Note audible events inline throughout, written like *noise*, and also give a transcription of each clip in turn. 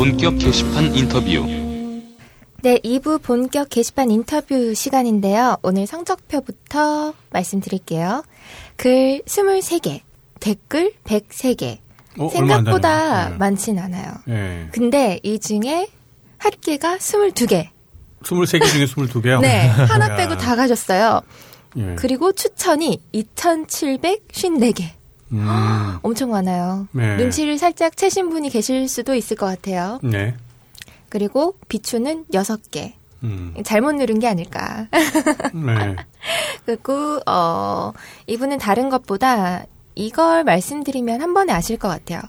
본격 게시판 인터뷰. 네, 2부 본격 게시판 인터뷰 시간인데요. 오늘 성적표부터 말씀드릴게요. 글 23개, 댓글 103개. 어, 생각보다. 네. 많진 않아요. 예. 근데 이 중에 합계가 22개. 23개 중에 22개요? 네, 하나 *laughs* 빼고 다 가졌어요. 예. 그리고 추천이 2,754개. 음, 엄청 많아요. 네. 눈치를 살짝 채신 분이 계실 수도 있을 것 같아요. 네. 그리고 비추는 6개. 음, 잘못 누른 게 아닐까. *laughs* 네. 그리고 어 이분은 다른 것보다 이걸 말씀드리면 한 번에 아실 것 같아요.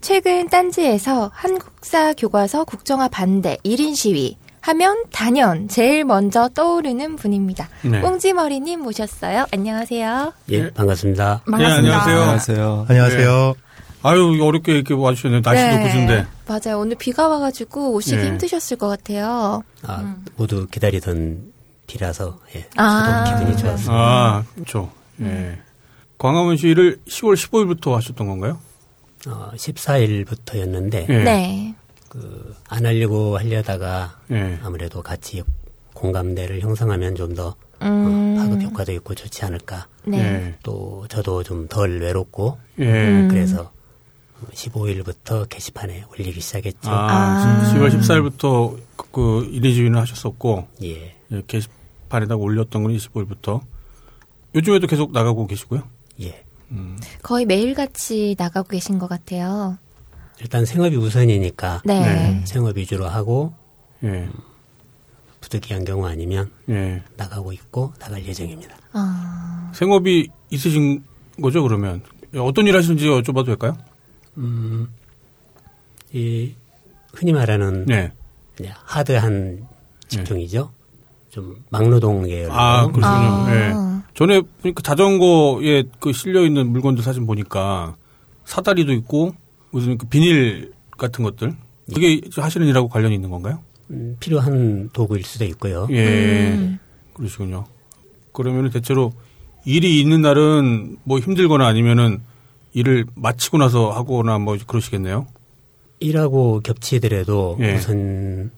최근 딴지에서 한국사 교과서 국정화 반대 1인 시위 하면 단연 제일 먼저 떠오르는 분입니다. 네. 꽁지머리님 모셨어요. 안녕하세요. 예, 반갑습니다. 네, 안녕하세요. 안녕하세요. 안녕하세요. 아유, 어렵게 이렇게 와주셨네요. 날씨도 구준데. 맞아요. 오늘 비가 와가지고 오시기 네. 힘드셨을 것 같아요. 아, 모두 기다리던 비라서 예, 아. 기분이 좋았습니다. 아, 그렇죠. 예. 광화문 시위를 10월 15일부터 하셨던 건가요? 어, 14일부터였는데 예. 네. 그, 안 하려고 하려다가 예. 아무래도 같이 공감대를 형성하면 좀더 음. 어, 파급 효과도 있고 좋지 않을까. 네. 예. 또 저도 좀 덜 외롭고 예. 음. 그래서 15일부터 게시판에 올리기 시작했죠. 아, 아. 10월 14일부터 그, 그 1인 시위는 하셨었고, 예, 예, 게시판에다가 올렸던 건 25일부터. 요즘에도 계속 나가고 계시고요. 예. 거의 매일같이 나가고 계신 것 같아요. 일단 생업이 우선이니까 네. 네. 생업 위주로 하고 예. 부득이한 경우 아니면 예. 나가고 있고 나갈 예정입니다. 아, 생업이 있으신 거죠, 그러면? 어떤 일 하시는지 여쭤봐도 될까요? 음, 이 흔히 말하는 네. 하드한 직종이죠. 좀 막노동 계열. 아, 그렇군요. 아. 예. 전에 보니까 자전거에 그 실려 있는 물건들 사진 보니까 사다리도 있고 무슨 그 비닐 같은 것들 그게 하시는 일하고 관련이 있는 건가요? 음, 필요한 도구일 수도 있고요. 예. 음. 그러시군요. 그러면 대체로 일이 있는 날은 뭐 힘들거나 아니면은 일을 마치고 나서 하거나 뭐 그러시겠네요. 일하고 겹치더라도 예. 우선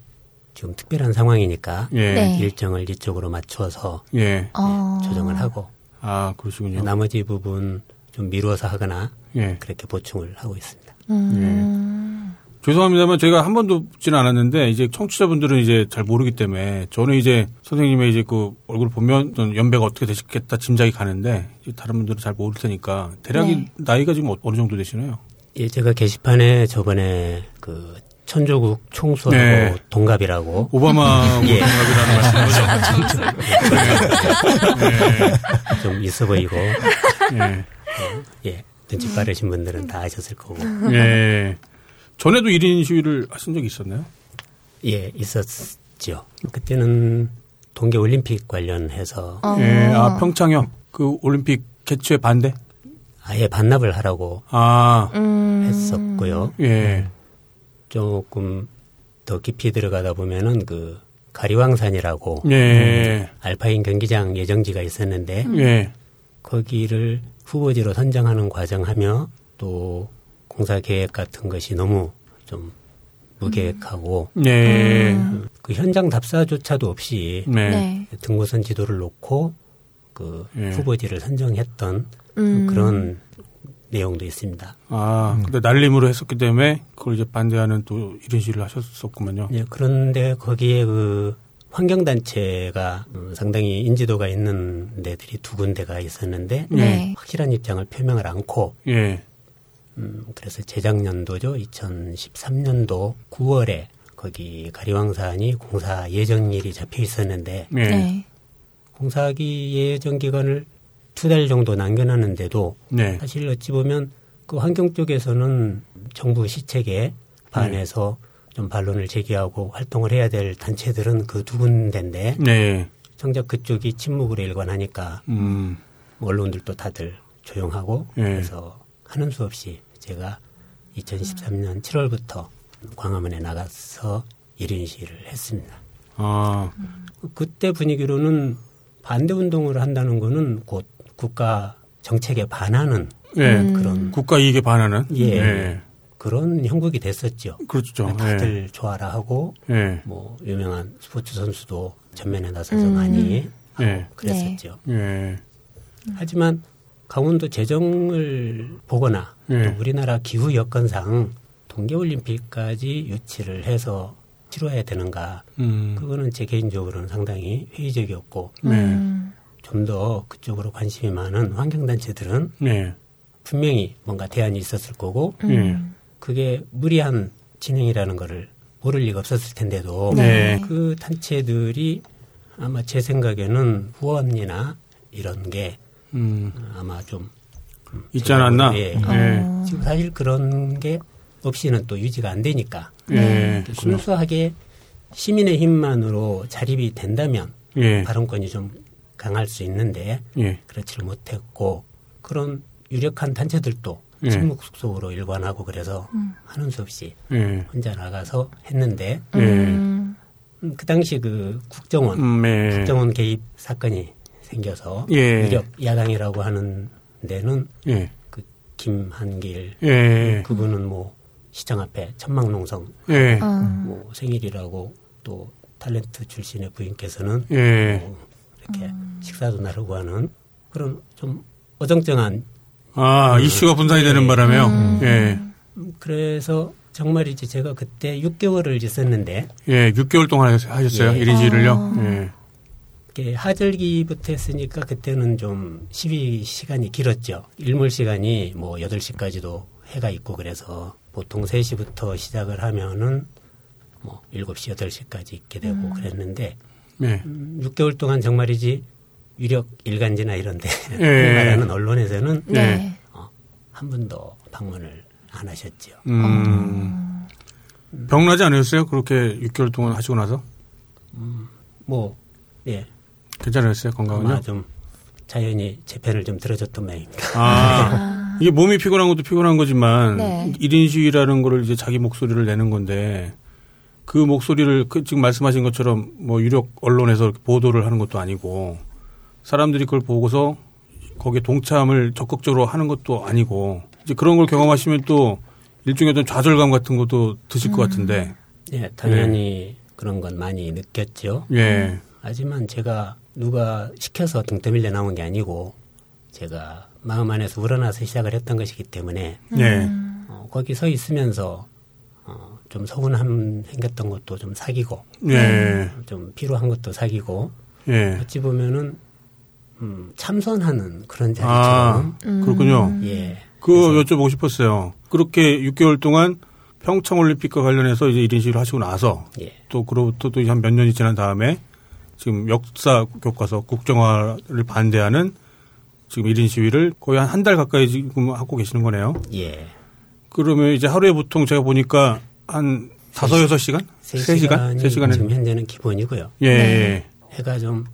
지금 특별한 상황이니까 예. 네. 일정을 이쪽으로 맞춰서 예. 어. 조정을 하고 아, 그러시군요. 나머지 부분 좀 미루어서 하거나 예. 그렇게 보충을 하고 있습니다. 음. 죄송합니다만 제가 한 번도 묻지는 않았는데 이제 청취자분들은 이제 잘 모르기 때문에 저는 이제 선생님의 이제 그 얼굴 보면 좀 연배가 어떻게 되시겠다 짐작이 가는데 이제 다른 분들은 잘 모를 테니까 대략 네. 나이가 지금 어- 어느 정도 되시나요? 예, 제가 게시판에 저번에 그 천조국 총수하고 네. 동갑이라고 오바마 *laughs* 예. 동갑이라는 말씀이죠. *laughs* 좀 있어 보이고 예. 예 눈치 빠르신 분들은 다 아셨을 거고 *laughs* 예. 전에도 1인 시위를 하신 적이 있었나요? 예 있었죠. 그때는 동계 올림픽 관련해서 어. 예. 아, 평창형 그 올림픽 개최 반대? 아예 반납을 하라고 아, 음. 했었고요. 예. 조금 더 깊이 들어가다 보면은 그 가리왕산이라고 예. 알파인 경기장 예정지가 있었는데 예. 거기를 후보지로 선정하는 과정하며 또 공사 계획 같은 것이 너무 좀 무계획하고 예. 그 현장 답사조차도 없이 네. 네. 등고선 지도를 놓고 그 예. 후보지를 선정했던 음. 그런 내용도 있습니다. 아, 근데 날림으로 했었기 때문에 그걸 이제 반대하는 또 이런 시위를 하셨었구만요. 예, 그런데 거기에 그 환경단체가 음, 상당히 인지도가 있는 데들이 두 군데가 있었는데 네. 확실한 입장을 표명을 않고 예. 음, 그래서 재작년도죠. 2013년도 9월에 거기 가리왕산이 공사 예정일이 잡혀 있었는데 예. 네. 공사기 예정 기간을 두 달 정도 남겨놨는데도 네. 사실 어찌 보면 그 환경 쪽에서는 정부 시책에 반해서 좀 반론을 제기하고 활동을 해야 될 단체들은 그 두 군데인데 네. 정작 그쪽이 침묵으로 일관하니까 음. 언론들도 다들 조용하고 예. 그래서 하는 수 없이 제가 2013년 7월부터 광화문에 나가서 1인 시위를 했습니다. 아, 그때 분위기로는 반대 운동을 한다는 거는 곧 국가 정책에 반하는 예. 그런 국가 이익에 반하는. 예. 예. 그런 형국이 됐었죠. 그렇죠. 다들 좋아라 하고 예. 뭐 유명한 스포츠 선수도 전면에 나서서 많이 예. 그랬었죠. 예. 하지만 강원도 재정을 보거나 예. 또 우리나라 기후 여건상 동계올림픽까지 유치를 해서 치러야 되는가 음. 그거는 제 개인적으로는 상당히 회의적이었고 네. 음. 좀더 그쪽으로 관심이 많은 환경단체들은 네. 분명히 뭔가 대안이 있었을 거고 예. 그게 무리한 진행이라는 거를 모를 리가 없었을 텐데도 네. 그 단체들이 아마 제 생각에는 후원이나 이런 게 음. 아마 좀 있지 않았나? 예. 예. 지금 사실 그런 게 없이는 또 유지가 안 되니까 예. 순수하게 시민의 힘만으로 자립이 된다면 예. 발언권이 좀 강할 수 있는데 예. 그렇지를 못했고 그런 유력한 단체들도 예. 침묵 숙속으로 일관하고 그래서 하는 수 없이 예. 혼자 나가서 했는데 예. 음. 음, 그 당시 그 국정원 음, 예. 국정원 개입 사건이 생겨서 예. 유력 야당이라고 하는 데는 예. 그 김한길 예. 그분은 뭐 시장 앞에 천막농성 예. 어. 뭐 생일이라고 또 탤런트 출신의 부인께서는 예. 뭐 이렇게 식사도 나르고 하는 그런 좀 어정쩡한 아, 이슈가 분산이 되는 바람에요. 예. 음, 그래서 정말이지 제가 그때 6개월을 있었는데 예. 6개월 동안 하셨- 하셨어요. 예. 일 1인시를요. 예. 하절기부터 했으니까 그때는 좀 시위 시간이 길었죠. 일몰 시간이 뭐 8시까지도 해가 있고 그래서 보통 3시부터 시작을 하면은 뭐 7시, 8시까지 있게 되고 그랬는데 예. 음, 6개월 동안 정말이지 유력 일간지나 이런데 예. 말하는 언론에서는 네. 어, 한 번도 방문을 안 하셨죠. 음. 병나지 않으셨어요? 그렇게 6개월 동안 하시고 나서? 뭐 예, 괜찮으셨어요? 건강은요? 좀 자연히 제 편을 좀 들어줬던 모양입니다. 아, *laughs* 이게 몸이 피곤한 것도 피곤한 거지만 네. 1인 시위라는 거를 이제 자기 목소리를 내는 건데 그 목소리를 그 지금 말씀하신 것처럼 뭐 유력 언론에서 보도를 하는 것도 아니고 사람들이 그걸 보고서 거기에 동참을 적극적으로 하는 것도 아니고 이제 그런 걸 경험하시면 또 일종의 어떤 좌절감 같은 것도 드실 것 같은데 예, 당연히 그런 건 많이 느꼈죠. 예. 하지만 제가 누가 시켜서 등 떠밀려 나온 게 아니고 제가 마음 안에서 우러나서 시작을 했던 것이기 때문에 예. 어, 거기 서 있으면서 어, 좀 서운함 생겼던 것도 좀 사귀고 예. 좀 피로한 것도 사귀고 예. 어찌 보면은 음, 참선하는 그런 아, 자리처럼 그렇군요. 예 그거 여쭤보고 싶었어요. 그렇게 6개월 동안 평창 올림픽과 관련해서 이제 1인 시위를 하시고 나서 예. 또 그로부터 또 한 몇 년이 지난 다음에 지금 역사 교과서 국정화를 반대하는 지금 1인 시위를 거의 한 한 달 가까이 지금 하고 계시는 거네요. 예. 그러면 이제 하루에 보통 제가 보니까 한 다섯 여섯 시간? 세세 시간? 세 시간에 지금 현재는 기본이고요. 예. 예. 해가 좀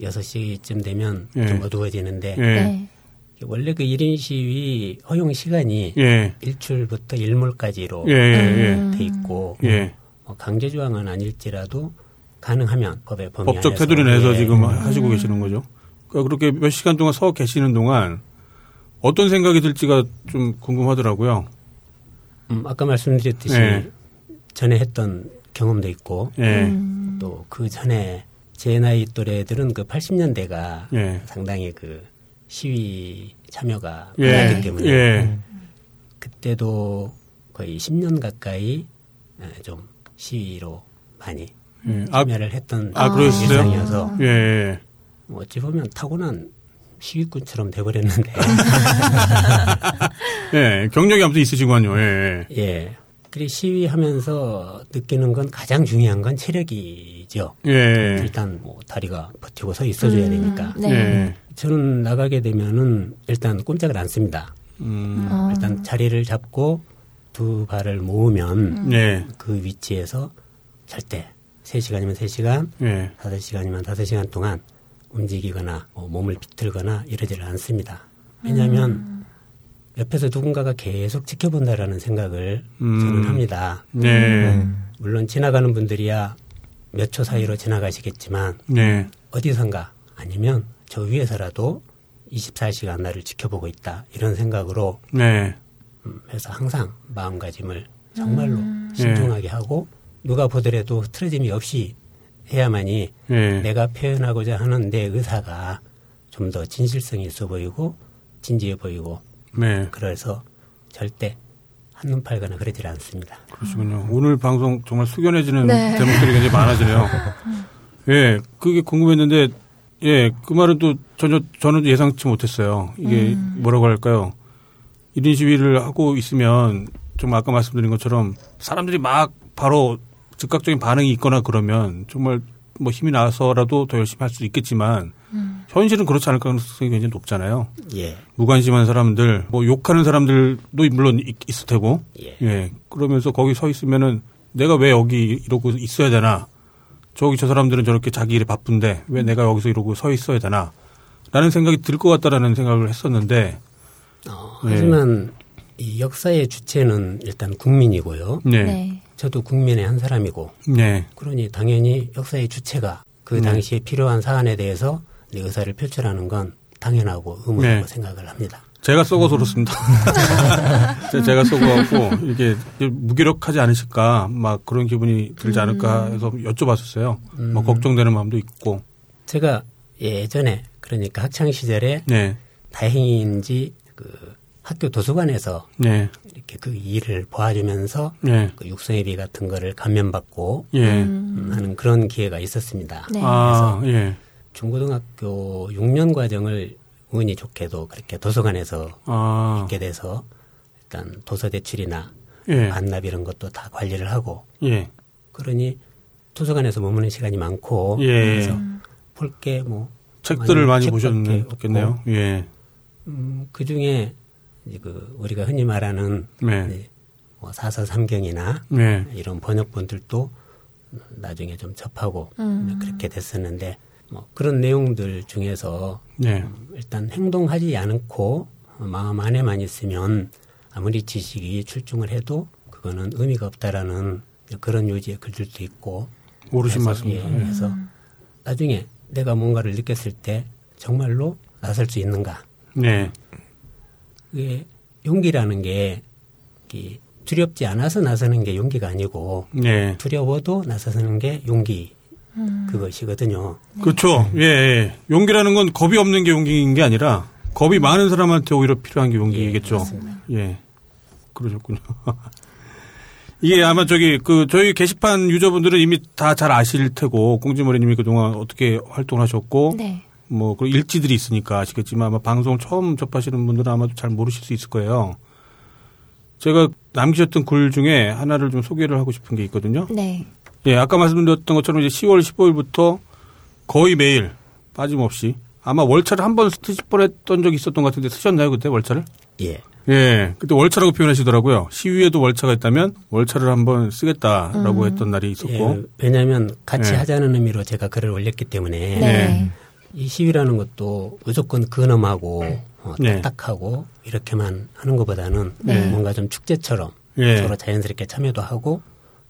6시쯤 되면 예. 좀 어두워지는데 예. 네. 원래 그 1인 시위 허용 시간이 예. 일출부터 일몰까지로 예. 예. 돼 있고 예. 뭐 강제 조항은 아닐지라도 가능하면 법의 범위 법적 안에서 테두리 내서 예. 지금 하시고 계시는 거죠. 그러니까 그렇게 몇 시간 동안 서 계시는 동안 어떤 생각이 들지가 좀 궁금하더라고요. 음, 아까 말씀드렸듯이 예. 전에 했던 경험도 있고 예. 또그 전에 제 나이 또래들은 그 80년대가 예. 상당히 그 시위 참여가 예. 많았기 때문에 예. 그때도 거의 10년 가까이 예, 좀 시위로 많이 예. 아, 참여를 했던 아? 일상이어서 예. 예. 뭐 어찌 보면 타고난 시위꾼처럼 돼버렸는데 *laughs* 예. 경력이 아무튼 있으시군요. 예. 예. 그리 시위하면서 느끼는 건 가장 중요한 건 체력이 죠. 예. 일단 뭐 다리가 버티고 서 있어줘야 되니까. 네. 예. 저는 나가게 되면은 일단 꼼짝을 안 씁니다. 음. 어. 일단 자리를 잡고 두 발을 모으면 예. 그 위치에서 절대 3시간이면 3시간, 예. 5시간이면 5시간 동안 움직이거나 뭐 몸을 비틀거나 이러지를 않습니다. 왜냐하면 옆에서 누군가가 계속 지켜본다라는 생각을 음. 저는 합니다. 예. 물론 지나가는 분들이야 몇 초 사이로 지나가시겠지만 예. 어디선가 아니면 저 위에서라도 24시간 나를 지켜보고 있다 이런 생각으로 네. 음, 해서 항상 마음가짐을 정말로 신중하게 하고 누가 보더라도 틀어짐이 없이 해야만이 예. 내가 표현하고자 하는 내 의사가 좀 더 진실성이 있어 보이고 진지해 보이고 네. 그래서 절대 한눈 팔거나 그러질 않습니다. 그러시군요. 오늘 방송 정말 숙연해지는 네. 제목들이 굉장히 많아지네요. *laughs* 예, 그게 궁금했는데, 예, 그 말은 또 전혀, 저는 예상치 못했어요. 이게 뭐라고 할까요? 1인 시위를 하고 있으면, 정말 아까 말씀드린 것처럼 사람들이 막 바로 즉각적인 반응이 있거나 그러면 정말 뭐 힘이 나서라도 더 열심히 할 수 있겠지만, 현실은 그렇지 않을 가능성이 굉장히 높잖아요. 예, 무관심한 사람들, 뭐 욕하는 사람들도 물론 있, 있을 테고, 예. 예. 그러면서 거기 서 있으면은 내가 왜 여기 이러고 있어야 되나? 저기 저 사람들은 저렇게 자기 일에 바쁜데 왜 내가 여기서 이러고 서 있어야 되나? 라는 생각이 들 것 같다라는 생각을 했었는데, 어, 네. 하지만 이 역사의 주체는 일단 국민이고요. 네. 네. 네. 저도 국민의 한 사람이고 그러니 당연히 역사의 주체가 그 네. 당시에 필요한 사안에 대해서 내 의사를 표출하는 건 당연하고 의무라고 네. 생각을 합니다. 제가 썩어서 그렇습니다. *laughs* 제- 제가 썩어갖고 이게 무기력하지 않으실까 막 그런 기분이 들지 않을까 해서 여쭤봤었어요. 뭐 걱정되는 마음도 있고. 제가 예전에 그러니까 학창 시절에 네. 다행인지 그 학교 도서관에서 네. 이렇게 그 일을 봐주면서 네. 그 육성회비 같은 거를 감면받고 예. 음, 하는 그런 기회가 있었습니다. 네. 아, 예. 중고등학교 6년 과정을 운이 좋게도 그렇게 도서관에서 아, 있게 돼서 일단 도서 대출이나 예. 반납 이런 것도 다 관리를 하고 예. 그러니 도서관에서 머무는 시간이 많고 예. 그래서 볼 게 뭐 책들을 많이 책밖에 보셨겠네요. 예. 음, 그 중에 이제 그 우리가 흔히 말하는 네. 뭐 사서삼경이나 네. 이런 번역본들도 나중에 좀 접하고 음. 그렇게 됐었는데 뭐 그런 내용들 중에서 네. 일단 행동하지 않고 마음 안에만 있으면 아무리 지식이 출중을 해도 그거는 의미가 없다라는 그런 요지의 글들도 있고 그래서, 말씀입니다. 예, 예. 그래서 나중에 내가 뭔가를 느꼈을 때 정말로 나설 수 있는가 네. 그게 용기라는 게 두렵지 않아서 나서는 게 용기가 아니고 네. 두려워도 나서는 게 용기 그것이거든요. 그렇죠. 예, 예. 용기라는 건 겁이 없는 게 용기인 게 아니라 겁이 많은 사람한테 오히려 필요한 게 용기겠죠. 예. 그러셨군요. *laughs* 이게 아마 저기 그 저희 게시판 유저분들은 이미 다 잘 아실 테고 꽁지머리님이 그동안 어떻게 활동하셨고 네. 뭐, 그 일지들이 있으니까 아시겠지만 아마 방송 처음 접하시는 분들은 아마도 잘 모르실 수 있을 거예요. 제가 남기셨던 글 중에 하나를 좀 소개를 하고 싶은 게 있거든요. 네. 예, 아까 말씀드렸던 것처럼 이제 10월 15일부터 거의 매일 빠짐없이 아마 월차를 한 번 쓰실 뻔했던 적이 있었던 것 같은데 쓰셨나요 그때 월차를? 예. 예, 그때 월차라고 표현하시더라고요. 시위에도 월차가 있다면 월차를 한번 쓰겠다라고 했던 날이 있었고. 예, 왜냐하면 같이 네. 하자는 의미로 제가 글을 올렸기 때문에 네. 이 시위라는 것도 무조건 근엄하고 어, 네. 딱딱하고 이렇게만 하는 것보다는 네. 뭔가 좀 축제처럼 예. 서로 자연스럽게 참여도 하고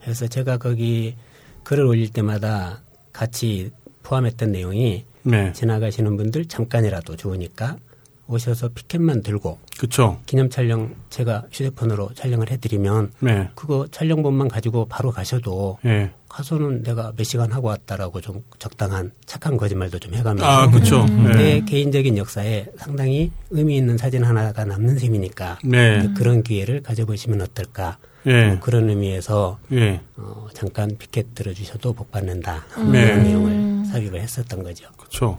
해서 제가 거기 글을 올릴 때마다 같이 포함했던 내용이 네, 지나가시는 분들 잠깐이라도 좋으니까 오셔서 피켓만 들고 그쵸. 기념 촬영 제가 휴대폰으로 촬영을 해드리면 네, 그거 촬영본만 가지고 바로 가셔도 예. 가서는 내가 몇 시간 하고 왔다라고 좀 적당한 착한 거짓말도 좀 해가면서 아, 그쵸. 내 네. 개인적인 역사에 상당히 의미 있는 사진 하나가 남는 셈이니까 네, 그런 기회를 가져보시면 어떨까 예. 뭐 그런 의미에서 예. 어, 잠깐 피켓 들어주셔도 복 받는다 네. 그런 내용을 삽입을 했었던 거죠. 그렇죠.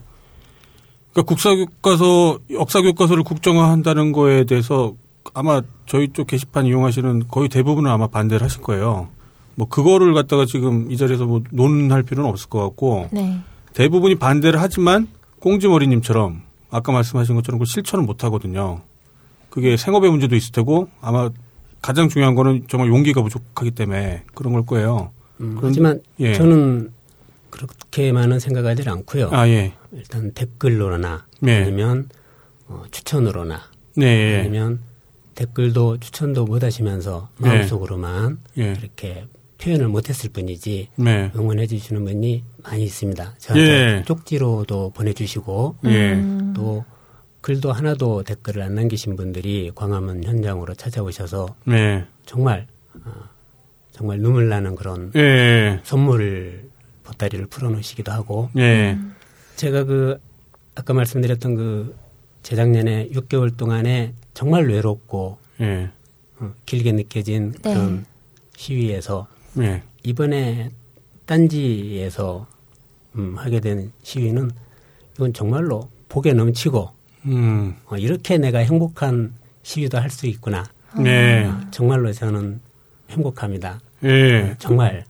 그러니까 국사교과서, 역사교과서를 국정화한다는 거에 대해서 아마 저희 쪽 게시판 이용하시는 거의 대부분은 아마 반대를 하실 거예요. 뭐 그거를 갖다가 지금 이 자리에서 뭐 논할 필요는 없을 것 같고 네. 대부분이 반대를 하지만 꽁지머리님처럼 아까 말씀하신 것처럼 그 실천을 못 하거든요. 그게 생업의 문제도 있을 테고 아마 가장 중요한 거는 정말 용기가 부족하기 때문에 그런 걸 거예요. 음, 하지만 예. 저는 그렇게 많은 생각하지 않고요. 아 예, 일단 댓글로나 네. 아니면 어, 추천으로나 네, 예. 아니면 댓글도 추천도 못 하시면서 네. 마음속으로만 예, 이렇게 표현을 못했을 뿐이지 네, 응원해 주시는 분이 많이 있습니다. 저한테 예. 쪽지로도 보내주시고 예, 음. 또 글도 하나도 댓글을 안 남기신 분들이 광화문 현장으로 찾아오셔서 네. 정말 어, 정말 눈물 나는 그런 예. 선물을 보따리를 풀어놓으시기도 하고 예. 제가 그 아까 말씀드렸던 그 재작년에 6개월 동안에 정말 외롭고 예. 어, 길게 느껴진 네. 그런 시위에서 예. 이번에 딴지에서 음, 하게 된 시위는 이건 정말로 복에 넘치고 음. 어, 이렇게 내가 행복한 시위도 할 수 있구나. 네. 어, 정말로 저는 행복합니다. 예. 정말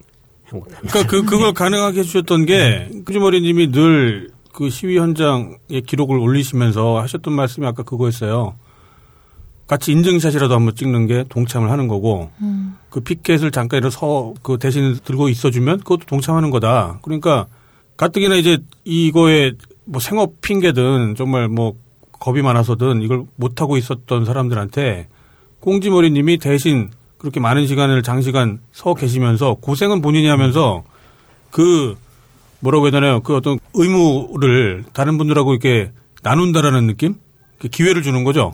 행복합니다. 그러니까 그 그걸 *laughs* 가능하게 해주셨던 게 꾸지머리님이 늘그 시위 현장의 기록을 올리시면서 하셨던 말씀이 아까 그거였어요. 같이 인증샷이라도 한번 찍는 게 동참을 하는 거고 음. 그 피켓을 잠깐 일어서 그 대신 들고 있어주면 그것도 동참하는 거다. 그러니까 가뜩이나 이제 이거에 뭐 생업 핑계든 정말 뭐 겁이 많아서든 이걸 못 하고 있었던 사람들한테 꽁지머리 님이 대신 그렇게 많은 시간을 장시간 서 계시면서 고생은 본인이 하면서 그 뭐라고 해야 되나요? 그 어떤 의무를 다른 분들하고 이렇게 나눈다라는 느낌? 그 기회를 주는 거죠.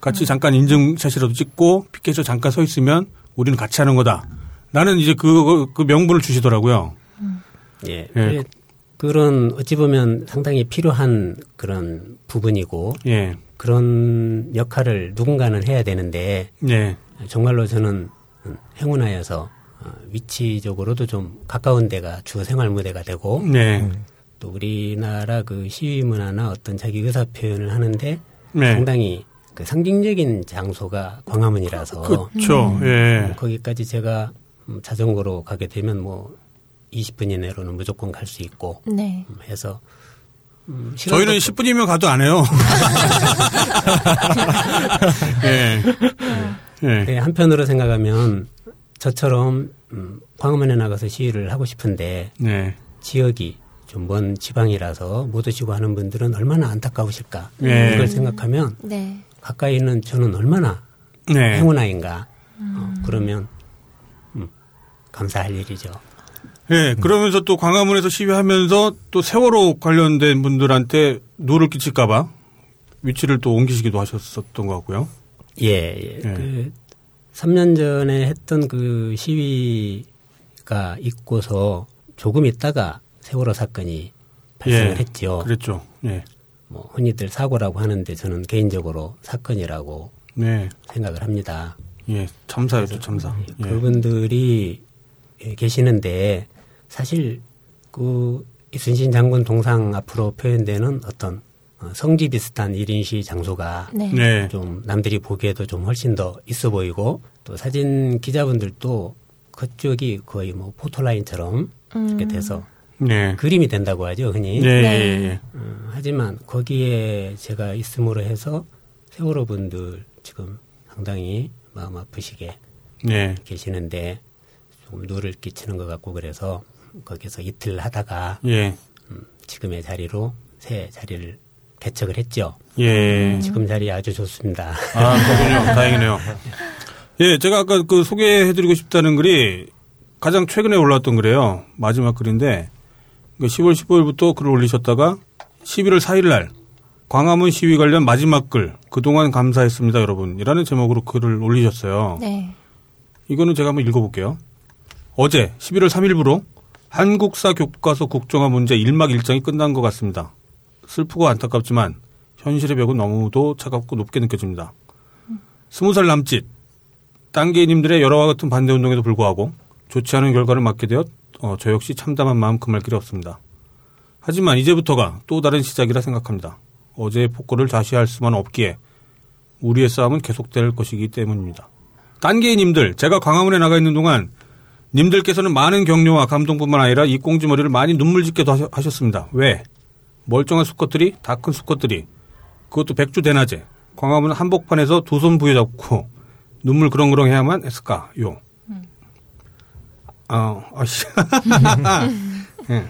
같이 잠깐 인증샷이라도 찍고 피켓에 잠깐 서 있으면 우리는 같이 하는 거다. 나는 이제 그, 그 명분을 주시더라고요. 예. 예. 그런 어찌 보면 상당히 필요한 그런 부분이고 예. 그런 역할을 누군가는 해야 되는데 예. 정말로 저는 행운하여서 어, 위치적으로도 좀 가까운 데가 주 생활 무대가 되고 네. 또 우리나라 그 시위 문화나 어떤 자기 의사 표현을 하는데 네. 상당히 그 상징적인 장소가 광화문이라서 그렇죠. 예. 거기까지 제가 음, 자전거로 가게 되면 뭐 20분 이내로는 무조건 갈 수 있고 네. 음, 해서 음, 저희는 시간도 10분이면 가도 안 해요. *laughs* 예. 예. 네, 한편으로 생각하면 저처럼 음, 광화문에 나가서 시위를 하고 싶은데 네. 지역이 좀 먼 지방이라서 못 오시고 하는 분들은 얼마나 안타까우실까 네. 이걸 생각하면 네. 가까이 있는 저는 얼마나 네. 행운아인가 어, 그러면 음, 감사할 일이죠. 예. 그러면서 또 광화문에서 시위하면서 또 세월호 관련된 분들한테 누를 끼칠까봐 위치를 또 옮기시기도 하셨었던 것 같고요. 예, 예. 예. 그 3년 전에 했던 그 시위가 있고서 조금 있다가 세월호 사건이 발생을 예. 했죠. 그랬죠. 예. 뭐 흔히들 사고라고 하는데 저는 개인적으로 사건이라고 네. 생각을 합니다. 예. 참사였죠, 참사. 예. 그분들이 예, 계시는데 사실 그 이순신 장군 동상 앞으로 표현되는 어떤 어, 성지 비슷한 1인 시 장소가 네. 네. 좀 남들이 보기에도 좀 훨씬 더 있어 보이고 또 사진 기자분들도 그쪽이 거의 뭐 포토라인처럼 이렇게 돼서 네. 그림이 된다고 하죠 흔히. 네. 어, 하지만 거기에 제가 있음으로 해서 세월호 분들 지금 상당히 마음 아프시게 네. 계시는데 좀 누를 끼치는 것 같고 그래서 거기서 이틀 하다가 예. 음, 지금의 자리로 새 자리를 개척을 했죠. 예. 지금 자리 아주 좋습니다. 아, 그렇군요. *laughs* 다행이네요. 예, 제가 아까 그 소개해드리고 싶다는 글이 가장 최근에 올라왔던 글이에요. 마지막 글인데, 그 10월 15일부터 글을 올리셨다가 11월 4일 날 광화문 시위 관련 마지막 글, 그동안 감사했습니다, 여러분. 이라는 제목으로 글을 올리셨어요. 네. 이거는 제가 한번 읽어볼게요. 어제 11월 3일부로 한국사 교과서 국정화 문제 1막 1장이 끝난 것 같습니다. 슬프고 안타깝지만 현실의 벽은 너무도 차갑고 높게 느껴집니다. 스무 살 남짓 딴개님들의 여러와 같은 반대 운동에도 불구하고 좋지 않은 결과를 맞게 되었 어, 저 역시 참담한 마음 금할 길이 없습니다. 하지만 이제부터가 또 다른 시작이라 생각합니다. 어제의 폭거를 다시 할 수만 없기에 우리의 싸움은 계속될 것이기 때문입니다. 딴개님들 제가 광화문에 나가 있는 동안 님들께서는 많은 격려와 감동뿐만 아니라 이 꽁지머리를 많이 눈물 짓게도 하셨습니다. 왜? 멀쩡한 수컷들이 다 큰 수컷들이 그것도 백주 대낮에 광화문 한복판에서 두 손 부여잡고 눈물 그렁그렁 해야만 했을까요? 아, 아씨. *laughs* 예.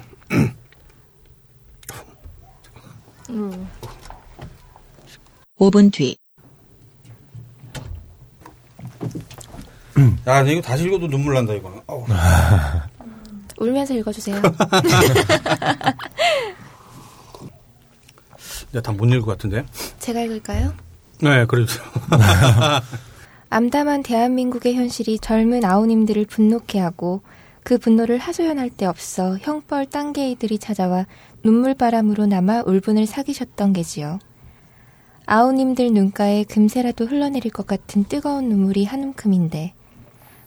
5분 뒤 야, 근데 이거 다시 읽어도 눈물 난다, 이거는. *laughs* 울면서 읽어주세요. *laughs* 이제 다못 읽을 것 같은데. 제가 읽을까요? 네, 그래도 *laughs* 암담한 대한민국의 현실이 젊은 아우님들을 분노케 하고 그 분노를 하소연할 데 없어 형벌 딴개이들이 찾아와 눈물바람으로 남아 울분을 사기셨던 게지요. 아우님들 눈가에 금세라도 흘러내릴 것 같은 뜨거운 눈물이 한 움큼인데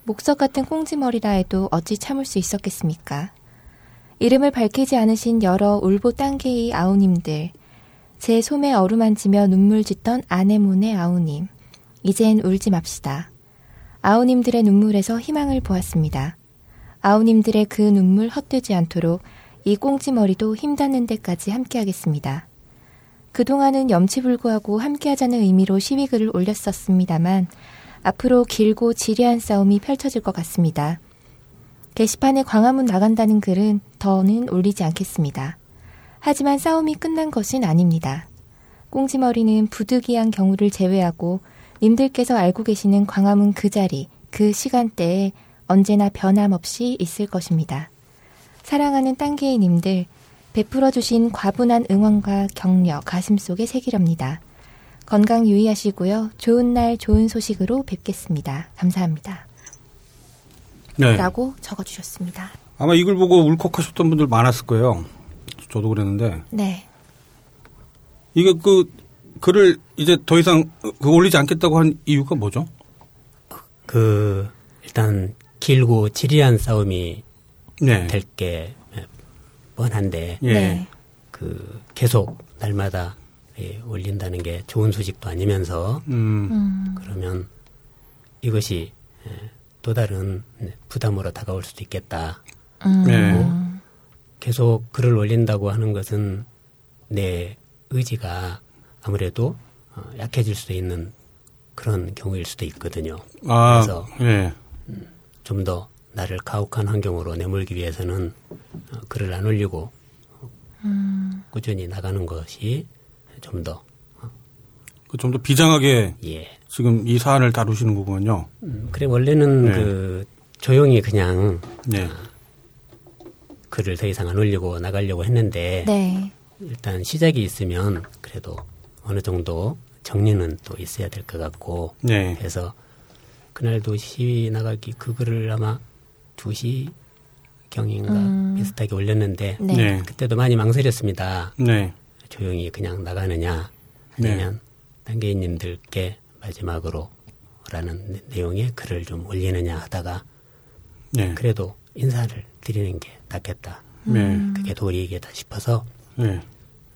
목석 같은 꽁지머리라 해도 어찌 참을 수 있었겠습니까? 이름을 밝히지 않으신 여러 울보 딴개이 아우님들, 제 소매 어루만지며 눈물 짓던 아내몬의 아우님, 이젠 울지 맙시다. 아우님들의 눈물에서 희망을 보았습니다. 아우님들의 그 눈물 헛되지 않도록 이 꽁지머리도 힘닿는 데까지 함께하겠습니다. 그동안은 염치불구하고 함께하자는 의미로 시위글을 올렸었습니다만 앞으로 길고 지리한 싸움이 펼쳐질 것 같습니다. 게시판에 광화문 나간다는 글은 더는 올리지 않겠습니다. 하지만 싸움이 끝난 것은 아닙니다. 꽁지머리는 부득이한 경우를 제외하고 님들께서 알고 계시는 광화문 그 자리, 그 시간대에 언제나 변함없이 있을 것입니다. 사랑하는 딴개의 님들, 베풀어 주신 과분한 응원과 격려 가슴 속에 새기렵니다. 건강 유의하시고요. 좋은 날 좋은 소식으로 뵙겠습니다. 감사합니다. 네. 라고 적어주셨습니다. 아마 이걸 보고 울컥하셨던 분들 많았을 거예요. 저도 그랬는데 네. 이게 그 글을 이제 더 이상 그 올리지 않겠다고 한 이유가 뭐죠? 그 일단 길고 지리한 싸움이 네. 될게 뻔한데 예. 네. 그 계속 날마다 예, 올린다는 게 좋은 소식도 아니면서 음. 음, 그러면 이것이 예, 또 다른 네, 부담으로 다가올 수도 있겠다. 음, 네. 계속 글을 올린다고 하는 것은 내 의지가 아무래도 어, 약해질 수도 있는 그런 경우일 수도 있거든요. 아, 그래서 예. 좀더 나를 가혹한 환경으로 내몰기 위해서는 어, 글을 안 올리고 음, 꾸준히 나가는 것이 좀 더 그 좀 더 비장하게 예. 지금 이 사안을 다루시는 거군요. 음, 그래 원래는 네. 그 조용히 그냥 네. 글을 더 이상 안 올리고 나가려고 했는데 네. 일단 시작이 있으면 그래도 어느 정도 정리는 또 있어야 될 것 같고 네. 그래서 그날도 시위 나가기 그 글을 아마 2시 경인가 음. 비슷하게 올렸는데 네. 네. 그때도 많이 망설였습니다. 네. 조용히 그냥 나가느냐 네. 아니면 단계인님들께 마지막으로 라는 내- 내용의 글을 좀 올리느냐 하다가 네. 그래도 인사를 드리는 게 낫겠다. 네. 그게 도리이겠다 싶어서 네.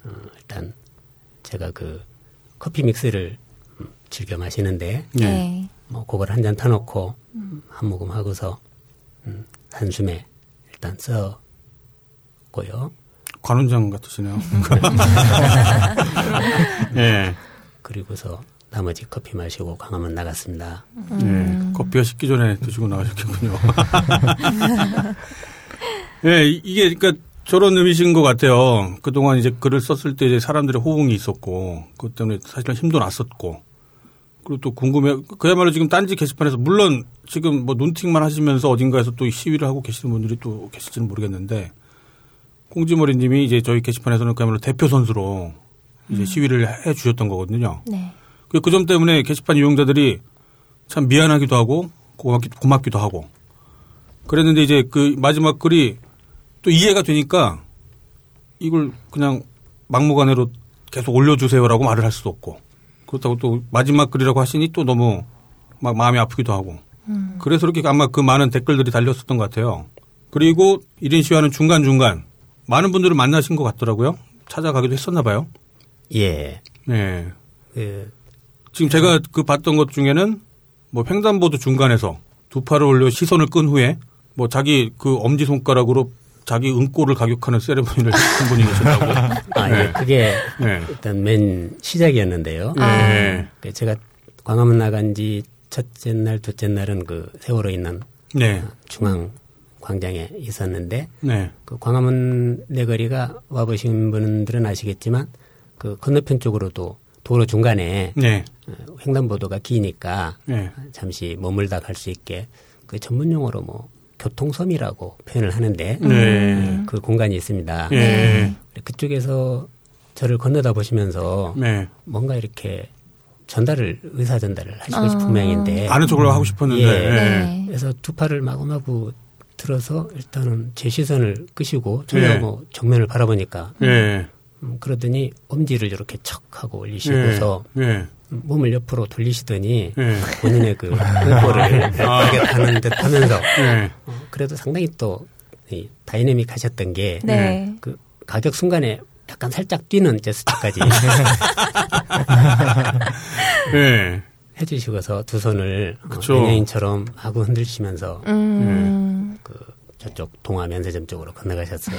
어, 일단 제가 그 커피 믹스를 음, 즐겨 마시는데 네. 네. 뭐 그걸 한 잔 타놓고 한 모금 하고서 음, 한숨에 일단 써고요. 관원장 같으시네요. *laughs* 네. 그리고서 나머지 커피 마시고 광화문 나갔습니다. 네. 커피가 식기 전에 드시고 나가셨겠군요. *laughs* 네, 이- 이게 그러니까 저런 의미신 것 같아요. 그동안 이제 글을 썼을 때 이제 사람들의 호응이 있었고, 그것 때문에 사실은 힘도 났었고, 그리고 또 궁금해, 그야말로 지금 딴지 게시판에서 물론 지금 뭐 눈팅만 하시면서 어딘가에서 또 시위를 하고 계시는 분들이 또 계실지는 모르겠는데, 콩지머리 님이 이제 저희 게시판에서는 그야말로 대표 선수로 이제 시위를 해 주셨던 거거든요. 네. 그 점 때문에 게시판 이용자들이 참 미안하기도 하고 고맙기, 고맙기도 하고 그랬는데 이제 그 마지막 글이 또 이해가 되니까 이걸 그냥 막무가내로 계속 올려주세요라고 말을 할 수도 없고 그렇다고 또 마지막 글이라고 하시니 또 너무 막 마음이 아프기도 하고 그래서 이렇게 아마 그 많은 댓글들이 달렸었던 것 같아요. 그리고 1인 시위하는 중간중간 많은 분들을 만나신 것 같더라고요. 찾아가기도 했었나 봐요. 예. 네. 그 지금 제가 그 봤던 것 중에는 뭐 횡단보도 중간에서 두 팔을 올려 시선을 끈 후에 뭐 자기 그 엄지 손가락으로 자기 은꼬를 가격하는 세레머니를 한 분이 계셨다고. *laughs* 아, 네. 예, 그게 네. 일단 맨 시작이었는데요. 네. 그 제가 광화문 나간 지 첫째 날, 둘째 날은 그 세월호 있는 네. 중앙 광장에 있었는데 네. 그 광화문 내거리가 와보신 분들은 아시겠지만 그 건너편 쪽으로도 도로 중간에 네. 어, 횡단보도가 기니까 네. 잠시 머물다 갈 수 있게 그 전문 용어로 뭐 교통섬이라고 표현을 하는데 네. 그 공간이 있습니다. 네. 그쪽에서 저를 건너다 보시면서 네. 뭔가 이렇게 전달을 의사 전달을 하시고 아. 싶은 모양인데 아는 척을 하고 싶었는데. 예. 예. 네. 그래서 두 팔을 마구마구 들어서 일단은 제 시선을 끄시고 전혀 예. 뭐 정면을 바라보니까 예. 음, 그러더니 엄지를 이렇게 척 하고 올리시고서 예. 예. 음, 몸을 옆으로 돌리시더니 예. 본인의 그 *laughs* 뽀뽀를 하는 듯 하면서 예. 어, 그래도 상당히 또 이 다이내믹 하셨던 게 네. 그 가격 순간에 약간 살짝 뛰는 제스처까지 *laughs* 예. 해주시고서 두 손을 어, 그쵸. 연예인처럼 하고 흔들시면서 음. 그 저쪽 동화 면세점 쪽으로 건너가셨어요.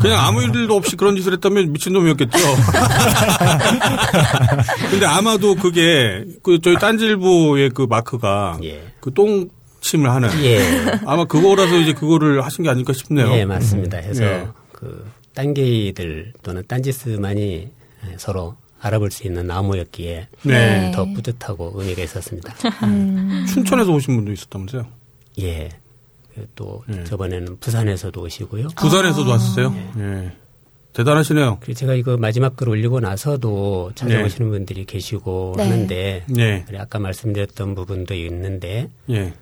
그냥 아무 일도 없이 그런 짓을 했다면 미친놈이었겠죠. *laughs* 근데 아마도 그게 그 저희 딴질보의 그 마크가 예. 그 똥 침을 하는 예. 아마 그거라서 이제 그거를 하신 게 아닐까 싶네요. 예, 맞습니다. 해서 예. 그 딴게이들 또는 딴지스만이 서로 알아볼 수 있는 나무였기에 네. 더 뿌듯하고 의미가 있었습니다. 춘천에서 오신 분도 있었다면서요? 예. 그또 예. 저번에는 부산에서도 오시고요. 부산에서도 왔었어요? 예. 대단하시네요. 그리고 제가 이거 마지막 글 올리고 나서도 찾아오시는 분들이 계시고 네. 하는데 예. 그래, 아까 말씀드렸던 부분도 있는데 예.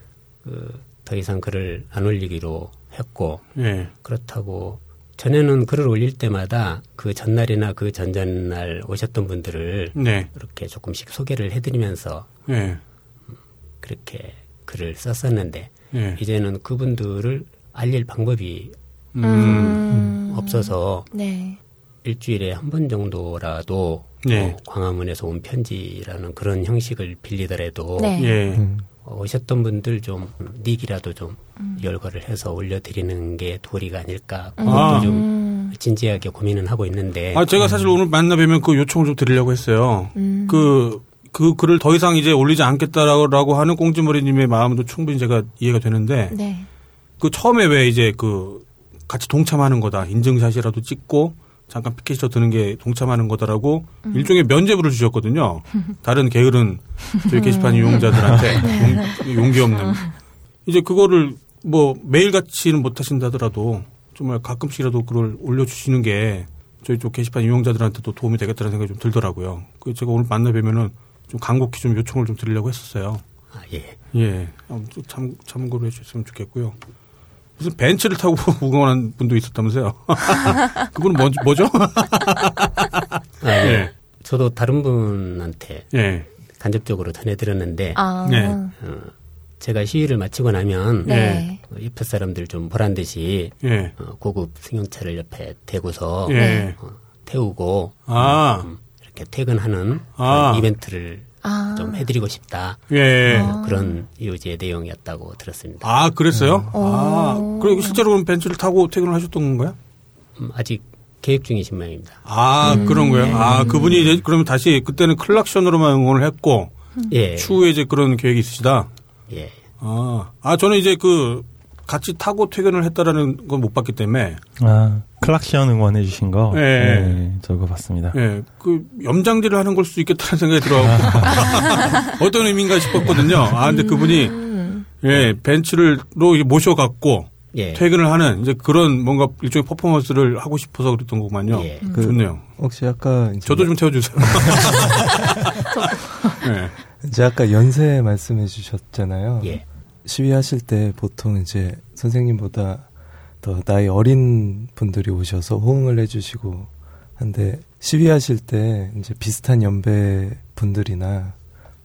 그더 이상 글을 안 올리기로 했고 예. 그렇다고 전에는 글을 올릴 때마다 그 전날이나 그 전전날 오셨던 분들을 네. 이렇게 조금씩 소개를 해드리면서 예. 그렇게 글을 썼었는데 예. 이제는 그분들을 알릴 방법이 음. 없어서 네. 일주일에 한 번 정도라도 네. 어, 광화문에서 온 편지라는 그런 형식을 빌리더라도 네. 예. 어, 오셨던 분들 좀 닉이라도 좀 음. 열거를 해서 올려드리는 게 도리가 아닐까 그것도 아. 좀 음. 진지하게 고민은 하고 있는데 아, 제가 사실 오늘 만나 뵈면 그 요청을 좀 드리려고 했어요. 음. 그, 그 글을 더 이상 이제 올리지 않겠다라고 하는 꽁지머리님의 마음도 충분히 제가 이해가 되는데, 네. 그 처음에 왜 이제 그 같이 동참하는 거다. 인증샷이라도 찍고 잠깐 피켓이 드는 게 동참하는 거다라고 음. 일종의 면제부를 주셨거든요. 다른 게으른 저희 게시판 이용자들한테 *laughs* 용, 용기 없는. 이제 그거를 뭐 매일 같이는 못 하신다더라도 정말 가끔씩이라도 그걸 올려주시는 게 저희 쪽 게시판 이용자들한테도 도움이 되겠다는 생각이 좀 들더라고요. 그 제가 오늘 만나 뵈면은 좀 간곡히 좀 요청을 좀 드리려고 했었어요. 아, 예. 예. 참, 참고로 해주셨으면 좋겠고요. 무슨 벤츠를 타고 *laughs* 무거운 분도 있었다면서요? *laughs* 그분은 뭐, 뭐죠? 아, 예. 예. 저도 다른 분한테 예. 간접적으로 전해드렸는데 아. 네. 어, 제가 시위를 마치고 나면 네. 어, 옆에 사람들 좀 보란 듯이 예. 어, 고급 승용차를 옆에 대고서 예. 어, 태우고 아, 음, 이렇게 퇴근하는 아. 그런 이벤트를 아. 좀 해드리고 싶다 예. 어, 그런 요지의 내용이었다고 들었습니다. 아, 그랬어요? 어. 아, 그리고 실제로 그럼 벤츠를 타고 퇴근을 하셨던 건가요? 음, 아직 계획 중이신 모양입니다. 아, 그런 거예요? 아, 그분이 이제 그러면 다시 그때는 클락션으로만 응원을 했고, 예, 추후에 이제 그런 계획이 있으시다? 예, 아, 아, 저는 이제 그, 같이 타고 퇴근을 했다라는 건 못 봤기 때문에, 아, 클락션 응원해 주신 거. 예. 네, 저거 봤습니다. 예, 그 염장질을 하는 걸 수도 있겠다는 생각이 들어가고 *laughs* 어떤 의미인가 싶었거든요. 아, 근데 그분이 예 벤츠를로 모셔갖고 예, 퇴근을 하는 이제 그런 뭔가 일종의 퍼포먼스를 하고 싶어서 그랬던 거구만요. 예. 그- 좋네요. 혹시 아까 저도 좀 태워주세요. 예, *laughs* *laughs* 이제 아까 연세 말씀해 주셨잖아요. 예, 시위하실 때 보통 이제 선생님보다 더 나이 어린 분들이 오셔서 호응을 해주시고 한데 시위하실 때 이제 비슷한 연배 분들이나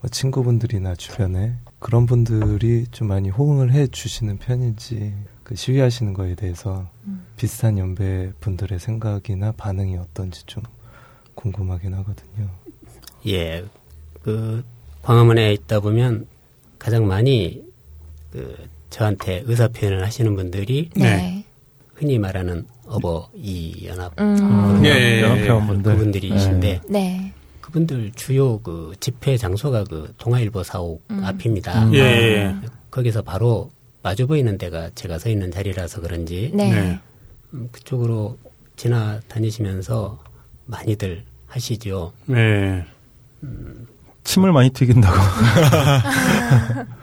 뭐 친구분들이나 주변에 그런 분들이 좀 많이 호응을 해 주시는 편인지 그 시위하시는 거에 대해서 비슷한 연배 분들의 생각이나 반응이 어떤지 좀 궁금하긴 하거든요. 예. 그 광화문에 있다 보면 가장 많이 그 저한테 의사 표현을 하시는 분들이 네. 흔히 말하는 어버이 연합 음. 예, 예, 예. 연합회원분들. 그분들이신데 네. 그분들 주요 그 집회 장소가 그 동아일보 사옥 앞입니다. 음. 예, 예. 거기서 바로 마주 보이는 데가 제가 서 있는 자리라서 그런지 네. 네. 음, 그쪽으로 지나다니시면서 많이들 하시죠. 네. 침을 많이 튀긴다고. *laughs* *laughs*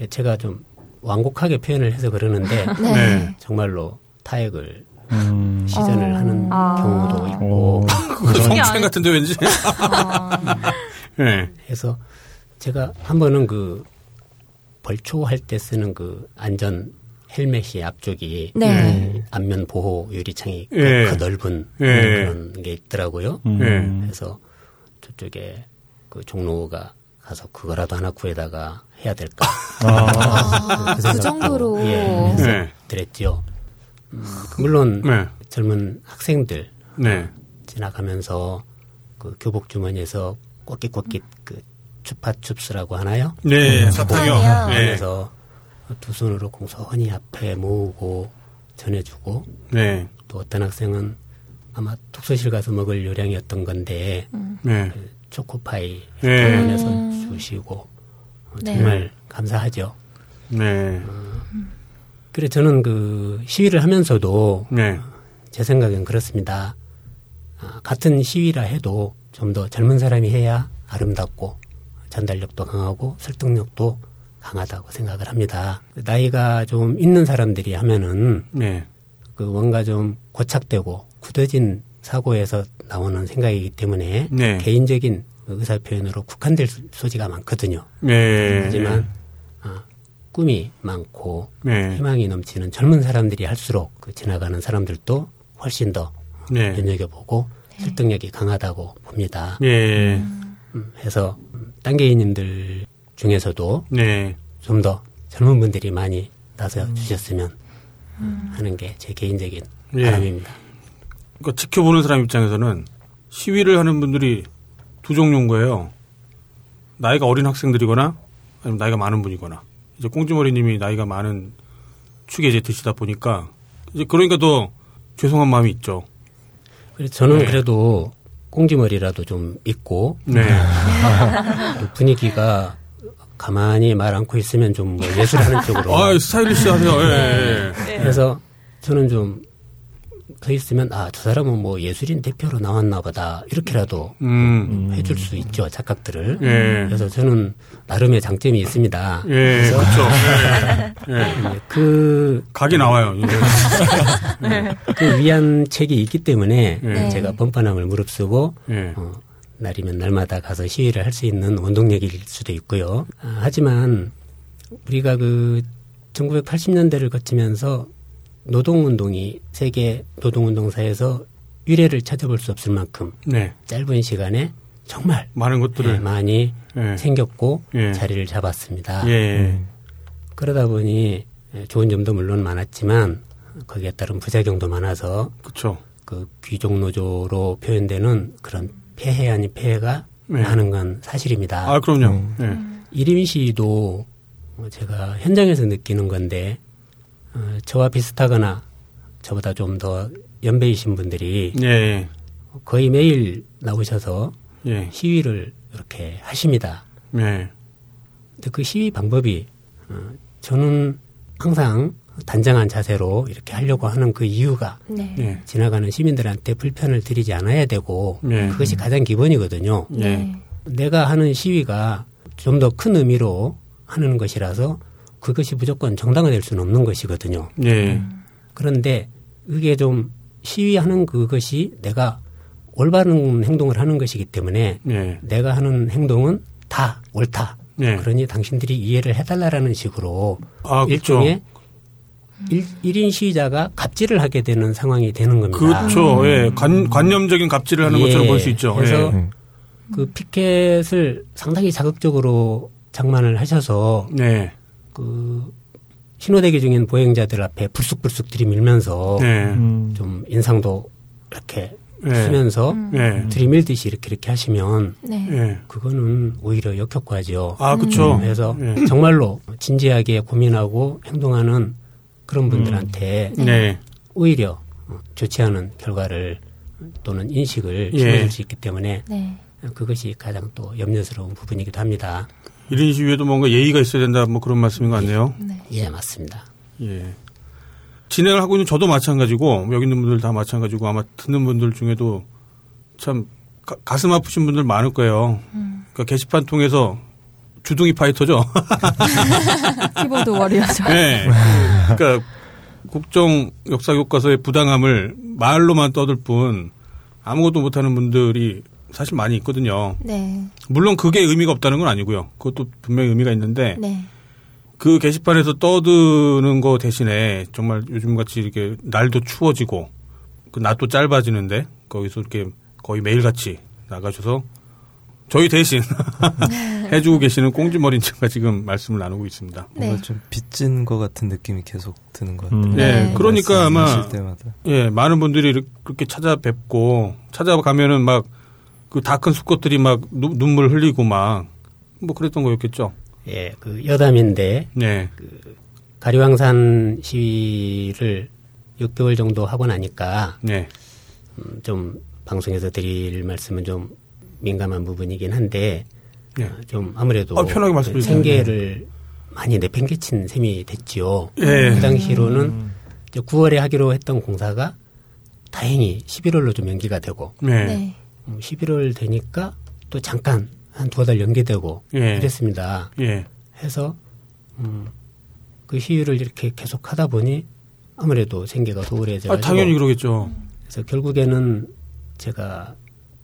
예, 제가 좀 완곡하게 표현을 해서 그러는데 *laughs* 네. 네. 정말로 타액을 음. 시전을 어. 하는 아. 경우도 오. 있고 *laughs* 그거 성추행 같은데 왠지. *laughs* 예. 해서 제가 한 번은 그 벌초할 때 쓰는 그 안전 헬멧이 앞쪽이 네. 그 앞면 보호 유리창이 예. 그 넓은 예. 그런 게 있더라고요. 음. 예. 그래서 저쪽에 그 종로가 가서 그거라도 하나 구해다가 해야 될까. *laughs* 아, 그 생각도, 정도로. 예, 네. 드렸죠. 음, 물론 네. 젊은 학생들 네. 지나가면서 그 교복 주머니에서 꽂깃꽂깃 그 추파춥스라고 하나요? 네. 사탕이요. 사탕이요. 네. 그래서 두 손으로 공손히 앞에 모으고 전해주고 네. 또 어떤 학생은 아마 독서실 가서 먹을 요량이었던 건데 네. 그 초코파이 네. 병원에서 주시고 어, 네. 정말 감사하죠. 네. 그래 저는 그 시위를 하면서도 네. 제 생각엔 그렇습니다. 아, 같은 시위라 해도 좀 더 젊은 사람이 해야 아름답고 전달력도 강하고 설득력도 강하다고 생각을 합니다. 나이가 좀 있는 사람들이 하면은 네. 그 뭔가 좀 고착되고 굳어진 사고에서 나오는 생각이기 때문에 네. 개인적인 의사 표현으로 국한될 소- 소지가 많거든요. 네. 하지만 아, 꿈이 많고 네. 희망이 넘치는 젊은 사람들이 할수록 그 지나가는 사람들도 훨씬 더 네. 눈여겨보고 설득력이 강하다고 봅니다. 예. 음, 해서 음, 딴개인님들 중에서도 네. 좀 더 젊은 분들이 많이 나서 주셨으면 하는 게 제 개인적인 예. 바람입니다. 그러니까 지켜보는 사람 입장에서는 시위를 하는 분들이 두 종류인 거예요. 나이가 어린 학생들이거나 아니면 나이가 많은 분이거나 이제 꽁지머리님이 나이가 많은 축에 이제 드시다 보니까 이제 그러니까 더 죄송한 마음이 있죠. 그래서 저는 네. 그래도 꽁지머리라도 좀 있고 네. *laughs* 그 분위기가 가만히 말 않고 있으면 좀 뭐 예술하는 쪽으로 아 스타일리시 하세요. 예, 예. 그래서 저는 좀 서 있으면 아 저 사람은 뭐 예술인 대표로 나왔나 보다 이렇게라도 음. 해줄 수 있죠 착각들을 예. 그래서 저는 나름의 장점이 있습니다 예, 그렇죠. *laughs* 예. 예. 그, 각이 나와요. 이제. 그 위안 책이 있기 때문에 네. 제가 번번함을 무릅쓰고 예. 어, 날이면 날마다 가서 시위를 할 수 있는 원동력일 수도 있고요. 아, 하지만 우리가 그 1980년대를 거치면서 노동운동이 세계 노동운동사에서 유례를 찾아볼 수 없을 만큼 네. 짧은 시간에 정말 많은 예, 것들을. 많이 예. 생겼고 예. 자리를 잡았습니다. 예. 그러다 보니 예, 좋은 점도 물론 많았지만 거기에 따른 부작용도 많아서 그렇죠. 그 귀족 노조로 표현되는 그런 폐해 아닌 폐해가 네. 많은 건 사실입니다. 아, 그럼요. 예. 이림 시도 어, 제가 현장에서 느끼는 건데 어, 저와 비슷하거나 저보다 좀 더 연배이신 분들이 예. 거의 매일 나오셔서 예. 시위를 이렇게 하십니다. 예. 근데 그 시위 방법이 어, 저는 항상 단정한 자세로 이렇게 하려고 하는 그 이유가 네. 예. 지나가는 시민들한테 불편을 드리지 않아야 되고 네. 그것이 가장 기본이거든요. 예. 내가 하는 시위가 좀 더 큰 의미로 하는 것이라서 그것이 무조건 정당화될 수는 없는 것이거든요. 예. 그런데 그게 좀 시위하는 그것이 내가 올바른 행동을 하는 것이기 때문에 예. 내가 하는 행동은 다 옳다. 예. 그러니 당신들이 이해를 해달라라는 식으로 아, 그렇죠. 일종의 일, 일인 시위자가 갑질을 하게 되는 상황이 되는 겁니다. 그렇죠. 예. 관, 관념적인 갑질을 하는 예. 것처럼 볼 수 있죠. 그래서 예. 그 피켓을 상당히 자극적으로 장만을 하셔서 네. 그 신호대기 중인 보행자들 앞에 불쑥불쑥 들이밀면서 네. 음. 좀 인상도 이렇게 예. 쓰면서 예. 들이밀듯이 이렇게 이렇게 하시면 네. 예. 그거는 오히려 역효과죠. 아, 그렇죠. 그래서 예. 정말로 진지하게 고민하고 행동하는 그런 분들한테 네. 오히려 좋지 않은 결과를 또는 인식을 예. 심어줄 수 있기 때문에 네. 그것이 가장 또 염려스러운 부분이기도 합니다. 이런 시위에도 뭔가 예의가 있어야 된다 뭐 그런 말씀인 것 같네요. 예, 맞습니다. 예. 진행을 하고 있는 저도 마찬가지고 여기 있는 분들 다 마찬가지고 아마 듣는 분들 중에도 참 가, 슴 아프신 분들 많을 거예요. 그러니까 게시판 통해서 주둥이 파이터죠. *laughs* 키보드 워리어죠. 네. 그러니까 국정 역사 교과서의 부당함을 말로만 떠들 뿐 아무것도 못하는 분들이 사실 많이 있거든요. 네. 물론 그게 의미가 없다는 건 아니고요. 그것도 분명히 의미가 있는데 네. 그 게시판에서 떠드는 거 대신에 정말 요즘 같이 이렇게 날도 추워지고 그 낮도 짧아지는데 거기서 이렇게 거의 매일같이 나가셔서 저희 대신 *laughs* 해주고 계시는 꽁지머리님과 지금 말씀을 나누고 있습니다. 네. 뭔가 좀 빚진 것 같은 느낌이 계속 드는 것 같아요. 음. 네, 네. 그러니까 아마. 예 많은 분들이 이렇게- 찾아뵙고 찾아가면은 막 그 다 큰 수컷들이 막 누- 눈물 흘리고 막 뭐 그랬던 거였겠죠. 예, 그 여담인데 네, 가리왕산 시위를 6개월 정도 하고 나니까 네, 음, 좀 방송에서 드릴 말씀은 좀 민감한 부분이긴 한데 네. 어, 좀 아무래도 아, 편하게 말씀해 그 주세요. 생계를 많이 내팽개친 셈이 됐지요. 예. 그 당시로는 이제 9월에 하기로 했던 공사가 다행히 11월로 좀 연기가 되고 네, 네. 음, 11월 되니까 또 잠깐 한 두어 달 연기되고 예. 이랬습니다. 예, 해서 음, 그 시위를 이렇게 계속 하다 보니 아무래도 생계가 소홀해져 아, 당연히 그러겠죠. 그래서 결국에는 제가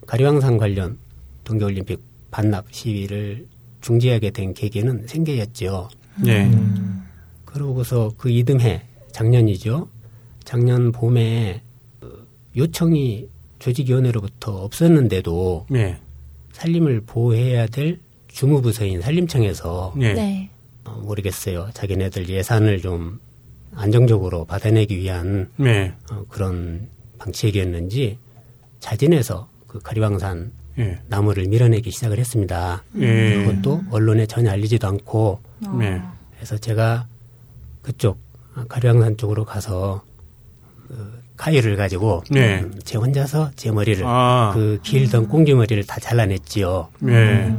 가리왕산 관련 동계올림픽 반납 시위를 중지하게 된 계기는 생계였죠. 네, 그러고서 그 이듬해 작년이죠. 작년 봄에 어, 요청이 조직위원회로부터 없었는데도 네, 산림을 보호해야 될 주무부서인 산림청에서 네, 네. 어, 모르겠어요. 자기네들 예산을 좀 안정적으로 받아내기 위한 네, 어, 그런 방책이었는지 자진해서 그 가리왕산 예, 나무를 밀어내기 시작을 했습니다. 예, 그것도 언론에 전혀 알리지도 않고 네, 그래서 제가 그쪽 아, 가리왕산 쪽으로 가서 그 카이를 가지고 네. 음, 제 혼자서 제 머리를 아. 그 길던 꽁지머리를 다 잘라냈지요. 예,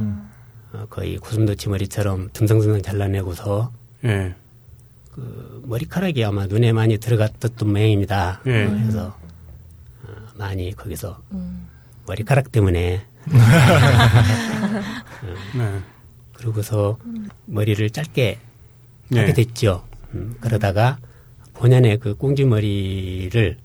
어, 거의 구슴도치 머리처럼 듬성듬성 잘라내고서 예, 그 머리카락이 아마 눈에 많이 들어갔던 모양입니다. 예. 어, 그래서 어, 많이 거기서 머리카락 때문에 *laughs* 네, 그러고서 머리를 짧게 네. 하게 됐죠. 음, 그러다가 본연의 그 꽁지머리를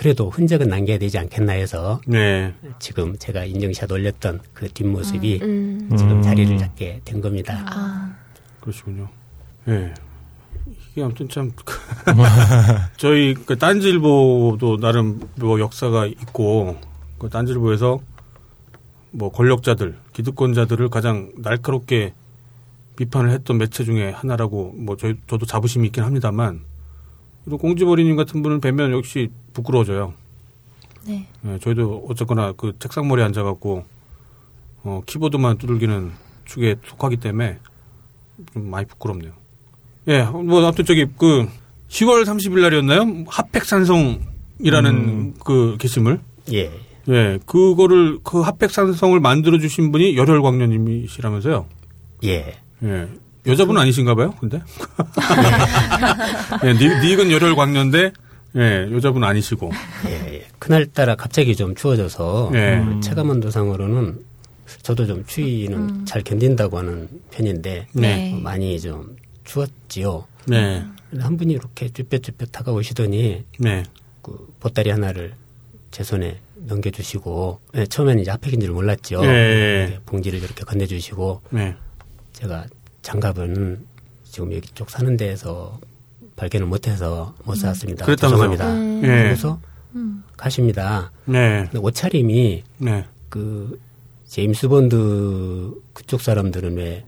그래도 흔적은 남겨야 되지 않겠나 해서 네, 지금 제가 인증샷 올렸던 그 뒷모습이 음. 지금 음. 자리를 잡게 된 겁니다. 아. 그러시군요. 예. 이게 아무튼 참 *laughs* 저희 그 딴지일보도 나름 뭐 역사가 있고 그 딴지일보에서 뭐 권력자들, 기득권자들을 가장 날카롭게 비판을 했던 매체 중에 하나라고 뭐 저희 저도 자부심이 있긴 합니다만 이런 꽁지머리님 같은 분을 뵈면 역시 부끄러워져요. 네. 예, 저희도 어쨌거나 그 책상 머리에 앉아갖고 어, 키보드만 두들기는 축에 속하기 때문에 좀 많이 부끄럽네요. 예, 뭐 아무튼 저기 그 10월 30일 날이었나요? 핫팩 산성이라는 그 게시물. 예. 예, 그거를 그 핫팩 산성을 만들어 주신 분이 열혈광년님이시라면서요. 예. 예. 여자분 아니신가 봐요, 근데? *laughs* 예, 닉, 닉은 열혈광년인데, 예, 여자분 아니시고. 예, 예. 그날따라 갑자기 좀 추워져서 예. 어, 체감 온도상으로는 저도 좀 추위는 잘 견딘다고 하는 편인데 네. 어, 많이 좀 추웠지요. 네, 한 분이 이렇게 쭈뼛쭈뼛 다가오시더니 네, 그 보따리 하나를 제 손에 넘겨주시고 예, 처음에는 이제 핫팩인 줄 몰랐죠. 예. 이렇게 봉지를 이렇게 건네주시고 네, 제가 장갑은 지금 여기 쪽 사는 데에서 발견을 못해서 못 샀습니다. 그랬다면서요? 죄송합니다. 음. 예. 그래서 가십니다. 네, 근데 옷차림이 네. 그 제임스 본드 그쪽 사람들은 왜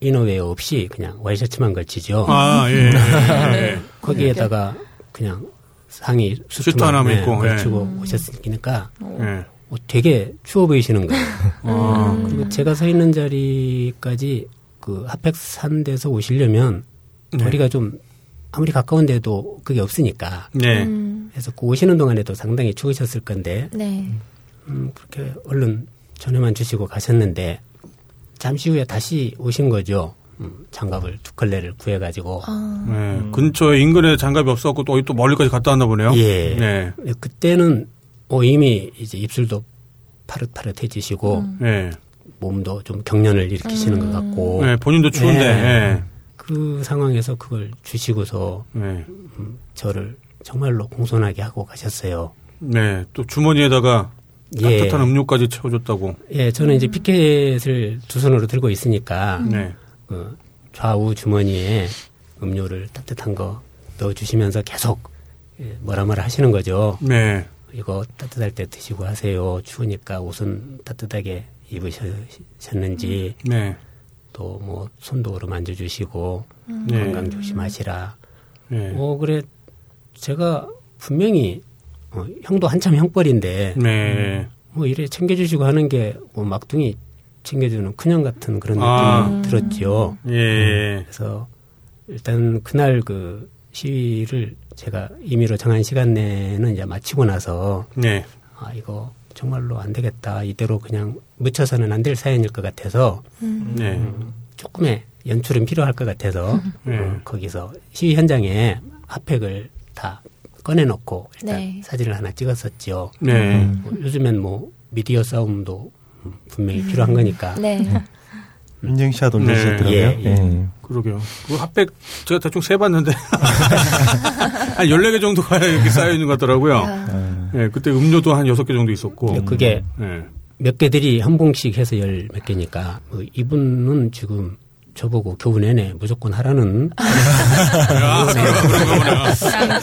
이너웨어 없이 그냥 와이셔츠만 걸치죠. 아, 예. 예. *laughs* 거기에다가 그냥 상의 수트 하나만 네, 입고, 예. 걸치고 오셨으니까 예. 어, 되게 추워 보이시는 거예요. *laughs* 아, 그리고 제가 서 있는 자리까지 그 핫팩 산 데서 오시려면 네. 거리가 좀 아무리 가까운데도 그게 없으니까. 네. 음. 그래서 그 오시는 동안에도 상당히 추우셨을 건데 네. 음, 그렇게 얼른 전화만 주시고 가셨는데 잠시 후에 다시 오신 거죠. 음, 장갑을 두 컬레를 구해가지고. 아. 네. 근처에 인근에 장갑이 없었고 또, 또 멀리까지 갔다 왔나 보네요. 예. 네. 그때는 어, 이미 이제 입술도 파릇파릇해지시고 음. 네. 몸도 좀 경련을 일으키시는 것 같고 네. 본인도 추운데, 네. 예. 그그 상황에서 그걸 주시고서 네. 저를 정말로 공손하게 하고 가셨어요. 네. 또 주머니에다가 예. 따뜻한 음료까지 채워줬다고. 예, 저는 이제 피켓을 두 손으로 들고 있으니까 네. 그 좌우 주머니에 음료를 따뜻한 거 넣어주시면서 계속 예, 뭐라 뭐라 하시는 거죠. 네. 이거 따뜻할 때 드시고 하세요. 추우니까 옷은 따뜻하게 입으셨는지 네. 또 뭐 손도 오로 만져 주시고 네. 건강 조심하시라. 네. 어 그래 제가 분명히 어, 형도 한참 형벌인데 네. 뭐 이래 챙겨주시고 하는 게 뭐 막둥이 챙겨주는 큰형 같은 그런 아. 느낌이 들었죠. 예. 그래서 일단 그날 그 시위를 제가 임의로 정한 시간 내는 이제 마치고 나서 네. 아 이거 정말로 안 되겠다 이대로 그냥 묻혀서는 안 될 사연일 것 같아서 네. 조금의 연출은 필요할 것 같아서 네. 어, 거기서 시위 현장에 핫팩을 다 꺼내놓고 일단 네. 사진을 하나 찍었었죠. 네. 뭐 요즘엔 뭐 미디어 싸움도 분명히 필요한 거니까 네. 인증샷 네. 올려주셨더라고요. 예, 예. 예. 그러게요. 그 핫백 제가 대충 세봤는데 *laughs* 한 14개 정도가 이렇게 쌓여 있는 것 같더라고요. 아, 예, 그때 음료도 한 6개 정도 있었고. 그게 예. 몇 개들이 한 봉씩 해서 열 몇 개니까 뭐 이분은 지금 저보고 교부 내내 무조건 하라는 *laughs*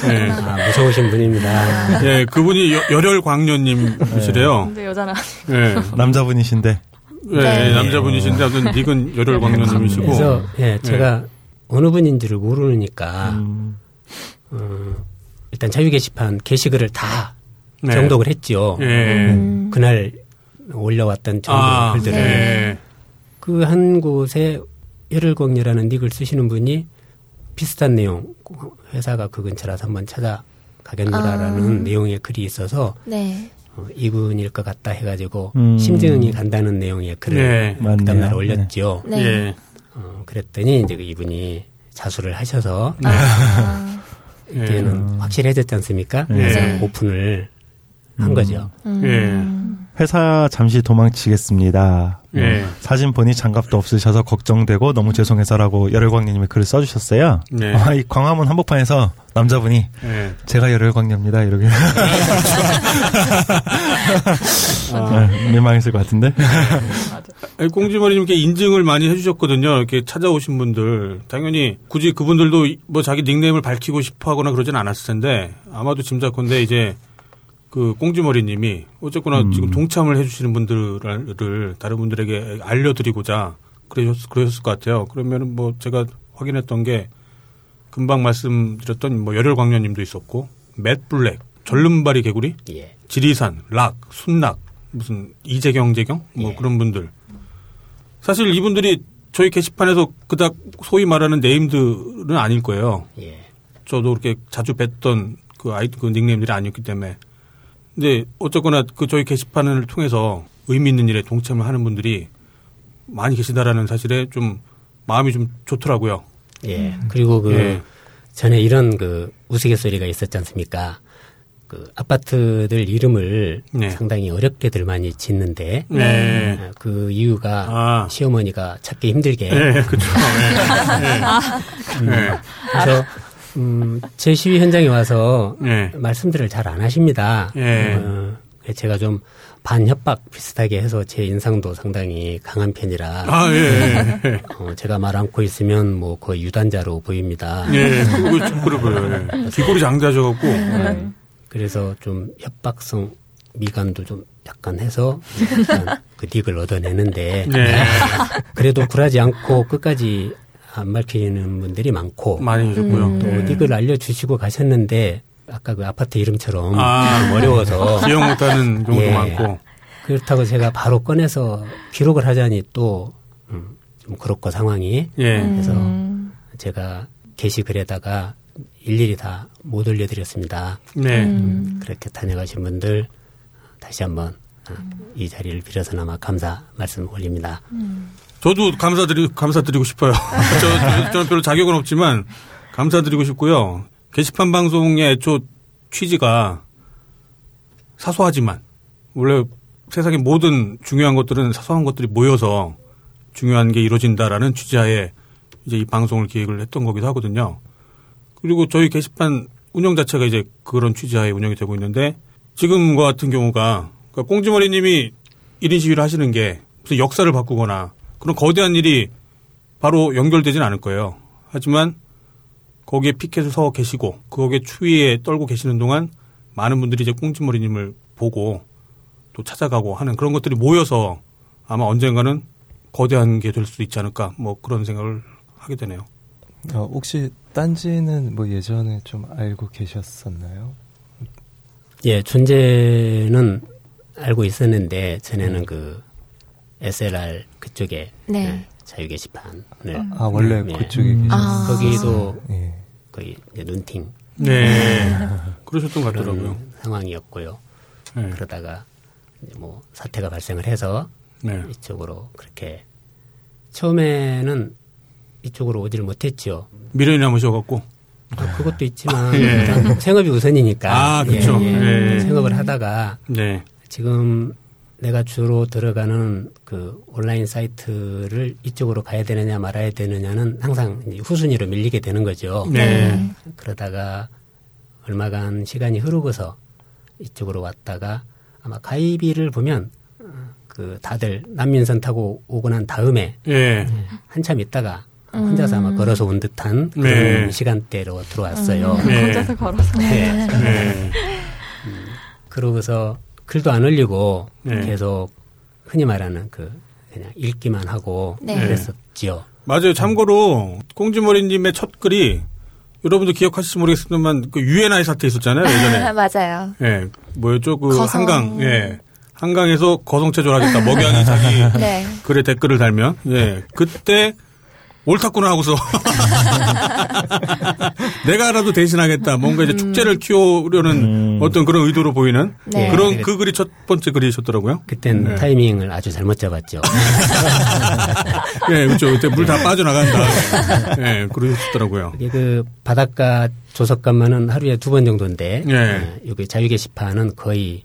예. 아, 무서우신 분입니다. 예, 그분이 여- 열혈 광녀님이시래요. 근데 여자는 예. 남자분이신데 예, 네. 남자분이신데 아무튼 닉은 열혈 광녀님이시고. 그래서 예, 제가 어느 분인지를 모르니까 음, 어, 일단 자유 게시판 게시글을 다 네. 정독을 했죠. 예. 음. 그날 올려왔던 정독 아, 글들을 네. 그한 곳에 열혈광녀라는 닉을 쓰시는 분이 비슷한 내용 회사가 그 근처라서 한번 찾아가겠노라라는 아. 내용의 글이 있어서 네. 어, 이분일 것 같다 해가지고 음. 심증이 간다는 내용의 글을 네. 그 다음날. 네. 예. 어, 그랬더니 이제 그 이분이 자수를 하셔서 아, 이제는 확실해졌지 않습니까? 네. 그래서 네. 오픈을 한 거죠. 음. 회사 잠시 도망치겠습니다. 예. 뭐, 사진 보니 장갑도 없으셔서 걱정되고 너무 죄송해서라고 열혈광님이 글을 써주셨어요. 네. 아, 이 광화문 한복판에서 남자분이 예. 제가 열혈광녀입니다 이러게 *laughs* 아. 네, 민망했을 것 같은데. 아니, 꽁지머리님께 인증을 많이 해주셨거든요. 이렇게 찾아오신 분들. 당연히 굳이 그분들도 뭐 자기 닉네임을 밝히고 싶어 하거나 그러진 않았을 텐데 아마도 짐작컨대 이제 그 꽁지머리님이 어쨌거나 음. 지금 동참을 해주시는 분들을 다른 분들에게 알려드리고자 그러셨, 그러셨을 것 같아요. 그러면은 뭐 제가 확인했던 게 금방 말씀드렸던 뭐 열혈광년님도 있었고 맷 블랙, 전름바리 개구리, 예. 지리산, 락, 순락, 무슨 이재경 재경 뭐 예. 그런 분들. 사실 이분들이 저희 게시판에서 그닥 소위 말하는 네임들은 아닐 거예요. 예. 저도 그렇게 자주 뵀던 그 아이 그 닉네임들이 아니었기 때문에. 근데 어쨌거나 그 저희 게시판을 통해서 의미 있는 일에 동참을 하는 분들이 많이 계시다라는 사실에 좀 마음이 좀 좋더라고요. 예. 그리고 그 예. 전에 이런 그 우스갯소리가 있었지 않습니까? 그 아파트들 이름을 네. 상당히 어렵게들 많이 짓는데 네. 어, 그 이유가 아. 시어머니가 찾기 힘들게 네, 그렇죠. 네. 네. *laughs* 그래서 음, 제 시위 현장에 와서 네. 말씀들을 잘 안 하십니다. 예. 어, 제가 좀 반협박 비슷하게 해서 제 인상도 상당히 강한 편이라 아, 예. 예. 어, 제가 말 않고 있으면 뭐 거의 유단자로 보입니다. 예, 좀 그래 보여요. 예. 귀골이 장자셔갖고. 그래서 좀 협박성 미간도 좀 약간 해서 *laughs* 일단 그 닉을 얻어내는데 네. *laughs* 그래도 굴하지 않고 끝까지 안 밝히는 분들이 많고 많이 해줬고요. 또 예. 닉을 알려주시고 가셨는데 아까 그 아파트 이름처럼 아. 좀 어려워서 *laughs* 기억 못하는 경우도 예. 많고. 그렇다고 제가 바로 꺼내서 기록을 하자니 또 음, 좀 그렇고 상황이 예. 그래서 음. 제가 게시글에다가 일일이 다 못 올려드렸습니다. 네. 음. 그렇게 다녀가신 분들 다시 한번 어, 이 자리를 빌어서나마 감사 말씀 올립니다. 저도 감사드리, 감사드리고 싶어요. *laughs* 저, 저, 저는 별로 자격은 없지만 감사드리고 싶고요. 게시판 방송의 애초 취지가 사소하지만 원래 세상의 모든 중요한 것들은 사소한 것들이 모여서 중요한 게 이루어진다라는 취지하에 이제 이 방송을 기획을 했던 거기도 하거든요. 그리고 저희 게시판 운영 자체가 이제 그런 취지하에 운영이 되고 있는데 지금과 같은 경우가 그러니까 꽁지머리님이 1인 시위를 하시는 게 무슨 역사를 바꾸거나 그런 거대한 일이 바로 연결되진 않을 거예요. 하지만 거기에 피켓을 서 계시고 거기에 추위에 떨고 계시는 동안 많은 분들이 이제 꽁지머리님을 보고 또 찾아가고 하는 그런 것들이 모여서 아마 언젠가는 거대한 게 될 수도 있지 않을까 뭐 그런 생각을 하게 되네요. 어, 혹시 딴지는 뭐 예전에 좀 알고 계셨었나요? 예, 존재는 알고 있었는데 전에는 그 SLR 그쪽에 네. 네, 자유 게시판을 아 원래 네. 그쪽에 음. 아. 거기도 예. 거의 눈팅 네. 그러셨던 것 같더라고요. 상황이었고요. 네. 그러다가 이제 뭐 사태가 발생을 해서 네. 이쪽으로 그렇게 처음에는 이쪽으로 오지를 못했죠. 미련이 남으셔갖고. 아, 그것도 있지만 예. 생업이 우선이니까 아, 그쵸. 예, 예. 예. 생업을 하다가 네. 지금 내가 주로 들어가는 그 온라인 사이트를 이쪽으로 가야 되느냐 말아야 되느냐는 항상 후순위로 밀리게 되는 거죠. 네. 그러다가 얼마간 시간이 흐르고서 이쪽으로 왔다가 아마 가입비를 보면 어, 그 다들 난민선 타고 오고 난 다음에 예. 한참 있다가 혼자서 아마 걸어서 온 듯한 그런 네. 시간대로 들어왔어요. 네. 혼자서 걸어서. 네. 네. 그러고서 글도 안 올리고 네. 계속 흔히 말하는 그 그냥 읽기만 하고 네. 그랬었지요. 맞아요. 참고로 꽁지머리님의 첫 글이 여러분도 기억하실지 모르겠습니다만 그 유엔아이 사태 있었잖아요 예전에. *laughs* 맞아요. 예, 뭐였죠? 그 거성. 한강, 예, 한강에서 거성체조하겠다. 먹양이 자기 *laughs* 네. 글에 댓글을 달면, 예, 그때 옳다구나 하고서 *laughs* 내가라도 대신하겠다. 뭔가 이제 축제를 키우려는 어떤 그런 의도로 보이는 네. 그런 그 글이 첫 번째 글이셨더라고요. 그땐 네. 타이밍을 아주 잘못 잡았죠. 예, *laughs* 그렇죠. 그때 물 다 빠져나간다. 예, *laughs* 그러셨더라고요. 이게 그 바닷가 조석관만은 하루에 두 번 정도인데 예. 예, 여기 자유 게시판은 거의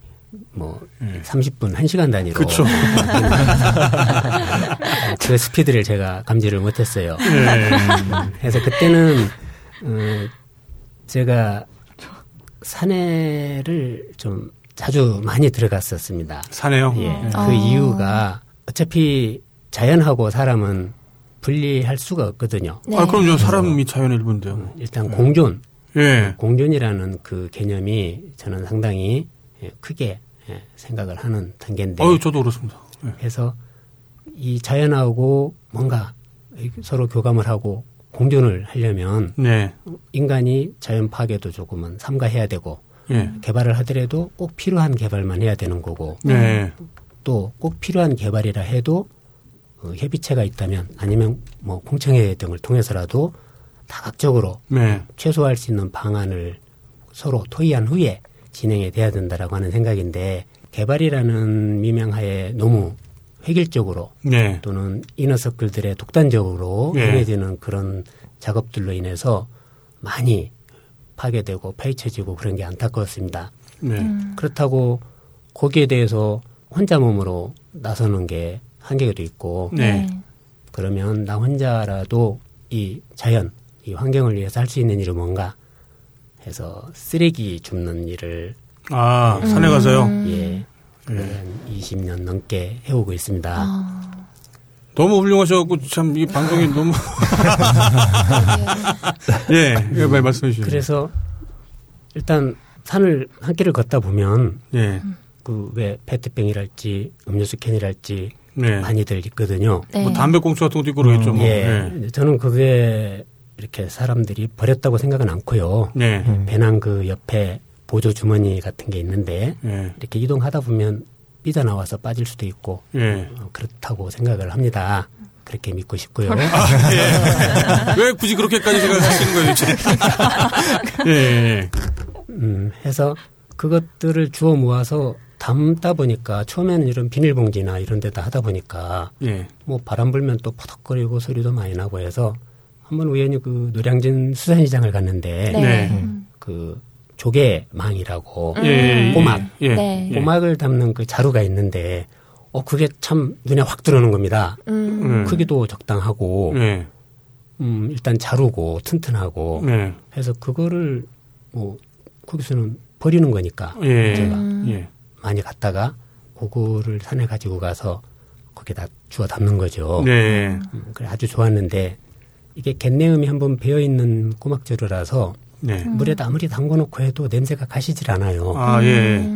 뭐 30분, 1시간 단위로 그쵸. *laughs* 그 스피드를 제가 감지를 못했어요. 예. 그래서 그때는 어, 제가 산에를 좀 자주 많이 들어갔었습니다. 사네요. 예. 아. 그 이유가 어차피 자연하고 사람은 분리할 수가 없거든요. 네. 아, 그럼요. 사람이 자연의 일부인데요. 일단 공존, 예. 공존이라는 그 개념이 저는 상당히 예, 크게 예, 생각을 하는 단계인데 어유 저도 그렇습니다. 예. 그래서 이 자연하고 뭔가 서로 교감을 하고 공존을 하려면 네. 인간이 자연 파괴도 조금은 삼가해야 되고 예. 개발을 하더라도 꼭 필요한 개발만 해야 되는 거고 네. 또꼭 필요한 개발이라 해도 어, 협의체가 있다면 아니면 뭐 공청회 등을 통해서라도 다각적으로 네. 최소화할 수 있는 방안을 서로 토의한 후에 진행이 돼야 된다라고 하는 생각인데 개발이라는 미명하에 너무 획일적으로 네. 또는 이너서클들의 독단적으로 예. 행해지는 그런 작업들로 인해서 많이 파괴되고 파헤쳐지고 그런 게 안타까웠습니다. 네. 그렇다고 거기에 대해서 혼자 몸으로 나서는 게 한계가 있고 네. 그러면 나 혼자라도 이 자연, 이 환경을 위해서 할 수 있는 일은 뭔가 해서 쓰레기 줍는 일을 아, 산에 가서요? 예, 한 20년 넘게 해오고 있습니다. 너무 훌륭하셔갖고, 참, 이 방송이 너무. *laughs* 예, 예, 말- 말씀해 주시죠. 그래서 일단 산을 한 끼를 걷다 보면 예, 그왜 페트병이랄지 음료수 캔이랄지 네. 많이들 있거든요. 네. 뭐 담배꽁초 같은 것도 있고 그러겠죠, 뭐. 예, 예. 저는 그게 이렇게 사람들이 버렸다고 생각은 않고요. 네. 배낭 그 옆에 보조 주머니 같은 게 있는데 예. 이렇게 이동하다 보면 삐져 나와서 빠질 수도 있고 예. 어, 그렇다고 생각을 합니다. 그렇게 믿고 싶고요. 왜 굳이 그렇게까지 생각하시는 거예요, 대체? *laughs* 예, 예, 음, 해서 그것들을 주워 모아서 담다 보니까 처음에는 이런 비닐봉지나 이런 데다 하다 보니까 예. 뭐 바람 불면 또 퍼덕거리고 소리도 많이 나고 해서 한번 우연히 그 노량진 수산시장을 갔는데 네. 네. 그 조개망이라고 예, 예, 꼬막. 예. 네. 예. 꼬막을 담는 그 자루가 있는데 어 그게 참 눈에 확 들어오는 겁니다. 음. 음. 크기도 적당하고 예. 음, 일단 자루고 튼튼하고 네. 해서 그거를 뭐 거기서는 버리는 거니까 예. 제가 예. 많이 갔다가 그거를 산에 가지고 가서 거기다 주워 담는 거죠. 네. 음, 그래 아주 좋았는데 이게 갯내음이 한번 배어 있는 꼬막자루라서 네. 물에다 아무리 담궈놓고 해도 냄새가 가시질 않아요. 아, 예.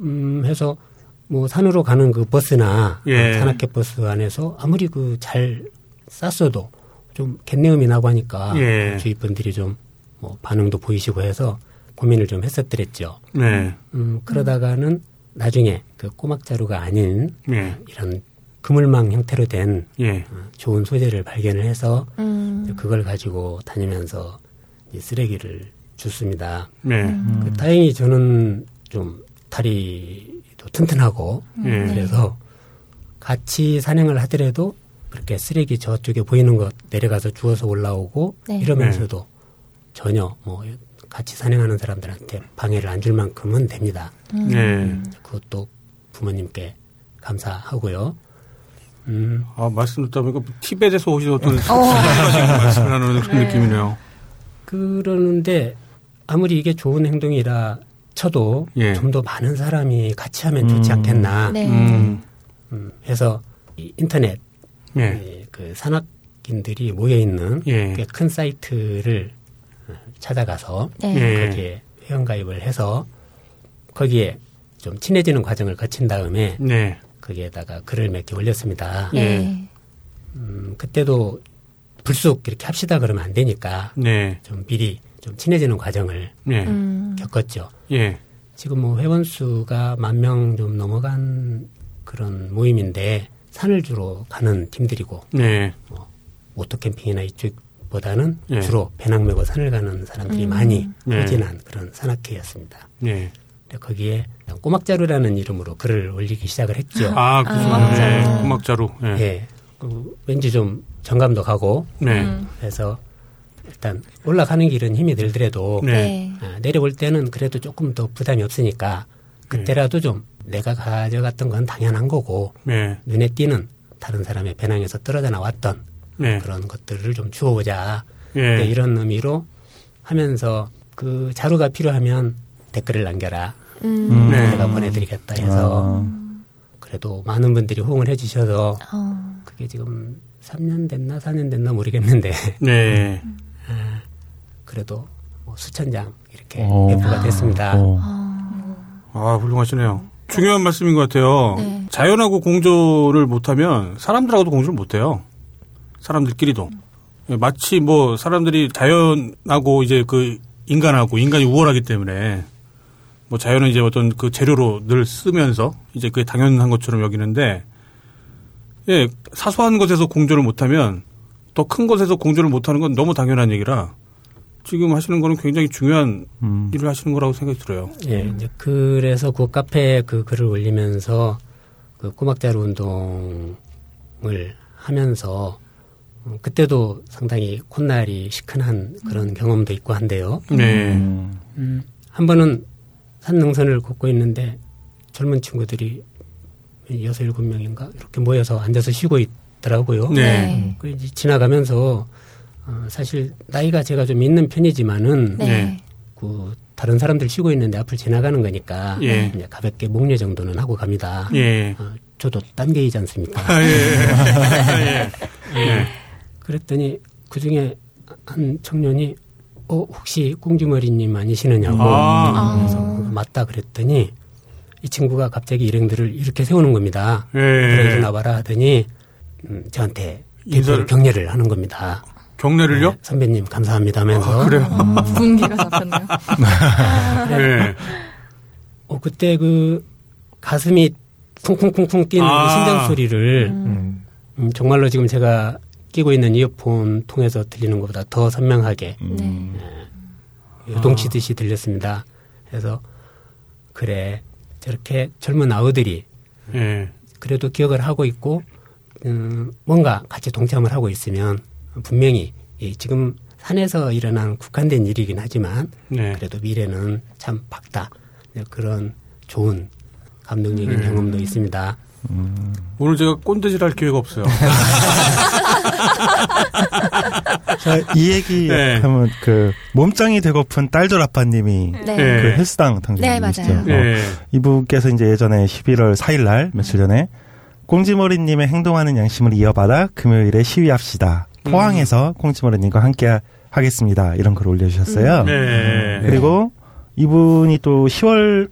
음, 해서 뭐 산으로 가는 그 버스나 예. 그 산악회 버스 안에서 아무리 그 잘 쌌어도 좀 갯내음이 나고 하니까 예. 주위 분들이 좀 뭐 반응도 보이시고 해서 고민을 좀 했었더랬죠. 네. 음, 그러다가는 나중에 그 꼬막 자루가 아닌 예. 이런 그물망 형태로 된 예. 어, 좋은 소재를 발견을 해서 음. 그걸 가지고 다니면서 이 쓰레기를 줍습니다. 네. 그 다행히 저는 좀 다리도 튼튼하고 예. 그래서 같이 산행을 하더라도 그렇게 쓰레기 저쪽에 보이는 것 내려가서 주워서 올라오고 네. 이러면서도 전혀 뭐 같이 산행하는 사람들한테 방해를 안 줄 만큼은 됩니다. 네. 그것도 부모님께 감사하고요. 음, 아, 말씀 듣다 보니까 티벳에서 오신 어떤 말씀을 하는 *laughs* 그런 느낌이네요. 그러는데 아무리 이게 좋은 행동이라 쳐도 예. 좀더 많은 사람이 같이 하면 좋지 음. 않겠나 네. 음. 음, 해서 이 인터넷 예. 이그 산악인들이 모여 있는 예. 큰 사이트를 어, 찾아가서 네. 예. 거기에 회원 가입을 해서 거기에 좀 친해지는 과정을 거친 다음에 네. 거기에다가 글을 몇 개 올렸습니다. 네. 음, 그때도 불쑥 이렇게 합시다 그러면 안 되니까 네. 좀 미리 좀 친해지는 과정을 네. 음. 겪었죠. 예. 지금 뭐 회원 수가 만 명 좀 넘어간 그런 모임인데 산을 주로 가는 팀들이고 네. 오토 캠핑이나 이쪽보다는 예. 주로 배낭 메고 산을 가는 사람들이 음. 많이 네. 소진한 그런 산악회였습니다. 네. 거기에 꼬막자루라는 이름으로 글을 올리기 시작을 했죠. 아, 그 꼬막자루. 네. 꼬막자루. 예. 예. 그 왠지 좀 정감도 가고 네. 음. 그래서 일단 올라가는 길은 힘이 들더라도 네. 네. 아, 내려올 때는 그래도 조금 더 부담이 없으니까 그때라도 좀 내가 가져갔던 건 당연한 거고 네. 눈에 띄는 다른 사람의 배낭에서 떨어져 나왔던 네. 그런 것들을 좀 주워보자 예. 네, 이런 의미로 하면서 그 자료가 필요하면 댓글을 남겨라 음. 네. 내가 보내드리겠다 해서 아, 그래도 많은 분들이 호응을 해주셔서 어. 그게 지금 3년 됐나 4년 됐나 모르겠는데 *laughs* 네. 그래도 뭐 수천 장 이렇게 어. 배포가 됐습니다. 어. 아, 훌륭하시네요. 중요한 말씀인 것 같아요. 네. 자연하고 공조를 못하면 사람들하고도 공조를 못해요. 사람들끼리도. 예, 마치 뭐 사람들이 자연하고 이제 그 인간하고 인간이 우월하기 때문에 뭐 자연은 이제 어떤 그 재료로 늘 쓰면서 이제 그게 당연한 것처럼 여기는데 예, 사소한 것에서 공조를 못하면 더 큰 것에서 공조를 못하는 건 너무 당연한 얘기라 지금 하시는 거는 굉장히 중요한 음. 일을 하시는 거라고 생각이 들어요. 예, 이제 그래서 그 카페에 그 글을 올리면서 그 꼬막자루 운동을 하면서 어, 그때도 상당히 콧날이 시큰한 그런 경험도 있고 한데요. 네. 음. 음, 한 번은 산 능선을 걷고 있는데 젊은 친구들이 여섯 일곱 명인가 이렇게 모여서 앉아서 쉬고 있더라고요. 네. 그 이제 지나가면서 어, 사실 나이가 제가 좀 있는 편이지만은 네. 네. 그 다른 사람들 쉬고 있는데 앞을 지나가는 거니까 예. 이제 가볍게 목례 정도는 하고 갑니다. 예. 어, 저도 딴게이지 않습니까? 아, 예. 예. *laughs* 예. 그랬더니 그 중에 한 청년이 어 혹시 꽁지머리님 아니시느냐고 아. 그래서 어, 맞다 그랬더니 이 친구가 갑자기 일행들을 이렇게 세우는 겁니다. 그래 예. 나와라 하더니 음, 저한테 인사를- 격려를 하는 겁니다. 경례를요? 네, 선배님 감사합니다 하면서 아, 그래요? 분기가 잡혔네요. *laughs* 예. 어, 그때 그 가슴이 쿵쿵쿵쿵 뛰는 아. 그 심장 소리를 음. 음, 정말로 지금 제가 끼고 있는 이어폰 통해서 들리는 것보다 더 선명하게 음. 요동치듯이 들렸습니다. 그래서 그래 저렇게 젊은 아우들이 예. 그래도 기억을 하고 있고 음, 뭔가 같이 동참을 하고 있으면 분명히 이 지금 산에서 일어난 국한된 일이긴 하지만 네. 그래도 미래는 참 밝다 네, 그런 좋은 감동적인 네. 경험도 있습니다. 오늘 제가 꼰대질 할 기회가 없어요. *laughs* *laughs* 자, 이 얘기 네. 하면 그 몸짱이 되고픈 딸돌 아빠님이 네. 네. 그 헬스당 네, 당신이시죠. 맞아요. 예. 이분께서 이제 예전에 11월 4일 날 며칠 전에 꽁지머리님의 행동하는 양심을 이어받아 금요일에 시위합시다. 포항에서 꽁지머리님과 함께 하겠습니다. 이런 글을 올려주셨어요. 네. 그리고 이분이 또 10월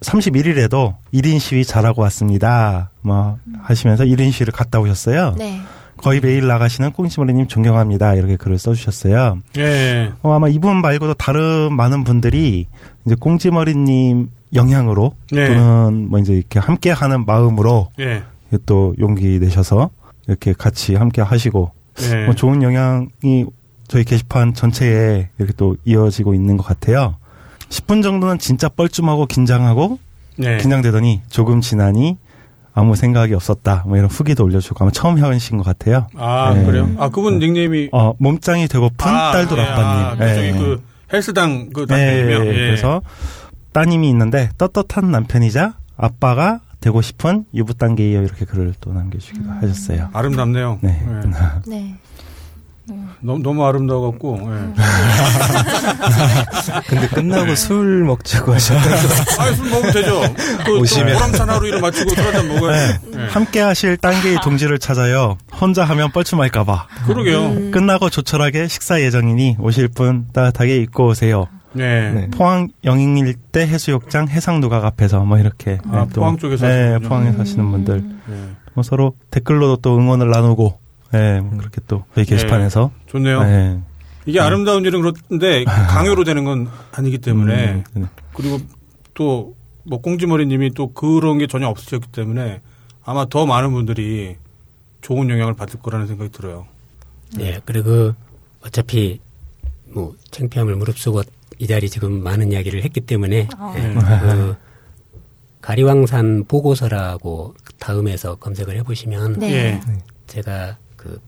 31일에도 1인 시위 잘하고 왔습니다. 뭐 하시면서 1인 시위를 갔다 오셨어요. 네. 거의 매일 나가시는 꽁지머리님 존경합니다. 이렇게 글을 써주셨어요. 예. 어, 아마 이분 말고도 다른 많은 분들이 이제 꽁지머리님 영향으로 네. 또는 뭐 이제 이렇게 함께 하는 마음으로 예. 또 용기 내셔서 이렇게 같이 함께 하시고 예. 뭐 좋은 영향이 저희 게시판 전체에 이렇게 또 이어지고 있는 것 같아요. 10분 정도는 진짜 뻘쭘하고 긴장하고 네. 긴장되더니 조금 지나니 아무 생각이 없었다. 뭐 이런 후기도 올려주고 아마 처음 하신 것 같아요. 아, 네. 그래요? 아, 그분 닉네임이 어, 몸짱이 되고픈 아, 딸도 예, 아빠님. 아, 예. 그 헬스당 그 네, 단장이며. 예. 그래서 따님이 있는데 떳떳한 남편이자 아빠가 되고 싶은 유부 단계이요 이렇게 글을 또 남겨주기도 하셨어요. 아름답네요. 네. 예. *laughs* 네. 너무, 너무 아름다워갖고. 예. *laughs* 근데 끝나고 술 먹자고 하셨다고. 아, 술 먹으면 되죠. *laughs* 그, 오시면. 보람찬 하루 일을 마치고 술 한잔 먹어야지. 예. 함께 하실 단계의 동지를 찾아요. 혼자 하면 뻘쭘할까봐. 그러게요. 끝나고 조촐하게 식사 예정이니 오실 분 따뜻하게 입고 오세요. 네. 네. 포항 영익일대 해수욕장 해상누각 앞에서 뭐 이렇게 아, 네, 또, 포항 쪽에서 네. 포항에 사시는 분들 예. 뭐 서로 댓글로도 또 응원을 나누고 네, 뭐 그렇게 또 저희 게시판에서 좋네요. 네. 이게 아름다운 일은 그렇는데 *laughs* 강요로 되는 건 아니기 때문에 음, 네. 그리고 또 뭐 꽁지머리님이 또 그런 게 전혀 없으셨기 때문에 아마 더 많은 분들이 좋은 영향을 받을 거라는 생각이 들어요. 네, 그리고 어차피 뭐 창피함을 무릅쓰고 이 자리 지금 많은 이야기를 했기 때문에 예, 그 가리왕산 보고서라고 다음에서 검색을 해보시면 네. 예. 제가 그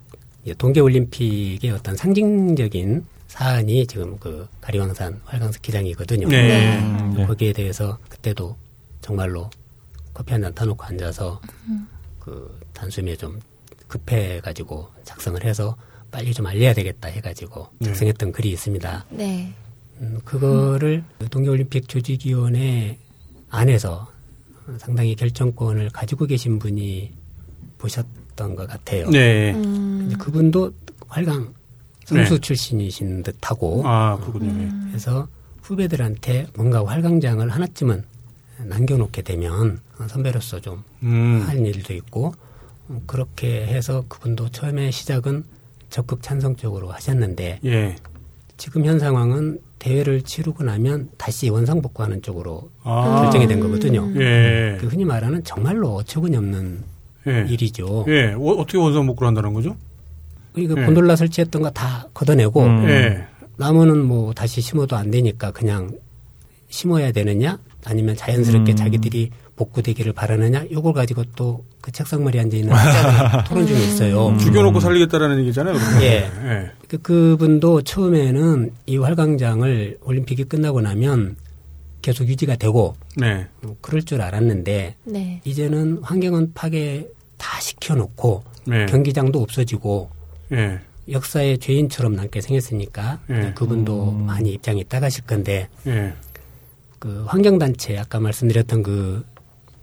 동계올림픽의 어떤 상징적인 사안이 지금 그 가리왕산 활강 스키장이거든요. 네. 음, 네. 거기에 대해서 그때도 정말로 커피 한 잔 타놓고 앉아서 그 단숨에 좀 급해가지고 작성을 해서 빨리 좀 알려야 되겠다 해가지고 작성했던 글이 있습니다. 네. 음, 그거를 동계올림픽 조직위원회 안에서 상당히 결정권을 가지고 계신 분이 보셨 던 것 같아요. 네. 음. 그분도 활강 선수 네. 출신이신 듯하고 아, 그렇군요. 그래서 후배들한테 뭔가 활강장을 하나쯤은 남겨놓게 되면 선배로서 좀 음. 할 일도 있고 음, 그렇게 해서 그분도 처음에 시작은 적극 찬성적으로 하셨는데 예. 지금 현 상황은 대회를 치르고 나면 다시 원상복구하는 쪽으로 아. 결정이 된 거거든요. 예. 그 흔히 말하는 정말로 어처구니 없는 예. 일이죠. 예. 어, 어떻게 원상 복구를 한다는 거죠? 이거 예. 곤돌라 설치했던 거 다 걷어내고 음. 예. 나무는 뭐 다시 심어도 안 되니까 그냥 심어야 되느냐 아니면 자연스럽게 음. 자기들이 복구되기를 바라느냐 요걸 가지고 또 그 책상머리에 앉아 있는 *laughs* 토론 중에 있어요. 죽여놓고 살리겠다라는 얘기잖아요. 예. 예. 그 그분도 처음에는 이 활강장을 올림픽이 끝나고 나면 계속 유지가 되고 네. 뭐 그럴 줄 알았는데 네. 이제는 환경은 파괴 다 시켜놓고 네. 경기장도 없어지고 예. 역사의 죄인처럼 남게 생겼으니까 예. 그분도 많이 입장이 따가실 건데 예. 그 환경단체 아까 말씀드렸던 그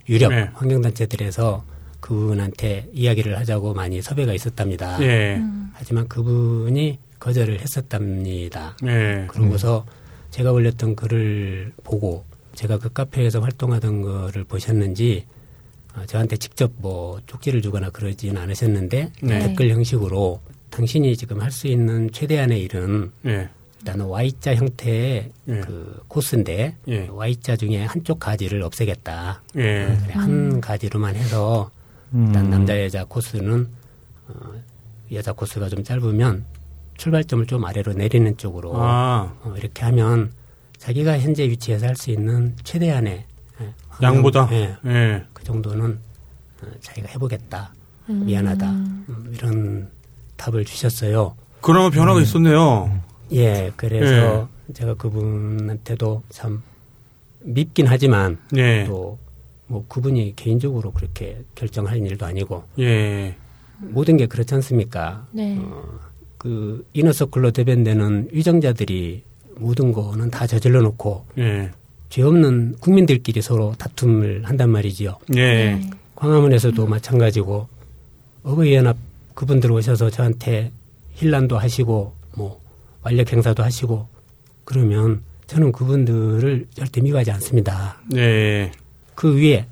유력 네. 환경단체들에서 그분한테 이야기를 하자고 많이 섭외가 있었답니다. 예. 하지만 그분이 거절을 했었답니다. 예. 그러고서 제가 올렸던 글을 보고 제가 그 카페에서 활동하던 거를 보셨는지 어, 저한테 직접 뭐 쪽지를 주거나 그러진 않으셨는데 네. 댓글 형식으로 당신이 지금 할 수 있는 최대한의 일은 예. 일단은 Y자 형태의 예. 그 코스인데 예. Y자 중에 한쪽 가지를 없애겠다. 예. 한 가지로만 해서 일단 음. 남자 여자 코스는 어, 여자 코스가 좀 짧으면 출발점을 좀 아래로 내리는 쪽으로 아. 어, 이렇게 하면 자기가 현재 위치에서 할 수 있는 최대한의 예, 양보다. 예, 예. 그 정도는 어, 자기가 해보겠다. 미안하다. 음, 이런 답을 주셨어요. 그나마 변화가 있었네요. 예, 그래서 제가 그분한테도 참 밉긴 하지만 예. 또뭐 그분이 개인적으로 그렇게 결정할 일도 아니고 예. 모든 게 그렇지 않습니까? 네. 어, 그 이너서클로 대변되는 위정자들이 모든 거는 다 저질러 놓고 예. 죄 없는 국민들끼리 서로 다툼을 한단 말이지요. 예. 네. 광화문에서도 마찬가지고 어버이 연합 그분들 오셔서 저한테 힐난도 하시고 뭐 완력 행사도 하시고 그러면 저는 그분들을 절대 미워하지 않습니다. 예. 그 위에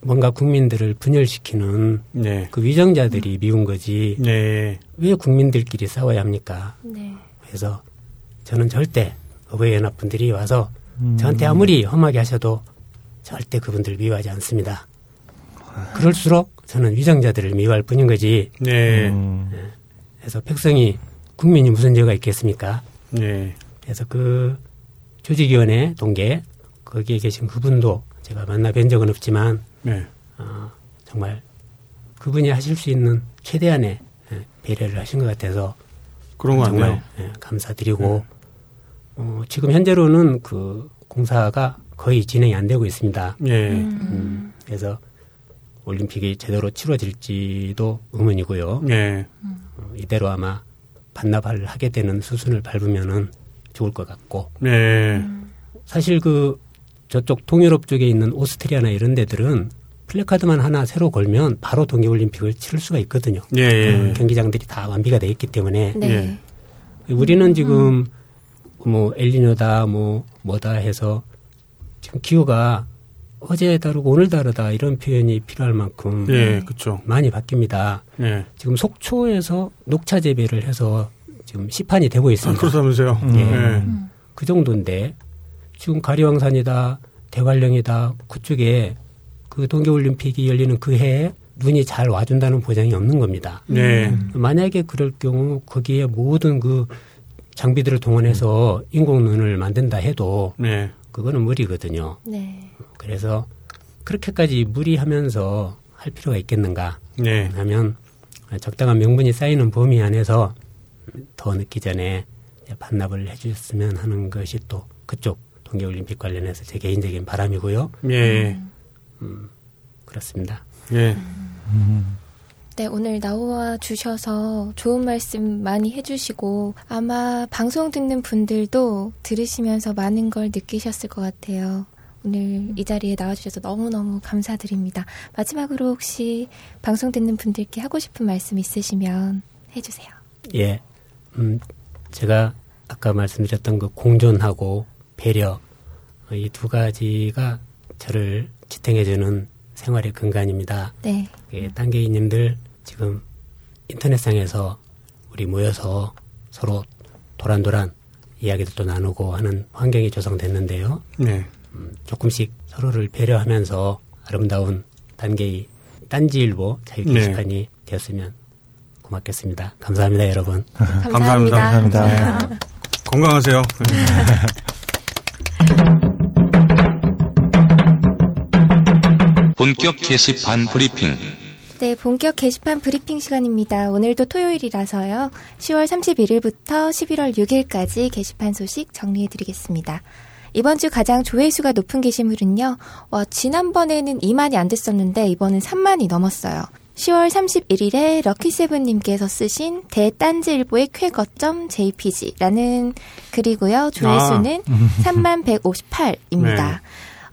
뭔가 국민들을 분열시키는 예. 그 위정자들이 미운 거지 예. 왜 국민들끼리 싸워야 합니까? 네. 그래서 저는 절대 어버이 연합 분들이 와서 음. 저한테 아무리 험하게 하셔도 절대 그분들 미워하지 않습니다. 그럴수록 저는 위정자들을 미워할 뿐인 거지. 예. 음. 그래서 백성이 국민이 무슨 죄가 있겠습니까? 예. 그래서 그 조직위원회 동계 거기에 계신 그분도 제가 만나 뵌 적은 없지만 예. 어, 정말 그분이 하실 수 있는 최대한의 예, 배려를 하신 것 같아서 그런 거 정말 같네요. 예, 감사드리고 어, 지금 현재로는 그 공사가 거의 진행이 안 되고 있습니다. 예. 음, 그래서 올림픽이 제대로 치러질지도 의문이고요. 예. 어, 이대로 아마 반납을 하게 되는 수순을 밟으면은 좋을 것 같고 예. 사실 그 저쪽 동유럽 쪽에 있는 오스트리아나 이런 데들은 플래카드만 하나 새로 걸면 바로 동계올림픽을 치를 수가 있거든요. 예. 예. 그 경기장들이 다 완비가 돼 있기 때문에 네. 예. 우리는 지금 뭐 엘리뇨다 뭐 뭐다 해서 지금 기후가 어제 다르고 오늘 다르다 이런 표현이 필요할 만큼 예. 그쵸. 많이 바뀝니다. 예. 지금 속초에서 녹차 재배를 해서 지금 시판이 되고 아, 있습니다. 그렇다면서요. 음. 예. 그 정도인데 지금 가리왕산이다 대관령이다 그쪽에 그 동계올림픽이 열리는 그 해에 눈이 잘 와준다는 보장이 없는 겁니다. 예. 만약에 그럴 경우 거기에 모든 그 장비들을 동원해서 인공 눈을 만든다 해도 예. 그거는 무리거든요. 네. 그래서 그렇게까지 무리하면서 할 필요가 있겠는가 예. 하면 적당한 명분이 쌓이는 범위 안에서 더 늦기 전에 반납을 해주셨으면 하는 것이 또 그쪽 동계올림픽 관련해서 제 개인적인 바람이고요. 예. 그렇습니다. 예. 네, 오늘 나와 주셔서 좋은 말씀 많이 해주시고 아마 방송 듣는 분들도 들으시면서 많은 걸 느끼셨을 것 같아요. 오늘 이 자리에 나와주셔서 너무너무 감사드립니다. 마지막으로 혹시 방송 듣는 분들께 하고 싶은 말씀 있으시면 해주세요. 예, 음, 제가 아까 말씀드렸던 그 공존하고 배려 이 두 가지가 저를 지탱해주는 생활의 근간입니다. 네. 예, 단계인님들 지금 인터넷상에서 우리 모여서 서로 도란도란 이야기들도 나누고 하는 환경이 조성됐는데요. 예. 음, 조금씩 서로를 배려하면서 아름다운 단계의 딴지일보 자유 네. 게시판이 되었으면 고맙겠습니다. 감사합니다, 여러분. *laughs* 감사합니다. 감사합니다. 건강하세요. 본격 게시판 브리핑. 네, 본격 게시판 브리핑 시간입니다. 오늘도 토요일이라서요. 10월 31일부터 11월 6일까지 게시판 소식 정리해드리겠습니다. 이번 주 가장 조회수가 높은 게시물은요. 와, 지난번에는 2만이 안 됐었는데 이번은 3만이 넘었어요. 10월 31일에 럭키세븐님께서 쓰신 대딴지일보의 쾌거점 JPG라는 글이고요. 조회수는 3만 158입니다. 네.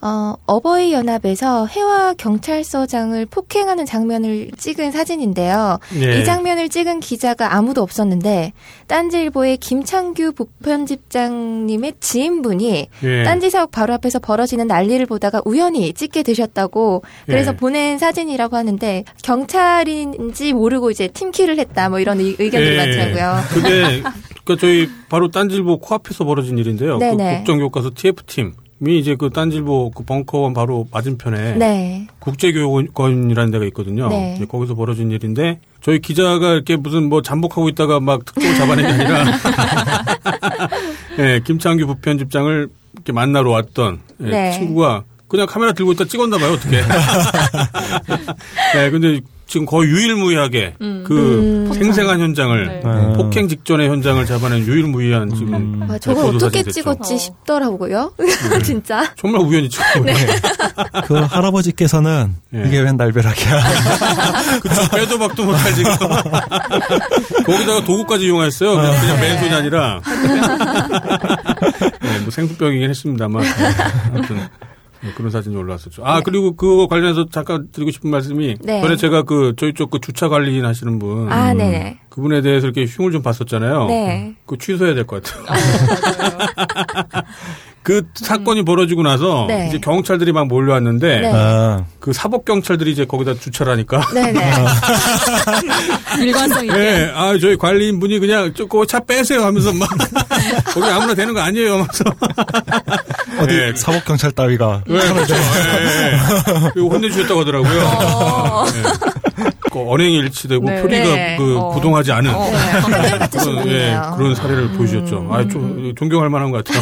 어, 어버이 연합에서 해와 경찰서장을 폭행하는 장면을 찍은 사진인데요. 예. 이 장면을 찍은 기자가 아무도 없었는데 딴지일보의 김창규 부편집장님의 지인분이 예. 딴지 사옥 바로 앞에서 벌어지는 난리를 보다가 우연히 찍게 되셨다고 그래서 예. 보낸 사진이라고 하는데 경찰인지 모르고 이제 팀킬을 했다 뭐 이런 의- 의견들이 많더라고요. 그게 *laughs* 그 저희 바로 딴질보 코앞에서 벌어진 일인데요. 그. 국정교과서 TF팀 이 이제 그 딴질보 그 벙커원 바로 맞은편에 네. 국제교육원이라는 데가 있거든요. 네. 거기서 벌어진 일인데 저희 기자가 이렇게 무슨 뭐 잠복하고 있다가 막 특종을 잡아낸 게 아니라 *laughs* 예, 김창규 부편집장을 이렇게 만나러 왔던 예, 네. 친구가 그냥 카메라 들고 있다 찍었나 봐요, 어떻게. *laughs* 네, 근데 지금 거의 유일무이하게 그 생생한 현장을 네. 음. 폭행 직전의 현장을 잡아낸 유일무이한 지금 음. 아, 저걸 어떻게 사진 됐죠. 찍었지 어. 싶더라고요. *laughs* 진짜. 정말 우연히 찍은 거예요. 그 할아버지께서는 예. 이게 웬 날벼락이야. *laughs* 그쵸, 빼도 박도 못할 지금. *laughs* 거기다가 도구까지 이용했어요. 그냥, 그냥 맨손이 아니라. 네, 뭐 생수병이긴 했습니다만. 아무튼. 네, 그런 사진이 올라왔었죠. 아, 그리고 그거 관련해서 잠깐 드리고 싶은 말씀이. 네. 전에 제가 그, 저희 쪽 그 주차 관리인 하시는 분. 아, 네네. 그분에 대해서 이렇게 흉을 좀 봤었잖아요. 네. 그거 취소해야 될 것 같아요. *laughs* 그 사건이 벌어지고 나서 네. 이제 경찰들이 막 몰려왔는데 네. 아, 그 사법 경찰들이 이제 거기다 주차를 하니까 네네. *laughs* 일관성 있게. 네, 아, 저희 관리인 분이 그냥 조금 차 빼세요 하면서 막, *laughs* 거기 아무나 되는 거 아니에요 하면서. *laughs* 어디 네. 사법 경찰 따위가. 네, 그렇죠. 예, 예. 그리고 혼내주셨다고 하더라고요. 어. 네. 그 언행이 일치되고 네. 표리가 네. 그 어. 부동하지 않은 어. 한결 같으신 그런, 예, 분이에요. 그런 사례를 보여주셨죠. 아, 좀 존경할 만한 것 같아요.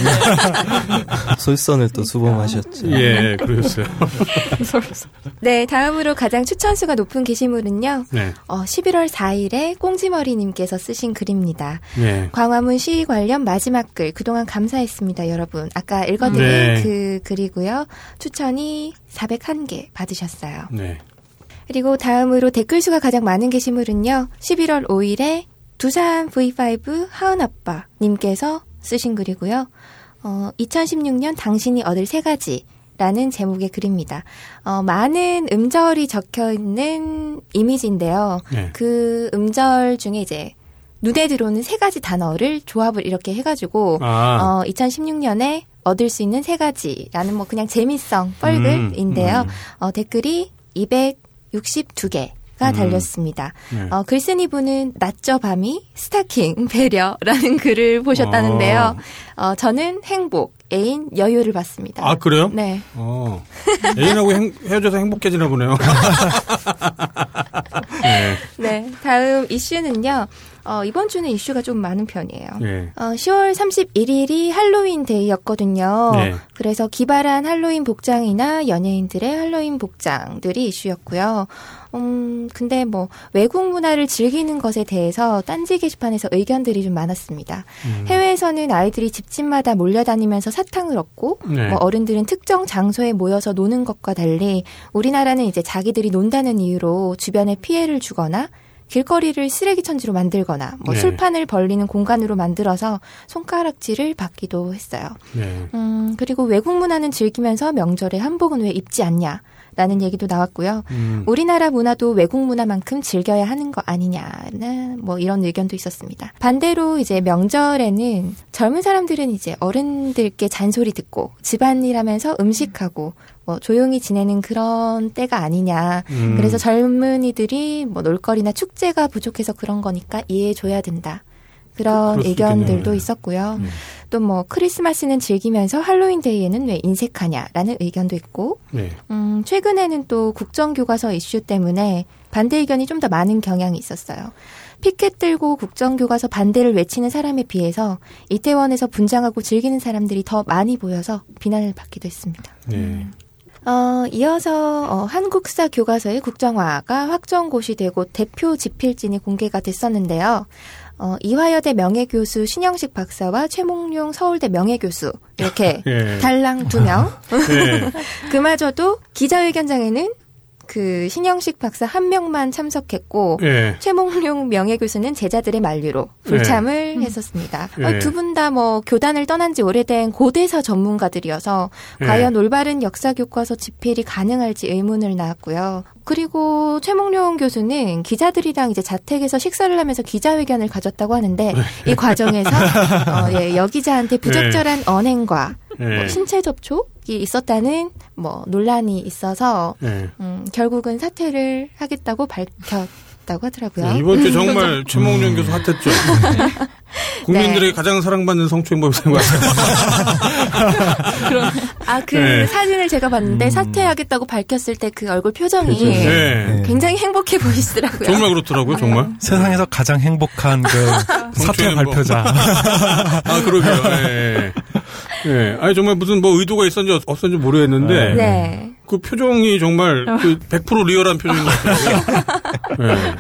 *laughs* 솔선을 또 수범하셨죠. 예, 그러셨어요. *laughs* 네, 다음으로 가장 추천수가 높은 게시물은요. 네, 어, 11월 4일에 꽁지머리님께서 쓰신 글입니다. 네. 광화문 시위 관련 마지막 글 그동안 감사했습니다, 여러분. 아까 읽어드린 네. 그 글이고요. 추천이 401개 받으셨어요. 네. 그리고 다음으로 댓글 수가 가장 많은 게시물은요. 11월 5일에 두산 V5 하은 아빠 님께서 쓰신 글이고요. 어, 2016년 당신이 얻을 세 가지 라는 제목의 글입니다. 어, 많은 음절이 적혀 있는 이미지인데요. 네. 그 음절 중에 이제 눈에 들어오는 세 가지 단어를 조합을 이렇게 해가지고 아, 어, 2016년에 얻을 수 있는 세 가지라는 뭐 그냥 재미성 뻘글인데요. 음, 음. 어, 댓글이 262개가 음. 달렸습니다. 네. 어, 글쓴이 분은 낮져밤이 스타킹 *laughs* 배려라는 글을 보셨다는데요. 어, 저는 행복, 애인, 여유를 봤습니다. 아, 그래요? 네. 어. 애인하고 행- 헤어져서 행복해지나 보네요. 네. *laughs* 네. 다음 이슈는요. 어, 이번 주는 이슈가 좀 많은 편이에요. 네. 어, 10월 31일이 할로윈 데이였거든요. 네. 그래서 기발한 할로윈 복장이나 연예인들의 할로윈 복장들이 이슈였고요. 음, 근데 뭐 외국 문화를 즐기는 것에 대해서 딴지 게시판에서 의견들이 좀 많았습니다. 음. 해외에서는 아이들이 집집마다 몰려다니면서 사탕을 얻고 네. 뭐 어른들은 특정 장소에 모여서 노는 것과 달리 우리나라는 이제 자기들이 논다는 이유로 주변에 피해를 주거나 길거리를 쓰레기 천지로 만들거나 뭐 네. 술판을 벌리는 공간으로 만들어서 손가락질을 받기도 했어요. 네. 음, 그리고 외국 문화는 즐기면서 명절에 한복은 왜 입지 않냐? 라는 얘기도 나왔고요. 음. 우리나라 문화도 외국 문화만큼 즐겨야 하는 거 아니냐는 뭐 이런 의견도 있었습니다. 반대로 이제 명절에는 젊은 사람들은 이제 어른들께 잔소리 듣고 집안일 하면서 음식하고 뭐 조용히 지내는 그런 때가 아니냐. 음. 그래서 젊은이들이 뭐 놀거리나 축제가 부족해서 그런 거니까 이해해 줘야 된다. 그런 수 의견들도 있겠네요. 있었고요. 네. 또 뭐 크리스마스는 즐기면서 할로윈 데이에는 왜 인색하냐라는 의견도 있고 네. 음, 최근에는 또 국정교과서 이슈 때문에 반대 의견이 좀 더 많은 경향이 있었어요. 피켓 들고 국정교과서 반대를 외치는 사람에 비해서 이태원에서 분장하고 즐기는 사람들이 더 많이 보여서 비난을 받기도 했습니다. 네. 어, 이어서 어, 한국사 교과서의 국정화가 확정고시 되고 대표 집필진이 공개가 됐었는데요. 어, 이화여대 명예교수 신영식 박사와 최몽룡 서울대 명예교수 이렇게 *laughs* 예. 달랑 두 명. 네. *laughs* *laughs* 그마저도 기자회견장에는 그 신영식 박사 한 명만 참석했고 예. 최몽룡 명예 교수는 제자들의 만류로 불참을 했었습니다. 어, 네. 두분 다 뭐 교단을 떠난 지 오래된 고대사 전문가들이어서 네. 과연 올바른 역사 교과서 집필이 가능할지 의문을 낳았고요. 그리고 최몽룡 교수는 기자들이랑 이제 자택에서 식사를 하면서 기자회견을 가졌다고 하는데 이 과정에서 *laughs* 어, 예, 여기자한테 부적절한 언행과 네. 뭐 신체 접촉이 있었다는 뭐 논란이 있어서 네. 음, 결국은 사퇴를 하겠다고 밝혔다고 하더라고요. 네, 이번 주 정말 *laughs* 최몽룡 교수 핫했죠. 국민들에게 네. 가장 사랑받는 성추행법이 된것 같아요. *laughs* 아, 그 네. 사진을 제가 봤는데 사퇴하겠다고 밝혔을 때 그 얼굴 표정이 네. 굉장히 행복해 보이시더라고요. 정말 그렇더라고요, 정말. *laughs* 세상에서 가장 행복한 그 사퇴. 발표자. 아, 그러게요. 예. 아니 정말 무슨 뭐 의도가 있었는지 없었는지 모르겠는데 네. 그 표정이 정말 그 100% 리얼한 표정인 것 같아요. *laughs* 예.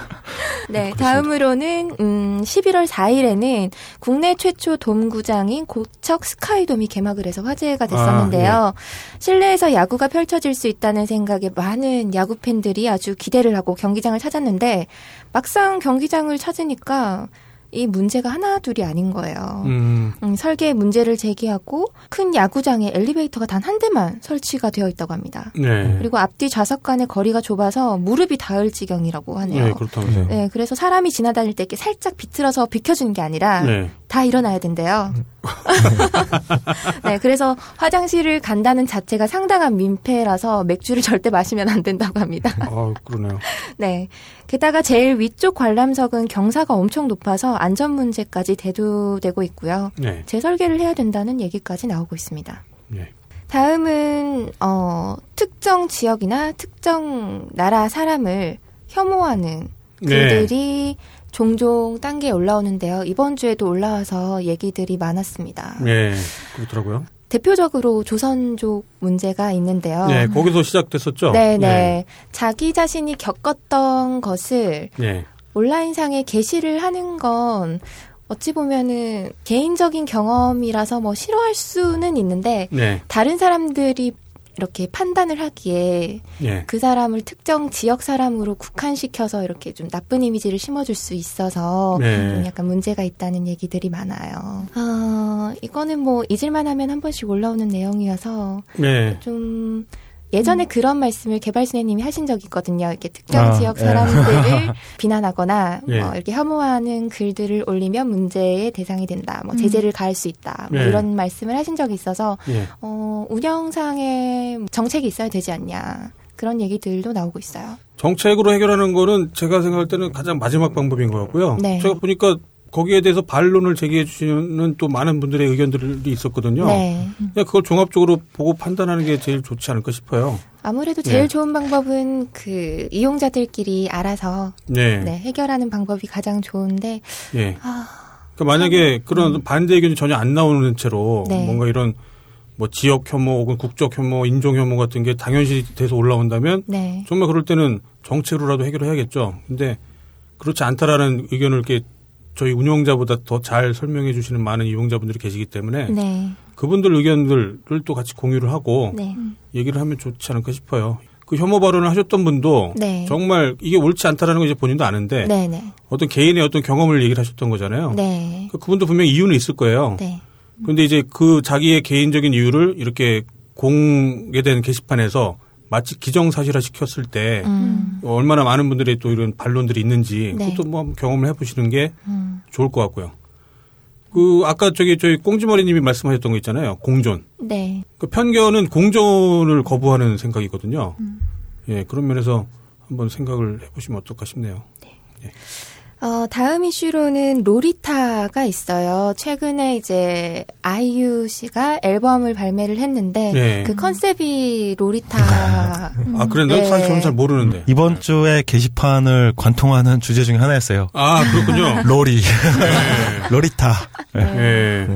네, 다음으로는 음 11월 4일에는 국내 최초 돔구장인 고척 스카이돔이 개막을 해서 화제가 됐었는데요. 실내에서 야구가 펼쳐질 수 있다는 생각에 많은 야구 팬들이 아주 기대를 하고 경기장을 찾았는데 막상 경기장을 찾으니까 이 문제가 하나 둘이 아닌 거예요. 음. 음, 설계에 문제를 제기하고 큰 야구장에 엘리베이터가 단 한 대만 설치가 되어 있다고 합니다. 네. 그리고 앞뒤 좌석 간의 거리가 좁아서 무릎이 닿을 지경이라고 하네요. 네, 그렇다면서요. 네, 그래서 사람이 지나다닐 때 이렇게 살짝 비틀어서 비켜주는 게 아니라 네. 다 일어나야 된대요. *laughs* 네, 그래서 화장실을 간다는 자체가 상당한 민폐라서 맥주를 절대 마시면 안 된다고 합니다. 아, 그러네요. 네. 게다가 제일 위쪽 관람석은 경사가 엄청 높아서 안전 문제까지 대두되고 있고요. 네. 재설계를 해야 된다는 얘기까지 나오고 있습니다. 네. 다음은 어, 특정 지역이나 특정 나라 사람을 혐오하는 네. 글들이 종종 단계에 올라오는데요. 이번 주에도 올라와서 얘기들이 많았습니다. 네. 그렇더라고요. 대표적으로 조선족 문제가 있는데요. 네, 거기서 시작됐었죠? 네, 네. 자기 자신이 겪었던 것을 네. 온라인상에 게시를 하는 건 어찌 보면은 개인적인 경험이라서 뭐 싫어할 수는 있는데 네. 다른 사람들이 이렇게 판단을 하기에 네. 그 사람을 특정 지역 사람으로 국한시켜서 이렇게 좀 나쁜 이미지를 심어줄 수 있어서 네. 좀 약간 문제가 있다는 얘기들이 많아요. 아, 이거는 뭐 잊을만 하면 한 번씩 올라오는 내용이어서 네. 좀 예전에 그런 말씀을 개발순애님이 하신 적이 있거든요. 이렇게 특정 아, 지역 예. 사람들을 *laughs* 비난하거나 예. 뭐 이렇게 혐오하는 글들을 올리면 문제의 대상이 된다. 뭐 제재를 가할 수 있다. 뭐 예. 이런 말씀을 하신 적이 있어서 예. 어, 운영상에 정책이 있어야 되지 않냐. 그런 얘기들도 나오고 있어요. 정책으로 해결하는 거는 제가 생각할 때는 가장 마지막 방법인 것 같고요. 네. 제가 보니까 거기에 대해서 반론을 제기해 주시는 또 많은 분들의 의견들이 있었거든요. 네. 그걸 종합적으로 보고 판단하는 게 제일 좋지 않을까 싶어요. 아무래도 제일 예. 좋은 방법은 그 이용자들끼리 알아서 네. 네, 해결하는 방법이 가장 좋은데 예. 아, 그러니까 만약에 그런 반대 의견이 전혀 안 나오는 채로 네. 뭔가 이런 뭐 지역 혐오 혹은 국적 혐오, 인종 혐오 같은 게 당연시 돼서 올라온다면 네. 정말 그럴 때는 정책으로라도 해결을 해야겠죠. 근데 그렇지 않다라는 의견을 이렇게 저희 운영자보다 더 잘 설명해 주시는 많은 이용자분들이 계시기 때문에 네. 그분들 의견들을 또 같이 공유를 하고 네. 얘기를 하면 좋지 않을까 싶어요. 그 혐오 발언을 하셨던 분도 네. 정말 이게 옳지 않다라는 걸 이제 본인도 아는데 네, 네. 어떤 개인의 어떤 경험을 얘기를 하셨던 거잖아요. 네. 그 그분도 분명히 이유는 있을 거예요. 네. 그런데 이제 그 자기의 개인적인 이유를 이렇게 공개된 게시판에서 마치 기정사실화 시켰을 때 음. 얼마나 많은 분들의 또 이런 반론들이 있는지 네. 그것도 뭐 한번 경험을 해보시는 게 음. 좋을 것 같고요. 그 아까 저기 저희 꽁지머리님이 말씀하셨던 거 있잖아요. 공존. 네. 그 편견은 공존을 거부하는 생각이거든요. 음. 예, 그런 면에서 한번 생각을 해보시면 어떨까 싶네요. 어, 다음 이슈로는 로리타가 있어요. 최근에 이제 아이유 씨가 앨범을 발매를 했는데 네. 그 컨셉이 로리타. 아, 그랬나요? 네. 사실 저는 잘 모르는데. 이번 주에 게시판을 관통하는 주제 중에 하나였어요. 아, 그렇군요. *laughs* 로리, 네. *laughs* 로리타. 예.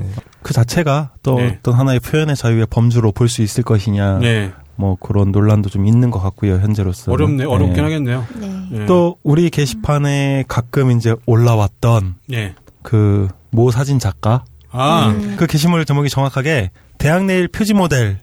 그 자체가 또 네. 어떤 하나의 표현의 자유의 범주로 볼 수 있을 것이냐. 네. 뭐 그런 논란도 좀 있는 것 같고요, 현재로서. 어렵네, 어렵긴 하겠네요. 네. 예. 또 우리 게시판에 가끔 이제 올라왔던 예. 그모 사진 작가 아, 음. 그 게시물 제목이 정확하게 대학 내일 표지 모델을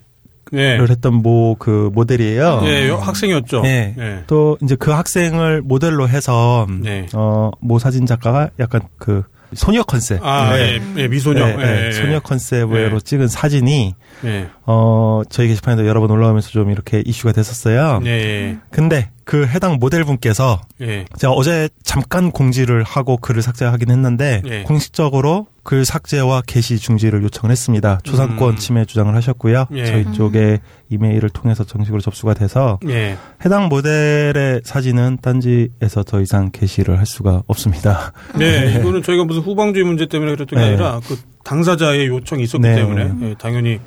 예. 했던 모 그 모델이에요. 예, 여- 학생이었죠. 네. 예. 또 이제 그 학생을 모델로 해서 네. 어모 사진 작가가 약간 그 소녀 컨셉, 아, 네. 예, 예, 미소녀. 네, 네, 예, 예. 소녀 컨셉으로 네. 찍은 사진이 예. 어 저희 게시판에도 여러 번 올라오면서 좀 이렇게 이슈가 됐었어요. 예, 근데 그 해당 모델분께서 예. 예. 제가 어제 잠깐 공지를 하고 글을 삭제하긴 했는데 예. 공식적으로 글 삭제와 게시 중지를 요청을 했습니다. 초상권 음. 침해 주장을 하셨고요. 예. 저희 쪽에 이메일을 통해서 정식으로 접수가 돼서 예. 해당 모델의 사진은 딴지에서 더 이상 게시를 할 수가 없습니다. 네, *laughs* 이거는 저희가 무슨 후방주의 문제 때문에 그랬던 게 네. 아니라 그 당사자의 요청이 있었기 네. 때문에 예, 당연히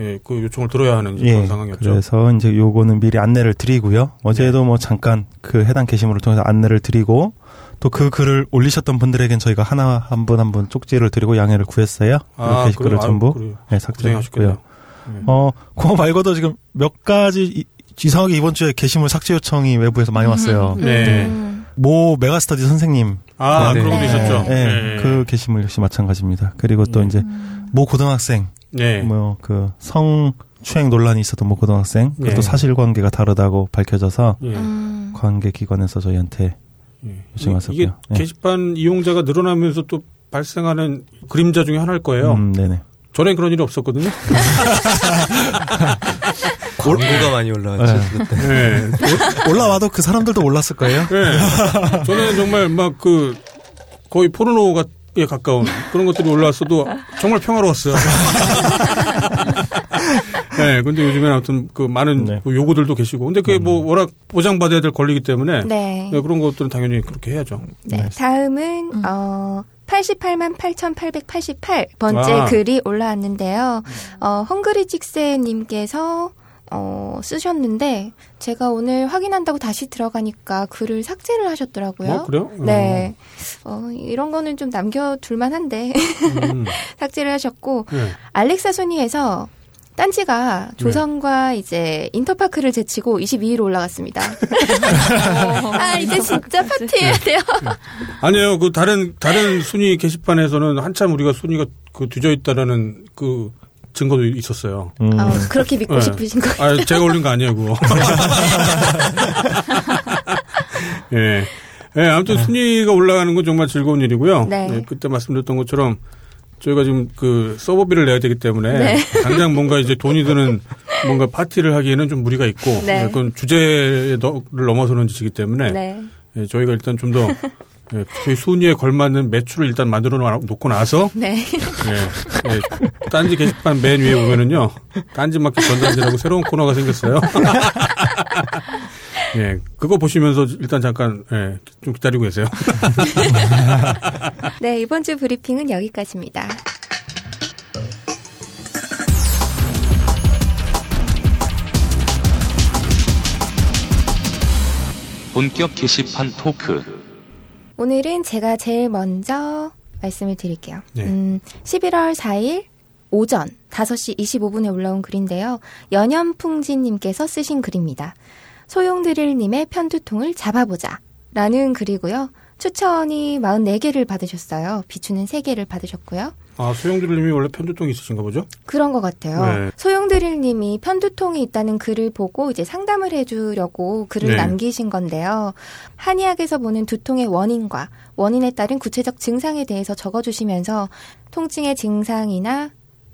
예, 그 요청을 들어야 하는 예, 그런 상황이었죠. 그래서 이제 요거는 미리 안내를 드리고요. 어제도 뭐 잠깐 그 해당 게시물을 통해서 안내를 드리고 또 그 글을 올리셨던 분들에겐 저희가 하나 한 분 한분 쪽지를 드리고 양해를 구했어요. 그 아, 게시글을 그래요? 전부 그래요. 네, 삭제했고요. 고생하셨겠네요. 어, 그거 말고도 지금 몇 가지 이- 이상하게 이번 주에 게시물 삭제 요청이 외부에서 많이 왔어요. 네. 음. 모 메가스터디 선생님, 아, 네. 그런 네. 있었죠. 네, 네. 그 게시물 역시 마찬가지입니다. 그리고 또 네. 이제 모 고등학생, 네. 뭐그 성 추행 논란이 있었던 모 고등학생, 네. 그것도 사실관계가 다르다고 밝혀져서 예. 음. 관계 기관에서 저희한테 예. 요청하셨고요. 이게 네. 게시판 이용자가 늘어나면서 또 발생하는 그림자 중에 하나일 거예요. 음, 네네. 전엔 그런 일이 없었거든요. *laughs* 광고가 많이 올라왔죠. 네. 그때. 네. 올라와도 그 사람들도 몰랐을 거예요. 네. 저는 정말 막 그 거의 포르노에 가까운 그런 것들이 올라왔어도 정말 평화로웠어요. *laughs* 네, 근데 요즘에는 아무튼 그 많은 네. 그 요구들도 계시고. 근데 그게 뭐 워낙 보장받아야 될 권리이기 때문에 네. 네, 그런 것들은 당연히 그렇게 해야죠. 네. 다음은 어 88만 8,888번째 아. 글이 올라왔는데요. 어 헝그리 직세님께서 어 쓰셨는데 제가 오늘 확인한다고 다시 들어가니까 글을 삭제를 하셨더라고요. 어, 그래요? 네. 어, 이런 거는 좀 남겨둘만 한데 *laughs* 음. 삭제를 하셨고 네. 알렉사 소니에서 딴지가 조선과 이제 인터파크를 제치고 22위로 올라갔습니다. *laughs* 아 이제 진짜 파티해야 돼요. 아니에요. 그 다른 다른 순위 게시판에서는 한참 우리가 순위가 그 뒤져 있다라는 그 증거도 있었어요. 음. 아, 그렇게 믿고 네. 싶으신 거예요? 아, 제가 올린 거 아니에요, 그거. *laughs* 예. 예, 아무튼 순위가 올라가는 건 정말 즐거운 일이고요. 네. 예, 그때 말씀드렸던 것처럼 저희가 지금 그 서버비를 내야 되기 때문에 네. 당장 뭔가 이제 돈이 드는 뭔가 파티를 하기에는 좀 무리가 있고 네. 예, 그건 주제를 넘어서는 짓이기 때문에 네. 예, 저희가 일단 좀 더 예, 저희 순위에 걸맞는 매출을 일단 만들어 놔- 놓고 나서 *laughs* 네. 예, 예, 딴지 게시판 맨 위에 보면은요, 딴지 마켓 전단지라고 새로운 코너가 생겼어요. *laughs* 예, 그거 보시면서 일단 잠깐, 예, 좀 기다리고 계세요. *laughs* 네, 이번 주 브리핑은 여기까지입니다. 본격 게시판 토크. 오늘은 제가 제일 먼저 말씀을 드릴게요. 네. 음, 11월 4일 오전 5시 25분에 올라온 글인데요. 연연풍진님께서 쓰신 글입니다. 소용드릴님의 편두통을 잡아보자. 라는 글이고요. 추천이 44개를 받으셨어요. 비추는 3개를 받으셨고요. 아, 소영들님이 원래 편두통이 있으신가 보죠? 그런 것 같아요. 네. 소용드릴님이 편두통이 있다는 글을 보고 이제 상담을 해주려고 글을 네. 남기신 건데요. 한의학에서 보는 두통의 원인과 원인에 따른 구체적 증상에 대해서 적어주시면서 통증의 증상이나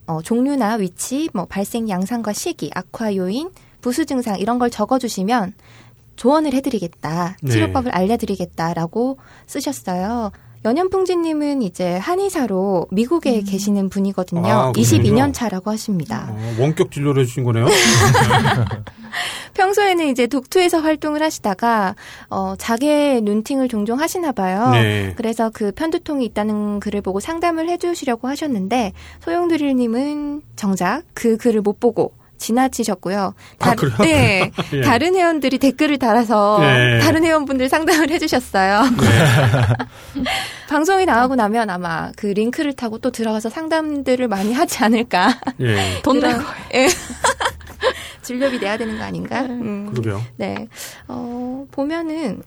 어, 종류나 위치, 뭐 발생 양상과 시기, 악화 요인, 부수 증상 이런 걸 적어주시면 조언을 해드리겠다, 네. 치료법을 알려드리겠다라고 쓰셨어요. 연연풍지님은 이제 한의사로 미국에 계시는 분이거든요. 아, 그렇군요. 22년 차라고 하십니다. 어, 원격 진료를 해주신 거네요. *laughs* 평소에는 이제 독투에서 활동을 하시다가 어, 자개 눈팅을 종종 하시나 봐요. 네. 그래서 그 편두통이 있다는 글을 보고 상담을 해주시려고 하셨는데 소용드릴님은 정작 그 글을 못 보고 지나치셨고요. 아, 그래요? 네. 예. 다른 회원들이 댓글을 달아서 예. 다른 회원분들 상담을 해주셨어요. *laughs* 방송이 나가고 나면 아마 그 링크를 타고 또 들어가서 상담들을 많이 하지 않을까. 예, *laughs* 돈 내고. 예. *laughs* 진료비 내야 되는 거 아닌가? 음. 그러게요. 네. 어, 보면은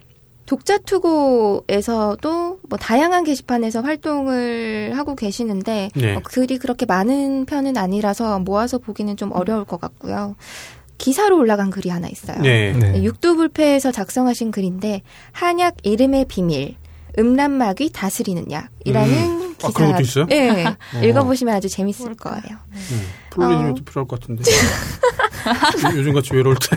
독자 투고에서도 뭐 다양한 게시판에서 활동을 하고 계시는데 네. 어, 글이 그렇게 많은 편은 아니라서 모아서 보기는 좀 어려울 것 같고요. 기사로 올라간 글이 하나 있어요. 네. 네, 육두불패에서 작성하신 글인데 한약 이름의 비밀 음란마귀 다스리는 약이라는 음. 아, 기사. 그런 것도 있어요? 네, 어. 읽어보시면 아주 재밌을 거예요. 음, 플로리님도 어. 필요할 것 같은데. 요즘 같이 외로울 때.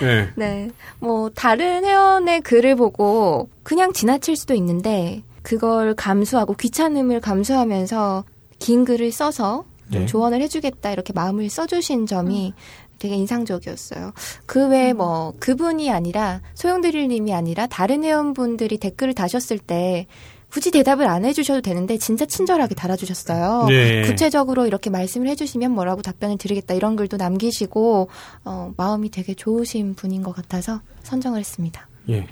*laughs* 네. 네. 뭐, 다른 회원의 글을 보고 그냥 지나칠 수도 있는데, 그걸 감수하고 귀찮음을 감수하면서 긴 글을 써서 좀 네. 조언을 해주겠다, 이렇게 마음을 써주신 점이 되게 인상적이었어요. 그 외에 뭐, 그분이 아니라, 소용드릴 님이 아니라, 다른 회원분들이 댓글을 다셨을 때, 굳이 대답을 안 해주셔도 되는데 진짜 친절하게 달아주셨어요. 네. 구체적으로 이렇게 말씀을 해주시면 뭐라고 답변을 드리겠다 이런 글도 남기시고 어, 마음이 되게 좋으신 분인 것 같아서 선정을 했습니다. 예.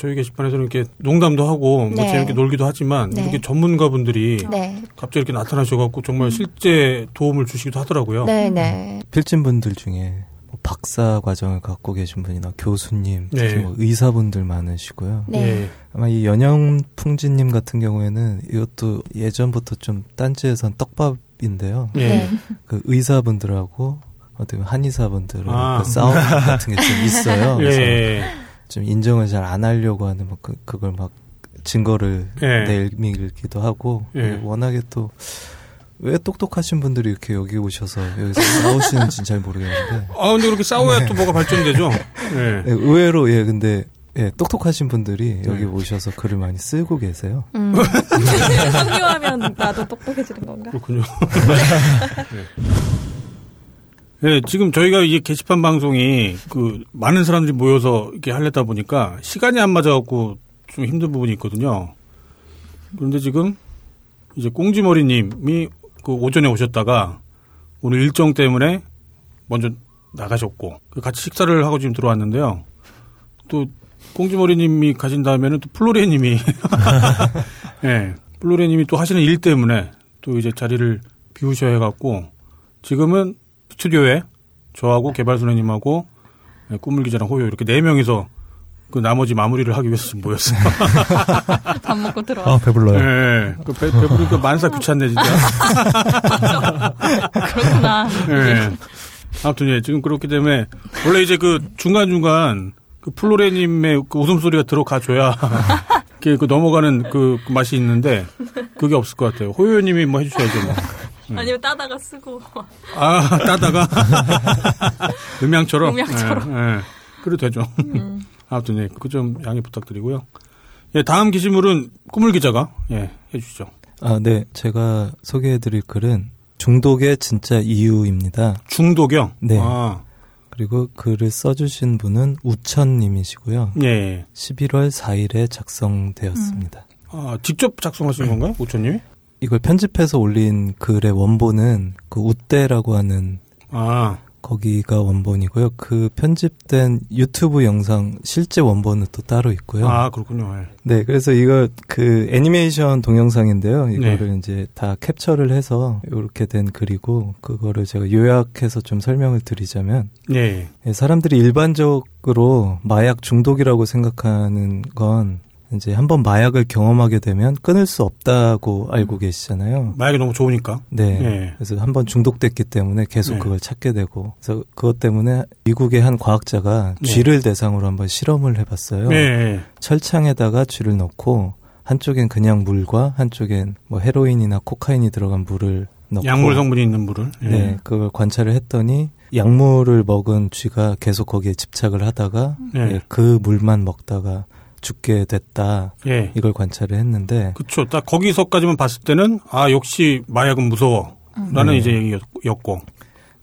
저희 게시판에서는 이렇게 농담도 하고 뭐 네. 재밌게 놀기도 하지만 네. 이렇게 전문가분들이 네. 갑자기 이렇게 나타나셔갖고 정말 실제 도움을 주시기도 하더라고요. 네, 네. 필진 분들 중에 뭐 박사 과정을 갖고 계신 분이나 교수님, 네. 뭐 의사분들 많으시고요. 네. 예. 아마 이 연영풍지님 같은 경우에는 이것도 예전부터 좀 딴지에선 떡밥인데요. 예. 네. 그 의사분들하고 어떻게 보면 한의사분들은 아. 그 싸움 같은 게 좀 있어요. *laughs* 그래서 예. 좀 인정을 잘 안 하려고 하는 뭐 그, 그걸 막 증거를 예. 내밀기도 하고 예. 워낙에 또 왜 똑똑하신 분들이 이렇게 여기 오셔서 여기서 *laughs* 싸우시는지 잘 모르겠는데 아 근데 그렇게 싸워야 또 뭐가 발전되죠. 예. *laughs* 네, 의외로 예 근데 예 똑똑하신 분들이 여기 네. 오셔서 글을 많이 쓰고 계세요. 음. *laughs* 성교하면 나도 똑똑해지는 건가? 그렇군요. 네. 네, 지금 저희가 이제 게시판 방송이 그 많은 사람들이 모여서 이렇게 하려다 보니까 시간이 안 맞아갖고 좀 힘든 부분이 있거든요. 그런데 지금 이제 꽁지머리님이 그 오전에 오셨다가 오늘 일정 때문에 먼저 나가셨고 그 같이 식사를 하고 지금 들어왔는데요. 또 꽁지머리님이 가신 다음에는 또 플로레님이 *laughs* 예, 플로레님이 또 하시는 일 때문에 또 이제 자리를 비우셔야 해갖고 지금은 스튜디오에 저하고 개발소녀님하고 예, 꿈물 기자랑 호요 이렇게 네 명이서 그 나머지 마무리를 하기 위해서 지금 모였어요. *laughs* 밥 먹고 들어와. 아, 배불러요. 예, 그 배, 배부르니까 만사 귀찮네 진짜. *laughs* 그렇구나. 예. 아무튼 예, 지금 그렇기 때문에 원래 이제 그 중간 중간 그 플로레님의 그 웃음소리가 들어가줘야 *laughs* 이렇게 그 넘어가는 그, 그 맛이 있는데 그게 없을 것 같아요. 호요님이 뭐 해주셔야죠 뭐. 아니면 따다가 쓰고. 아 따다가 *laughs* 음향처럼. 음향처럼. 예, 예. 그래도 되죠. *laughs* 아무튼 예, 그 좀 양해 부탁드리고요. 예, 다음 게시물은 꾸물 기자가 예 해주시죠. 아, 네. 제가 소개해드릴 글은 중독의 진짜 이유입니다. 중독이요. 네. 아, 그리고 글을 써주신 분은 우천님이시고요. 예, 예. 11월 4일에 작성되었습니다. 아, 직접 작성하신 건가요, 오천님이? 이걸 편집해서 올린 글의 원본은 그 우대라고 하는 아, 거기가 원본이고요. 그 편집된 유튜브 영상 실제 원본은 또 따로 있고요. 아 그렇군요. 예. 네, 그래서 이거 그 애니메이션 동영상인데요. 이거를 네. 이제 다 캡처를 해서 이렇게 된 글이고 그거를 제가 요약해서 좀 설명을 드리자면 예. 예, 사람들이 일반적으로 마약 중독이라고 생각하는 건 이제 한번 마약을 경험하게 되면 끊을 수 없다고 알고 계시잖아요. 마약이 너무 좋으니까. 네. 예. 그래서 한번 중독됐기 때문에 계속 네. 그걸 찾게 되고 그래서 그것 때문에 미국의 한 과학자가 네. 쥐를 대상으로 한번 실험을 해봤어요. 예. 예. 철창에다가 쥐를 넣고 한쪽엔 그냥 물과 한쪽엔 뭐 헤로인이나 코카인이 들어간 물을 넣고 약물 성분이 있는 물을. 예. 네, 그걸 관찰을 했더니 약물을 먹은 쥐가 계속 거기에 집착을 하다가 예. 예, 그 물만 먹다가 죽게 됐다. 예. 이걸 관찰을 했는데 그쵸. 딱 거기서까지만 봤을 때는 아 역시 마약은 무서워. 라는 네. 이제 얘기였고.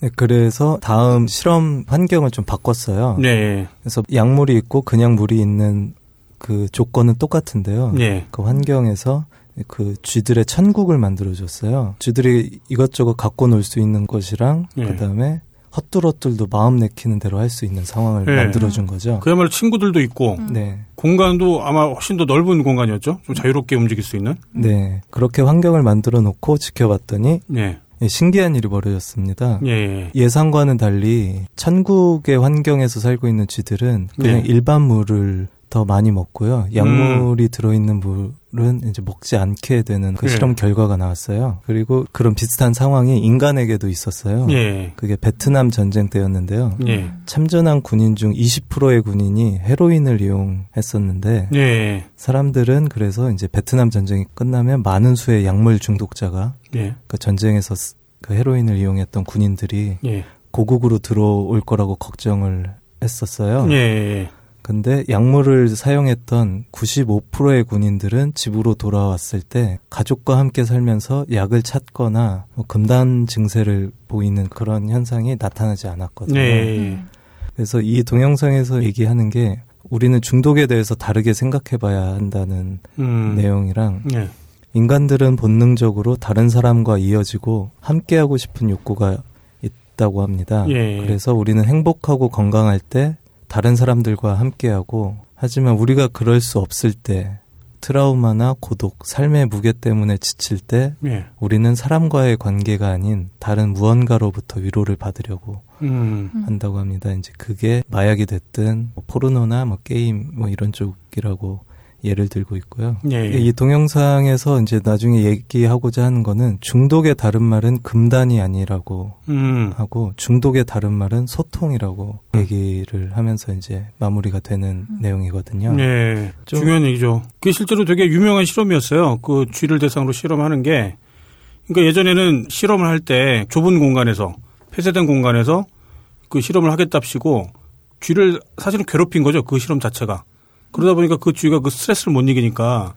네, 그래서 다음 실험 환경을 좀 바꿨어요. 네. 예. 그래서 약물이 있고 그냥 물이 있는 그 조건은 똑같은데요. 예. 그 환경에서 그 쥐들의 천국을 만들어줬어요. 쥐들이 이것저것 갖고 놀 수 있는 것이랑 예. 그다음에 헛들헛들도 마음 내키는 대로 할 수 있는 상황을 예. 만들어준 거죠. 그야말로 친구들도 있고 네, 공간도 아마 훨씬 더 넓은 공간이었죠. 좀 자유롭게 움직일 수 있는. 네 그렇게 환경을 만들어 놓고 지켜봤더니 예. 예, 신기한 일이 벌어졌습니다. 예. 예. 예상과는 달리 천국의 환경에서 살고 있는 쥐들은 그냥 네. 일반 물을 더 많이 먹고요. 약물이 들어있는 물 은 이제 먹지 않게 되는 그 네. 실험 결과가 나왔어요. 그리고 그런 비슷한 상황이 인간에게도 있었어요. 예. 그게 베트남 전쟁 때였는데요. 예. 참전한 군인 중 20%의 군인이 헤로인을 이용했었는데 예. 사람들은 그래서 이제 베트남 전쟁이 끝나면 많은 수의 약물 중독자가 예. 그 전쟁에서 쓰- 그 헤로인을 이용했던 군인들이 예. 고국으로 들어올 거라고 걱정을 했었어요. 예. 예. 근데 약물을 사용했던 95%의 군인들은 집으로 돌아왔을 때 가족과 함께 살면서 약을 찾거나 뭐 금단 증세를 보이는 그런 현상이 나타나지 않았거든요. 예. 그래서 이 동영상에서 얘기하는 게 우리는 중독에 대해서 다르게 생각해 봐야 한다는 음. 내용이랑 예. 인간들은 본능적으로 다른 사람과 이어지고 함께하고 싶은 욕구가 있다고 합니다. 예. 그래서 우리는 행복하고 건강할 때 다른 사람들과 함께하고 하지만 우리가 그럴 수 없을 때 트라우마나 고독, 삶의 무게 때문에 지칠 때 예. 우리는 사람과의 관계가 아닌 다른 무언가로부터 위로를 받으려고 음. 한다고 합니다. 이제 그게 마약이 됐든 뭐 포르노나 뭐 게임 뭐 이런 쪽이라고 예를 들고 있고요. 예, 예. 이 동영상에서 이제 나중에 얘기하고자 하는 거는 중독의 다른 말은 금단이 아니라고 음. 하고 중독의 다른 말은 소통이라고 얘기를 하면서 이제 마무리가 되는 내용이거든요. 예. 좀- 중요한 얘기죠. 그게 실제로 되게 유명한 실험이었어요. 그 쥐를 대상으로 실험하는 게. 그러니까 예전에는 실험을 할 때 좁은 공간에서, 폐쇄된 공간에서 그 실험을 하겠답시고 쥐를 사실은 괴롭힌 거죠. 그 실험 자체가. 그러다 보니까 그 쥐가 그 스트레스를 못 이기니까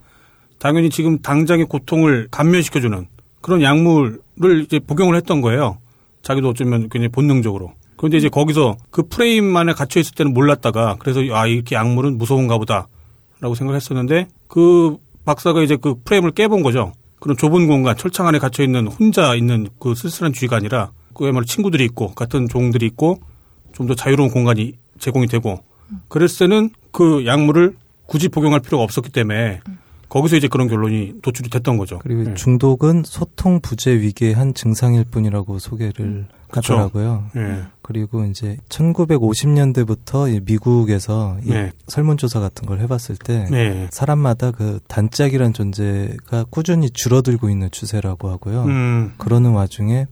당연히 지금 당장의 고통을 감면시켜주는 그런 약물을 이제 복용을 했던 거예요. 자기도 어쩌면 굉장히 본능적으로. 그런데 이제 거기서 그 프레임만에 갇혀 있을 때는 몰랐다가 그래서 아 이렇게 약물은 무서운가 보다라고 생각했었는데 그 박사가 이제 그 프레임을 깨본 거죠. 그런 좁은 공간 철창 안에 갇혀 있는 혼자 있는 그 쓸쓸한 쥐가 아니라 그야말로 친구들이 있고 같은 종들이 있고 좀 더 자유로운 공간이 제공이 되고 그랬을 때는 그 약물을 굳이 복용할 필요가 없었기 때문에 거기서 이제 그런 결론이 도출이 됐던 거죠. 그리고 예. 중독은 소통 부재 위기의 한 증상일 뿐이라고 소개를 그쵸. 하더라고요. 예. 그리고 이제 1950년대부터 미국에서 이 네. 설문조사 같은 걸 해봤을 때 네. 사람마다 그 단짝이란 존재가 꾸준히 줄어들고 있는 추세라고 하고요. 음. 그러는 와중에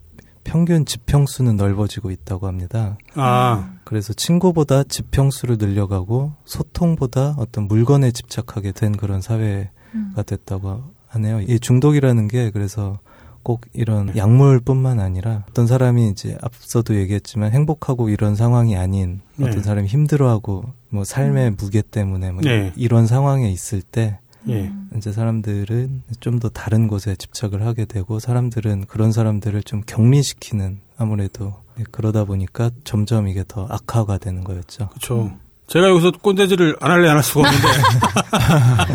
평균 지평수는 넓어지고 있다고 합니다. 아. 그래서 친구보다 지평수를 늘려가고 소통보다 어떤 물건에 집착하게 된 그런 사회가 됐다고 하네요. 이 중독이라는 게 그래서 꼭 이런 약물뿐만 아니라 어떤 사람이 이제 앞서도 얘기했지만 행복하고 이런 상황이 아닌 네. 어떤 사람이 힘들어하고 뭐 삶의 무게 때문에 뭐 네. 이런 상황에 있을 때 예. 이제 사람들은 좀 더 다른 곳에 집착을 하게 되고 사람들은 그런 사람들을 좀 격리시키는 아무래도 예, 그러다 보니까 점점 이게 더 악화가 되는 거였죠. 그렇죠. 제가 여기서 꼰대질을 안 할래 안 할 수가 없는데 *laughs*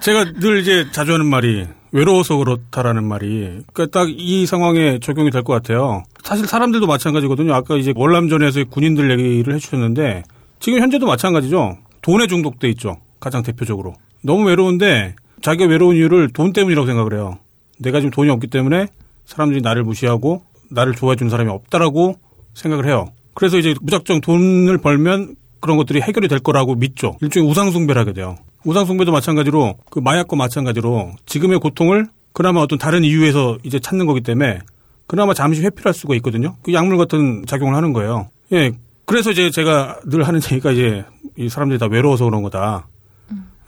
제가 늘 이제 자주 하는 말이 외로워서 그렇다라는 말이 그러니까 딱 이 상황에 적용이 될 것 같아요. 사실 사람들도 마찬가지거든요. 아까 이제 월남전에서 군인들 얘기를 해주셨는데 지금 현재도 마찬가지죠. 돈에 중독돼 있죠. 가장 대표적으로 너무 외로운데 자기가 외로운 이유를 돈 때문이라고 생각을 해요. 내가 지금 돈이 없기 때문에 사람들이 나를 무시하고 나를 좋아해 주는 사람이 없다라고 생각을 해요. 그래서 이제 무작정 돈을 벌면 그런 것들이 해결이 될 거라고 믿죠. 일종의 우상숭배를 하게 돼요. 우상숭배도 마찬가지로 그 마약과 마찬가지로 지금의 고통을 그나마 어떤 다른 이유에서 이제 찾는 거기 때문에 그나마 잠시 회피할 수가 있거든요. 그 약물 같은 작용을 하는 거예요. 예. 그래서 이제 제가 늘 하는 얘기가 이제 이 사람들이 다 외로워서 그런 거다.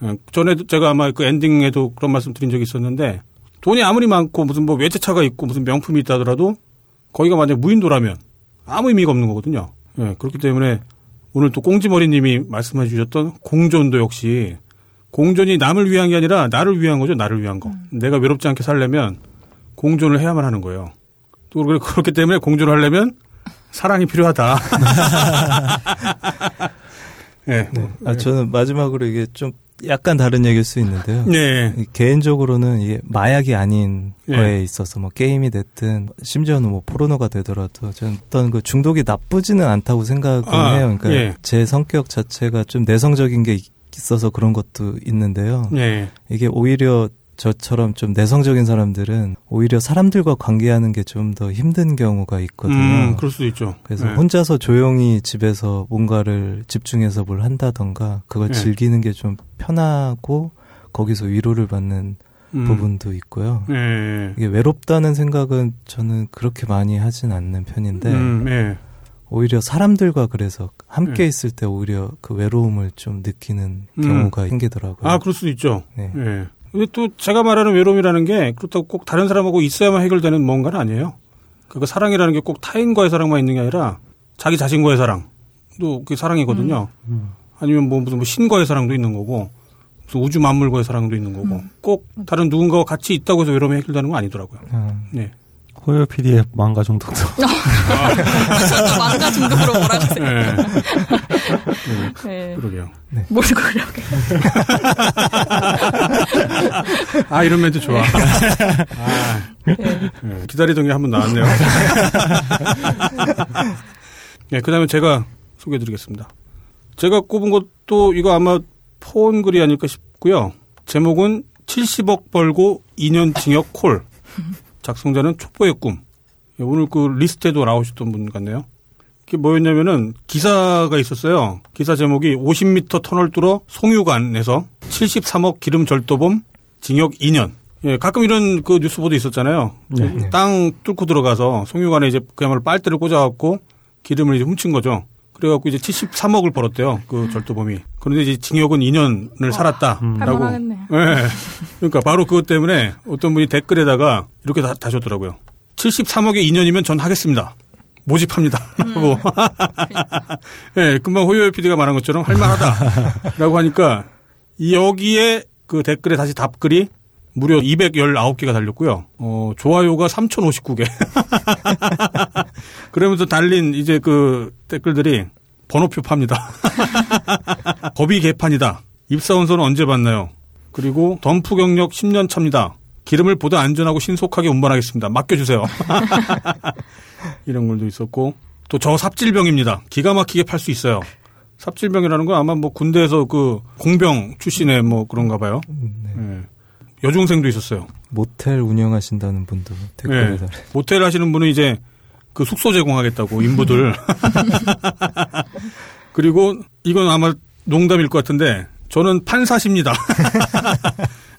예, 전에도 제가 아마 그 엔딩에도 그런 말씀 드린 적이 있었는데 돈이 아무리 많고 무슨 뭐 외제차가 있고 무슨 명품이 있다 하더라도 거기가 만약 무인도라면 아무 의미가 없는 거거든요. 예, 그렇기 때문에 오늘 또 꽁지머리님이 말씀해 주셨던 공존도 역시 공존이 남을 위한 게 아니라 나를 위한 거죠. 나를 위한 거. 내가 외롭지 않게 살려면 공존을 해야만 하는 거예요. 또 그렇- 그렇기 때문에 공존을 하려면 사랑이 필요하다. *laughs* 예. 아, 저는 마지막으로 이게 좀 약간 다른 얘기일 수 있는데요. 네. 이 개인적으로는 이게 마약이 아닌 예. 거에 있어서 뭐 게임이 됐든 심지어는 뭐 포르노가 되더라도 저는 어떤 그 중독이 나쁘지는 않다고 생각은 아, 해요. 그러니까 예. 제 성격 자체가 좀 내성적인 게 있어서 그런 것도 있는데요. 네. 이게 오히려 저처럼 좀 내성적인 사람들은 오히려 사람들과 관계하는 게 좀 더 힘든 경우가 있거든요. 음, 그럴 수도 있죠. 그래서 네. 혼자서 조용히 집에서 뭔가를 집중해서 뭘 한다던가 그걸 네. 즐기는 게 좀 편하고 거기서 위로를 받는 음. 부분도 있고요. 예. 이게 외롭다는 생각은 저는 그렇게 많이 하진 않는 편인데 음, 예. 오히려 사람들과 그래서 함께 네. 있을 때 오히려 그 외로움을 좀 느끼는 음. 경우가 생기더라고요. 아, 그럴 수도 있죠. 네. 예. 근데 또 제가 말하는 외로움이라는 게 그렇다고 꼭 다른 사람하고 있어야만 해결되는 뭔가는 아니에요. 그 사랑이라는 게 꼭 타인과의 사랑만 있는 게 아니라 자기 자신과의 사랑도 그게 사랑이거든요. 아니면 뭐 무슨 뭐 신과의 사랑도 있는 거고 무슨 우주 만물과의 사랑도 있는 거고 꼭 다른 누군가와 같이 있다고 해서 외로움이 해결되는 건 아니더라고요. 아, 네. 호요 PD의 망가 중독도 저도 *laughs* 망가 중독으로 몰아주세요. 네. *laughs* 네. 그러게요. 뭘 그려? 아, 이런 멘트 좋아. 아, 네, 기다리던 게 한 번 나왔네요. 네, 그 다음에 제가 소개해 드리겠습니다. 제가 꼽은 것도 이거 아마 포옹글이 아닐까 싶고요. 제목은 70억 벌고 2년 징역 콜. 작성자는 촉보의 꿈. 예, 오늘 그 리스트에도 나오셨던 분 같네요. 그게 뭐였냐면은 기사가 있었어요. 기사 제목이 50m 터널 뚫어 송유관에서 73억 기름 절도범 징역 2년. 예, 가끔 이런 그 뉴스 보도 있었잖아요. 네. 땅 뚫고 들어가서 송유관에 이제 그야말로 빨대를 꽂아갖고 기름을 이제 훔친 거죠. 그래갖고 이제 73억을 벌었대요. 그 절도범이. 그런데 이제 징역은 2년을 살았다라고. 할만하겠네. 예. 그러니까 바로 그것 때문에 어떤 분이 댓글에다가 이렇게 다, 다셨더라고요. 73억에 2년이면 전 하겠습니다. 모집합니다. 하고. *laughs* 예, 금방 호요요 PD가 말한 것처럼 할만하다 라고 하니까 이 여기에 그 댓글에 다시 답글이 무려 219개가 달렸고요. 어, 좋아요가 3,059개. *laughs* 그러면서 달린 이제 그 댓글들이 번호표 팝니다. *laughs* 법이 개판이다. 입사원서는 언제 받나요? 그리고 덤프 경력 10년 차입니다. 기름을 보다 안전하고 신속하게 운반하겠습니다. 맡겨주세요. *laughs* 이런 글도 있었고 또 저 삽질병입니다. 기가 막히게 팔 수 있어요. 삽질병이라는 건 아마 뭐 군대에서 그 공병 출신의 뭐 그런가 봐요. 예. 여중생도 있었어요. 모텔 운영하신다는 분도 댓글에 예. 달에 모텔 하시는 분은 이제 그 숙소 제공하겠다고 인부들. *laughs* 그리고 이건 아마 농담일 것 같은데 저는 판사십니다.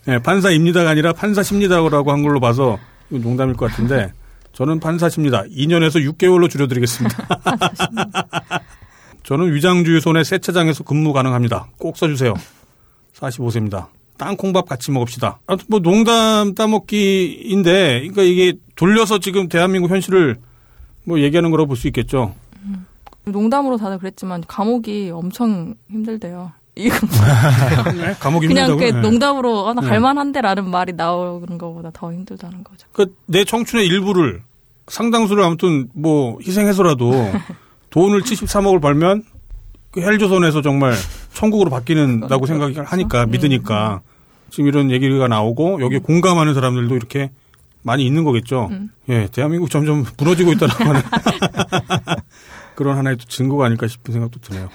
예, *laughs* 판사입니다가 아니라 판사십니다라고 한 걸로 봐서 농담일 것 같은데 저는 판사십니다. 2년에서 6개월로 줄여드리겠습니다. *laughs* 저는 위장주유소내 세차장에서 근무 가능합니다. 꼭 써주세요. 45세입니다. 땅콩밥 같이 먹읍시다. 아무튼 뭐 농담 따먹기인데, 그러니까 이게 돌려서 지금 대한민국 현실을 뭐 얘기하는 거라고 볼 수 있겠죠. 농담으로 다들 그랬지만 감옥이 엄청 힘들대요. *laughs* 이거 네, 감옥 그냥. 그 농담으로 아, 나 네. 갈만한데라는 말이 나오는 것보다 더 힘들다는 거죠. 그내 청춘의 일부를 상당수를 아무튼 뭐 희생해서라도 *laughs* 돈을 73억을 벌면 그 헬조선에서 정말 천국으로 바뀌는다고 생각을 하니까 믿으니까 지금 이런 얘기가 나오고 여기에 공감하는 사람들도 이렇게 많이 있는 거겠죠. 음. 예, 대한민국 점점 무너지고 있다라고 하는 *laughs* 그런 하나의 또 증거가 아닐까 싶은 생각도 드네요.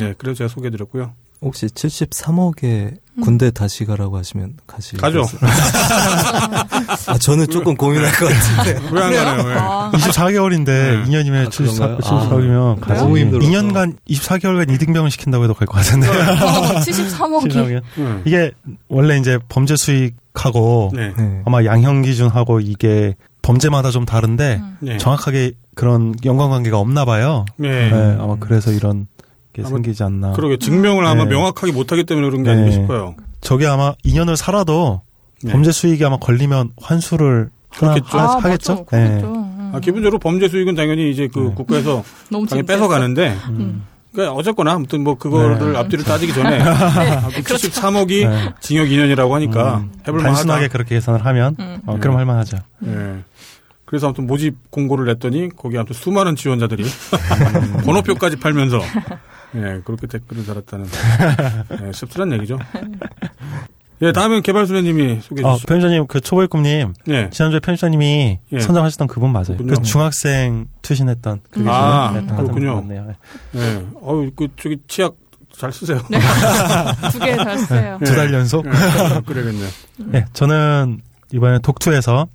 예, 그래서 제가 소개해드렸고요. 혹시 73억에 군대 다시 가라고 하시면 가시 가죠. *laughs* 아 저는 조금 고민할 것 같은데. *laughs* 왜 안 가나요? 예. 아, 24개월인데 네. 2년이면 아, 그런가요? 74개월이면 아, 가지. 너무 힘들어서. 2년간 24개월간 이등병을 시킨다고 해도 갈 것 같은데. 73억이 74개월. 음. 이게 원래 이제 범죄 수익하고 네. 네. 아마 양형 기준하고 이게 범죄마다 좀 다른데 네. 정확하게 그런 연관 관계가 없나 봐요. 네. 네, 아마 그래서 이런 게 아마 생기지 않나. 그러게 증명을 아마 네. 명확하게 못하기 때문에 그런 게 네. 아닌가 싶어요. 저게 아마 2년을 살아도 네. 범죄 수익이 아마 걸리면 환수를 그렇겠죠. 하나 아, 하겠죠. 맞죠. 네. 그렇죠. 음. 아, 기본적으로 범죄 수익은 당연히 이제 그 네. 국가에서 *laughs* 당연히 재밌었어. 뺏어 가는데, 음. 그러니까 어쨌거나 아무튼 뭐 그거를 네. 앞뒤를 따지기 전에 아, 그 73억이 네. 징역 2년이라고 하니까 음, 해볼 만하다. 단순하게 그렇게 계산을 하면 음. 어, 그럼 할 만하죠. 예. 그래서 아무튼 모집 공고를 냈더니 거기 아무튼 수많은 지원자들이 *laughs* 번호표까지 팔면서 예 그렇게 댓글을 달았다는 *laughs* 예, 씁쓸한 얘기죠. 예 다음엔 개발소녀님이 소개해 어, 주시죠. 편집자님, 그 초보일꿈님, 예. 지난주에 편집자님이 예. 선정하셨던 그분 맞아요. 그렇군요. 그 중학생 투신했던 그 아, 네, 그렇군요. 맞네요. 예. 어우 그 저기 치약 잘 쓰세요. *laughs* 두개 잘 쓰세요. 두 달 연속? 예, 그래야겠네요. 네, 저는 이번에 독투에서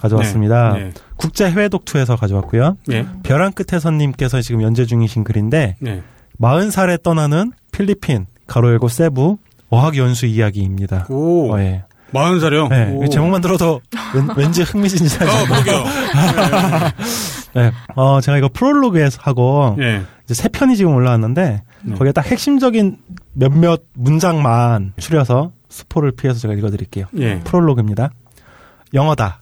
가져왔습니다. 네. 국제 해외 독투에서 가져왔고요. 예. 벼랑 끝에 선님께서 지금 연재 중이신 글인데 네. 40살에 떠나는 필리핀 가로 열고 세부 어학 연수 이야기입니다. 오. 어, 예. 마흔 살이요? 네, 오. 이 제목만 들어도 왠, 지 흥미진진하죠. 아, 그러게요. 네. *laughs* 어, 제가 이거 프롤로그에서 하고 예. 이제 세 편이 지금 올라왔는데 네. 거기에 딱 핵심적인 몇몇 문장만 추려서 스포를 피해서 제가 읽어드릴게요. 예. 프롤로그입니다. 영어다.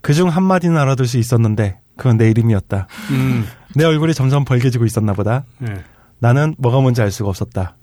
그중 한마디는 알아둘 수 있었는데 그건 내 이름이었다. 음. 내 얼굴이 점점 벌개지고 있었나 보다. 예. 나는 뭐가 뭔지 알 수가 없었다.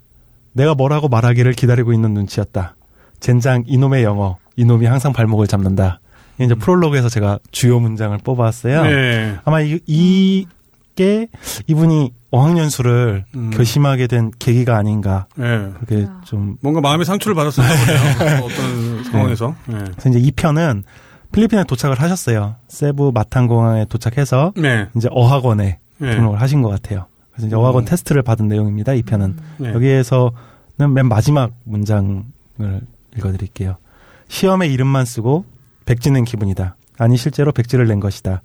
내가 뭐라고 말하기를 기다리고 있는 눈치였다. 젠장 이놈의 영어. 이놈이 항상 발목을 잡는다. 이게 이제 프롤로그에서 제가 주요 문장을 뽑아왔어요. 예. 아마 이, 이게 이분이 어학연수를 음. 결심하게 된 계기가 아닌가. 예. 그렇게 아. 좀. 뭔가 마음의 상처를 받았었나 보네요. *laughs* 어떤 상황에서. 예. 그래서 이제 이 편은 필리핀에 도착을 하셨어요. 세부 마탄 공항에 도착해서 네. 이제 어학원에 예. 등록을 하신 것 같아요. 그래서 이제 어학원 음. 테스트를 받은 내용입니다. 이 편은 네. 여기에서 맨 마지막 문장을 읽어드릴게요. 시험에 이름만 쓰고 백지 낸 기분이다. 아니 실제로 백지를 낸 것이다.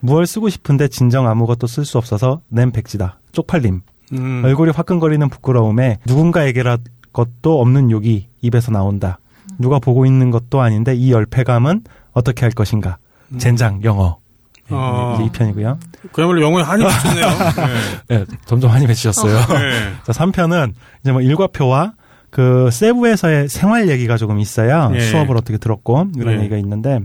무얼 쓰고 싶은데 진정 아무것도 쓸 수 없어서 낸 백지다. 쪽팔림. 음. 얼굴이 화끈거리는 부끄러움에 누군가에게라 것도 없는 욕이 입에서 나온다. 누가 보고 있는 것도 아닌데 이 열패감은 어떻게 할 것인가. 젠장 영어. 네, 아. 이제 이 편이고요. 그야말로 영어에 한이 *laughs* 붙였네요. 네, 점점 많이 맺히셨어요. 네. 자, 3편은 이제 뭐 일과표와 그 세부에서의 생활 얘기가 조금 있어요. 예. 수업을 어떻게 들었고 이런 예. 얘기가 있는데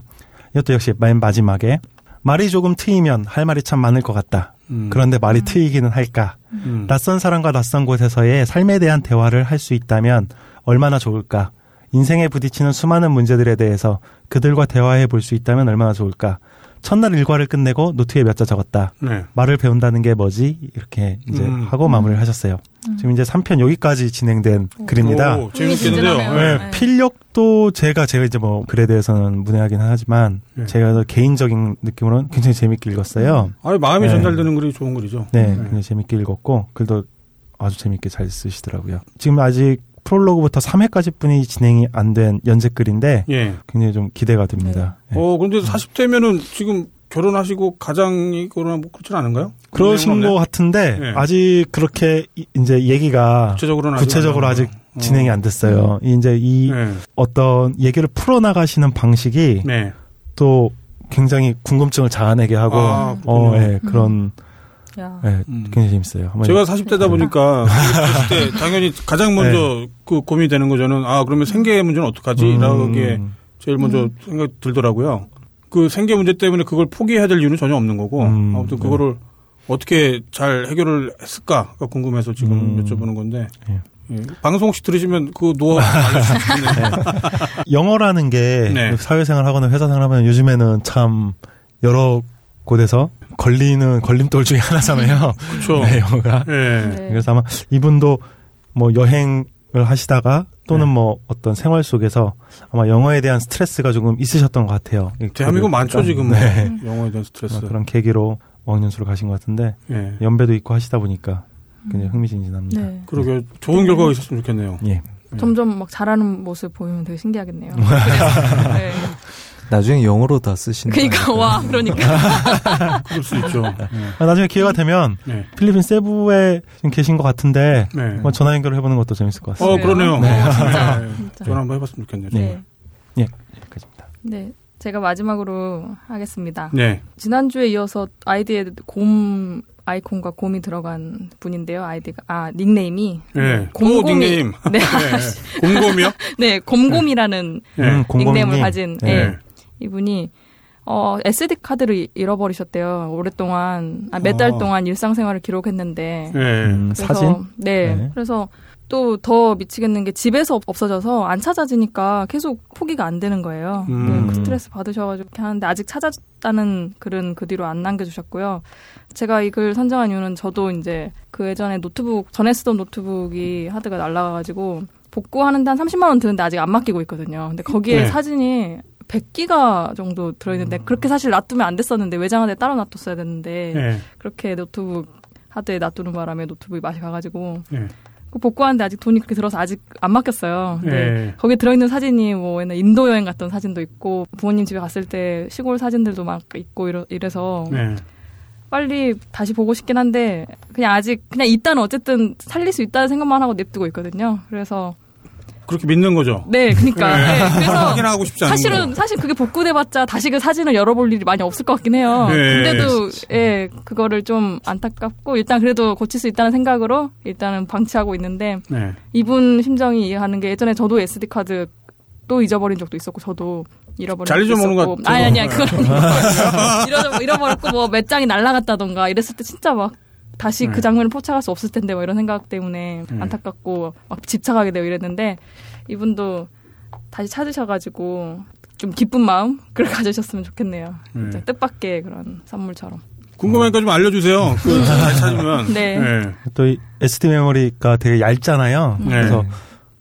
이것도 역시 맨 마지막에 말이 조금 트이면 할 말이 참 많을 것 같다. 음. 그런데 말이 트이기는 할까? 음. 낯선 사람과 낯선 곳에서의 삶에 대한 대화를 할 수 있다면 얼마나 좋을까? 인생에 부딪히는 수많은 문제들에 대해서 그들과 대화해 볼 수 있다면 얼마나 좋을까? 첫날 일과를 끝내고 노트에 몇 자 적었다. 네. 말을 배운다는 게 뭐지? 이렇게 이제 음. 하고 마무리를 하셨어요. 지금 이제 3편 여기까지 진행된 글입니다. 오, 재밌겠는데요. 네, 네. 필력도 제가 제가 이제 뭐 글에 대해서는 문외하긴 하지만 네. 제가 더 개인적인 느낌으로는 굉장히 재밌게 읽었어요. 아, 마음이 네. 전달되는 글이 좋은 글이죠. 네, 굉장히 재밌게 읽었고 글도 아주 재밌게 잘 쓰시더라고요. 지금 아직 프롤로그부터 3회까지 뿐이 진행이 안 된 연재 글인데 예. 굉장히 좀 기대가 됩니다. 네. 어, 그런데 40대면은 지금 결혼하시고 가장이 결혼하고 뭐 그렇진 않은가요? 그러신 것? 같은데 네. 아직 그렇게 이- 이제 얘기가 구체적으로는 아직 구체적으로 안 아직 나오네요. 진행이 안 됐어요. 이 이제 이 네. 어떤 얘기를 풀어 나가시는 방식이 네. 또 굉장히 궁금증을 자아내게 하고 아, 어. 예, 그런 야. 예, 음. 굉장히 재밌어요. 한번 제가 40대다 보니까 그때 당연히 가장 먼저 그 고민이 되는 거 저는 아 그러면 생계 문제는 어떡하지? 음, 라는 게 제일 먼저 생각 들더라고요. 그 생계 문제 때문에 그걸 포기해야 될 이유는 전혀 없는 거고 음, 아무튼 네. 그거를 어떻게 잘 해결을 했을까가 궁금해서 지금 음. 여쭤보는 건데 예. 예. 방송 혹시 들으시면 그 노하우 좋겠네요. 영어라는 게 네. 사회생활 하거나 회사생활 하면 요즘에는 참 여러 곳에서 걸리는 걸림돌 중에 하나잖아요. 그렇죠. 네, 영어가. 예. 네. 그래서 아마 이분도 뭐 여행을 하시다가 또는 네. 뭐 어떤 생활 속에서 아마 영어에 대한 스트레스가 조금 있으셨던 것 같아요. 대한민국 많죠 지금 네. 뭐 영어에 대한 스트레스. 그런 계기로 어학연수를 가신 것 같은데 예. 연배도 있고 하시다 보니까 굉장히 흥미진진합니다. 네. 그러게 좋은 결과가 있었으면 좋겠네요. 예. 점점 막 잘하는 모습 보이면 되게 신기하겠네요. *laughs* *laughs* 네. 나중에 영어로 다 쓰시는 그러니까 거와 그러니까 *laughs* 그럴 수 있죠. 예. 아, 나중에 기회가 되면 네. 필리핀 세부에 지금 계신 것 같은데 네. 한번 전화 연결을 해보는 것도 재밌을 것 같습니다. 어, 그러네요. 네. 어, 진짜, 네. 진짜. 전화 한번 해봤으면 좋겠네요. 네. 예, 여기까지입니다. 네. 제가 마지막으로 하겠습니다. 네. 지난주에 이어서 아이디에 곰 아이콘과 곰이 들어간 분인데요. 아이디가 아 닉네임이 네. 또 곰곰이 닉네임. 네, 네. 곰곰이요? *laughs* 네 곰곰이라는 네. 음. 닉네임을 가진 네. 예, 이분이 어 SD 카드를 잃어버리셨대요. 오랫동안 몇달 아. 동안 일상생활을 기록했는데 네. 음, 그래서 사진? 네, 네. 그래서 또 더 미치겠는 게 집에서 없- 없어져서 안 찾아지니까 계속 포기가 안 되는 거예요. 음. 네, 그 스트레스 받으셔가지고 이렇게 하는데 아직 찾았다는 글은 그 뒤로 안 남겨주셨고요. 제가 이 글 선정한 이유는 저도 이제 그 예전에 노트북 전에 쓰던 노트북이 하드가 날라가가지고 복구하는데 한 30만 원 드는데 아직 안 맡기고 있거든요. 근데 거기에 네. 사진이 100기가 정도 들어있는데 그렇게 사실 놔두면 안 됐었는데 외장 하드에 따로 놔뒀어야 됐는데 네. 그렇게 노트북 하드에 놔두는 바람에 노트북이 맛이 가가지고 네. 그 복구하는데 아직 돈이 그렇게 들어서 아직 안 맡겼어요. 네. 거기에 들어있는 사진이 뭐 옛날 인도 여행 갔던 사진도 있고 부모님 집에 갔을 때 시골 사진들도 막 있고 이러, 이래서 네. 빨리 다시 보고 싶긴 한데 그냥 아직 그냥 일단 어쨌든 살릴 수 있다는 생각만 하고 냅두고 있거든요. 그래서 그렇게 믿는 거죠. 네, 그러니까 네, 그래서 확인하고 싶지 않은 사실은 거. 사실 그게 복구돼봤자 다시 그 사진을 열어볼 일이 많이 없을 것 같긴 해요. 네. 근데도 예 그거를 좀 안타깝고 일단 그래도 고칠 수 있다는 생각으로 일단은 방치하고 있는데 네. 이분 심정이 이해하는 게 예전에 저도 SD 카드 또 잊어버린 적도 있었고 저도 잃어버린 잘 적도 잊어먹는 있었고 것 같아요. 아니 아니야 그건 아니고 *laughs* *laughs* 잃어버렸고 뭐 몇 장이 날라갔다던가 이랬을 때 진짜 막 다시 네. 그 장면을 포착할 수 없을 텐데 뭐 이런 생각 때문에 네. 안타깝고 막 집착하게 되고 이랬는데 이분도 다시 찾으셔가지고 좀 기쁜 마음 *laughs* 그걸 가지셨으면 좋겠네요. 네. 뜻밖의 그런 선물처럼. 궁금하니까 좀 알려주세요. 그, 잘 찾으면. *laughs* 네. 또이 SD 메모리가 되게 얇잖아요. 네. 그래서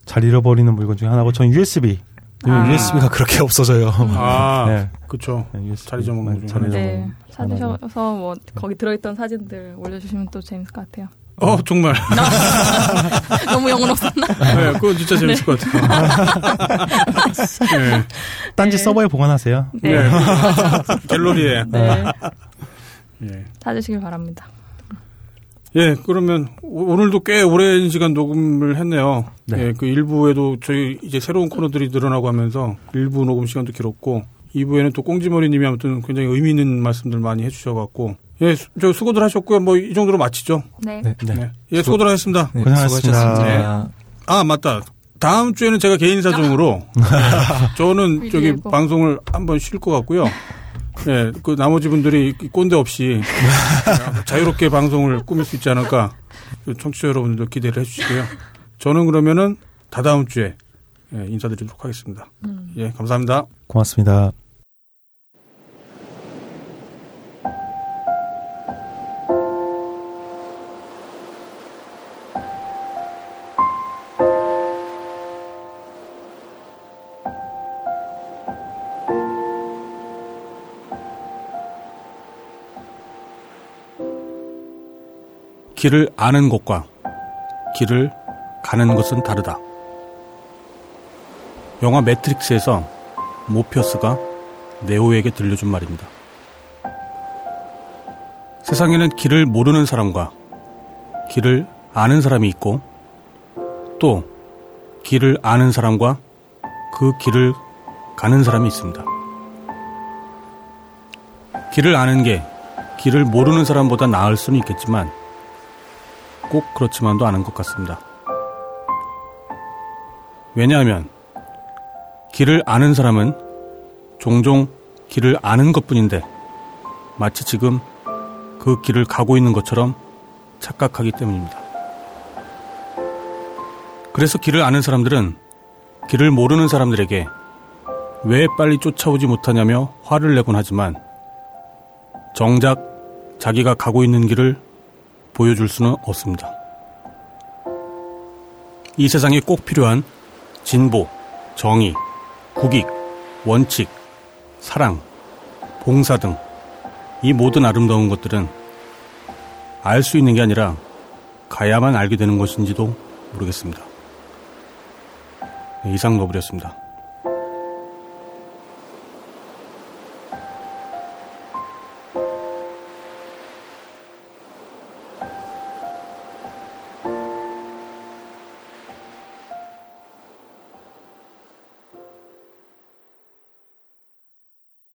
잘 잃어버리는 물건 중에 하나고 저는 USB. 아. USB가 그렇게 없어져요. 아, 네. 그쵸. USB 잘 잊어먹는 거잘 중에 잊어먹는 네, 하나고. 찾으셔서 뭐 거기 들어있던 사진들 올려주시면 또 재밌을 것 같아요. 어, 정말. *laughs* 너무 영혼 없었나? 네, 그건 진짜 재밌을 것 같아요. *laughs* 네. 딴지 서버에 보관하세요. 네. 네. *laughs* 갤러리에. 네. 예. 찾으시길 바랍니다. 예, 그러면 오- 오늘도 꽤 오랜 시간 녹음을 했네요. 네. 예, 그 1부에도 저희 이제 새로운 코너들이 늘어나고 하면서 1부 녹음 시간도 길었고 2부에는 또 꽁지머리 님이 아무튼 굉장히 의미 있는 말씀들 많이 해주셔갖고 예, 수, 저 수고들 하셨고요. 뭐 이 정도로 마치죠. 네. 네. 네. 예, 수고들 하셨습니다. 네, 고생하셨습니다. 수고하셨습니다. 아, 맞다. 다음 주에는 제가 개인 사정으로 *laughs* 저는 저기. 방송을 한번 쉴 것 같고요. 예, 그 나머지 분들이 이 꼰대 없이 *laughs* 자유롭게 방송을 꾸밀 수 있지 않을까 그 청취자 여러분들도 기대를 해주시고요. 저는 그러면은 다다음 주에 예, 인사드리도록 하겠습니다. 예, 감사합니다. 고맙습니다. 길을 아는 것과 길을 가는 것은 다르다. 영화 매트릭스에서 모피어스가 네오에게 들려준 말입니다. 세상에는 길을 모르는 사람과 길을 아는 사람이 있고 또 길을 아는 사람과 그 길을 가는 사람이 있습니다. 길을 아는 게 길을 모르는 사람보다 나을 수는 있겠지만 꼭 그렇지만도 않은 것 같습니다. 왜냐하면 길을 아는 사람은 종종 길을 아는 것 뿐인데 마치 지금 그 길을 가고 있는 것처럼 착각하기 때문입니다. 그래서 길을 아는 사람들은 길을 모르는 사람들에게 왜 빨리 쫓아오지 못하냐며 화를 내곤 하지만 정작 자기가 가고 있는 길을 보여줄 수는 없습니다. 이 세상에 꼭 필요한 진보, 정의, 국익, 원칙, 사랑, 봉사 등 이 모든 아름다운 것들은 알 수 있는 게 아니라 가야만 알게 되는 것인지도 모르겠습니다. 네, 이상 너브렸습니다.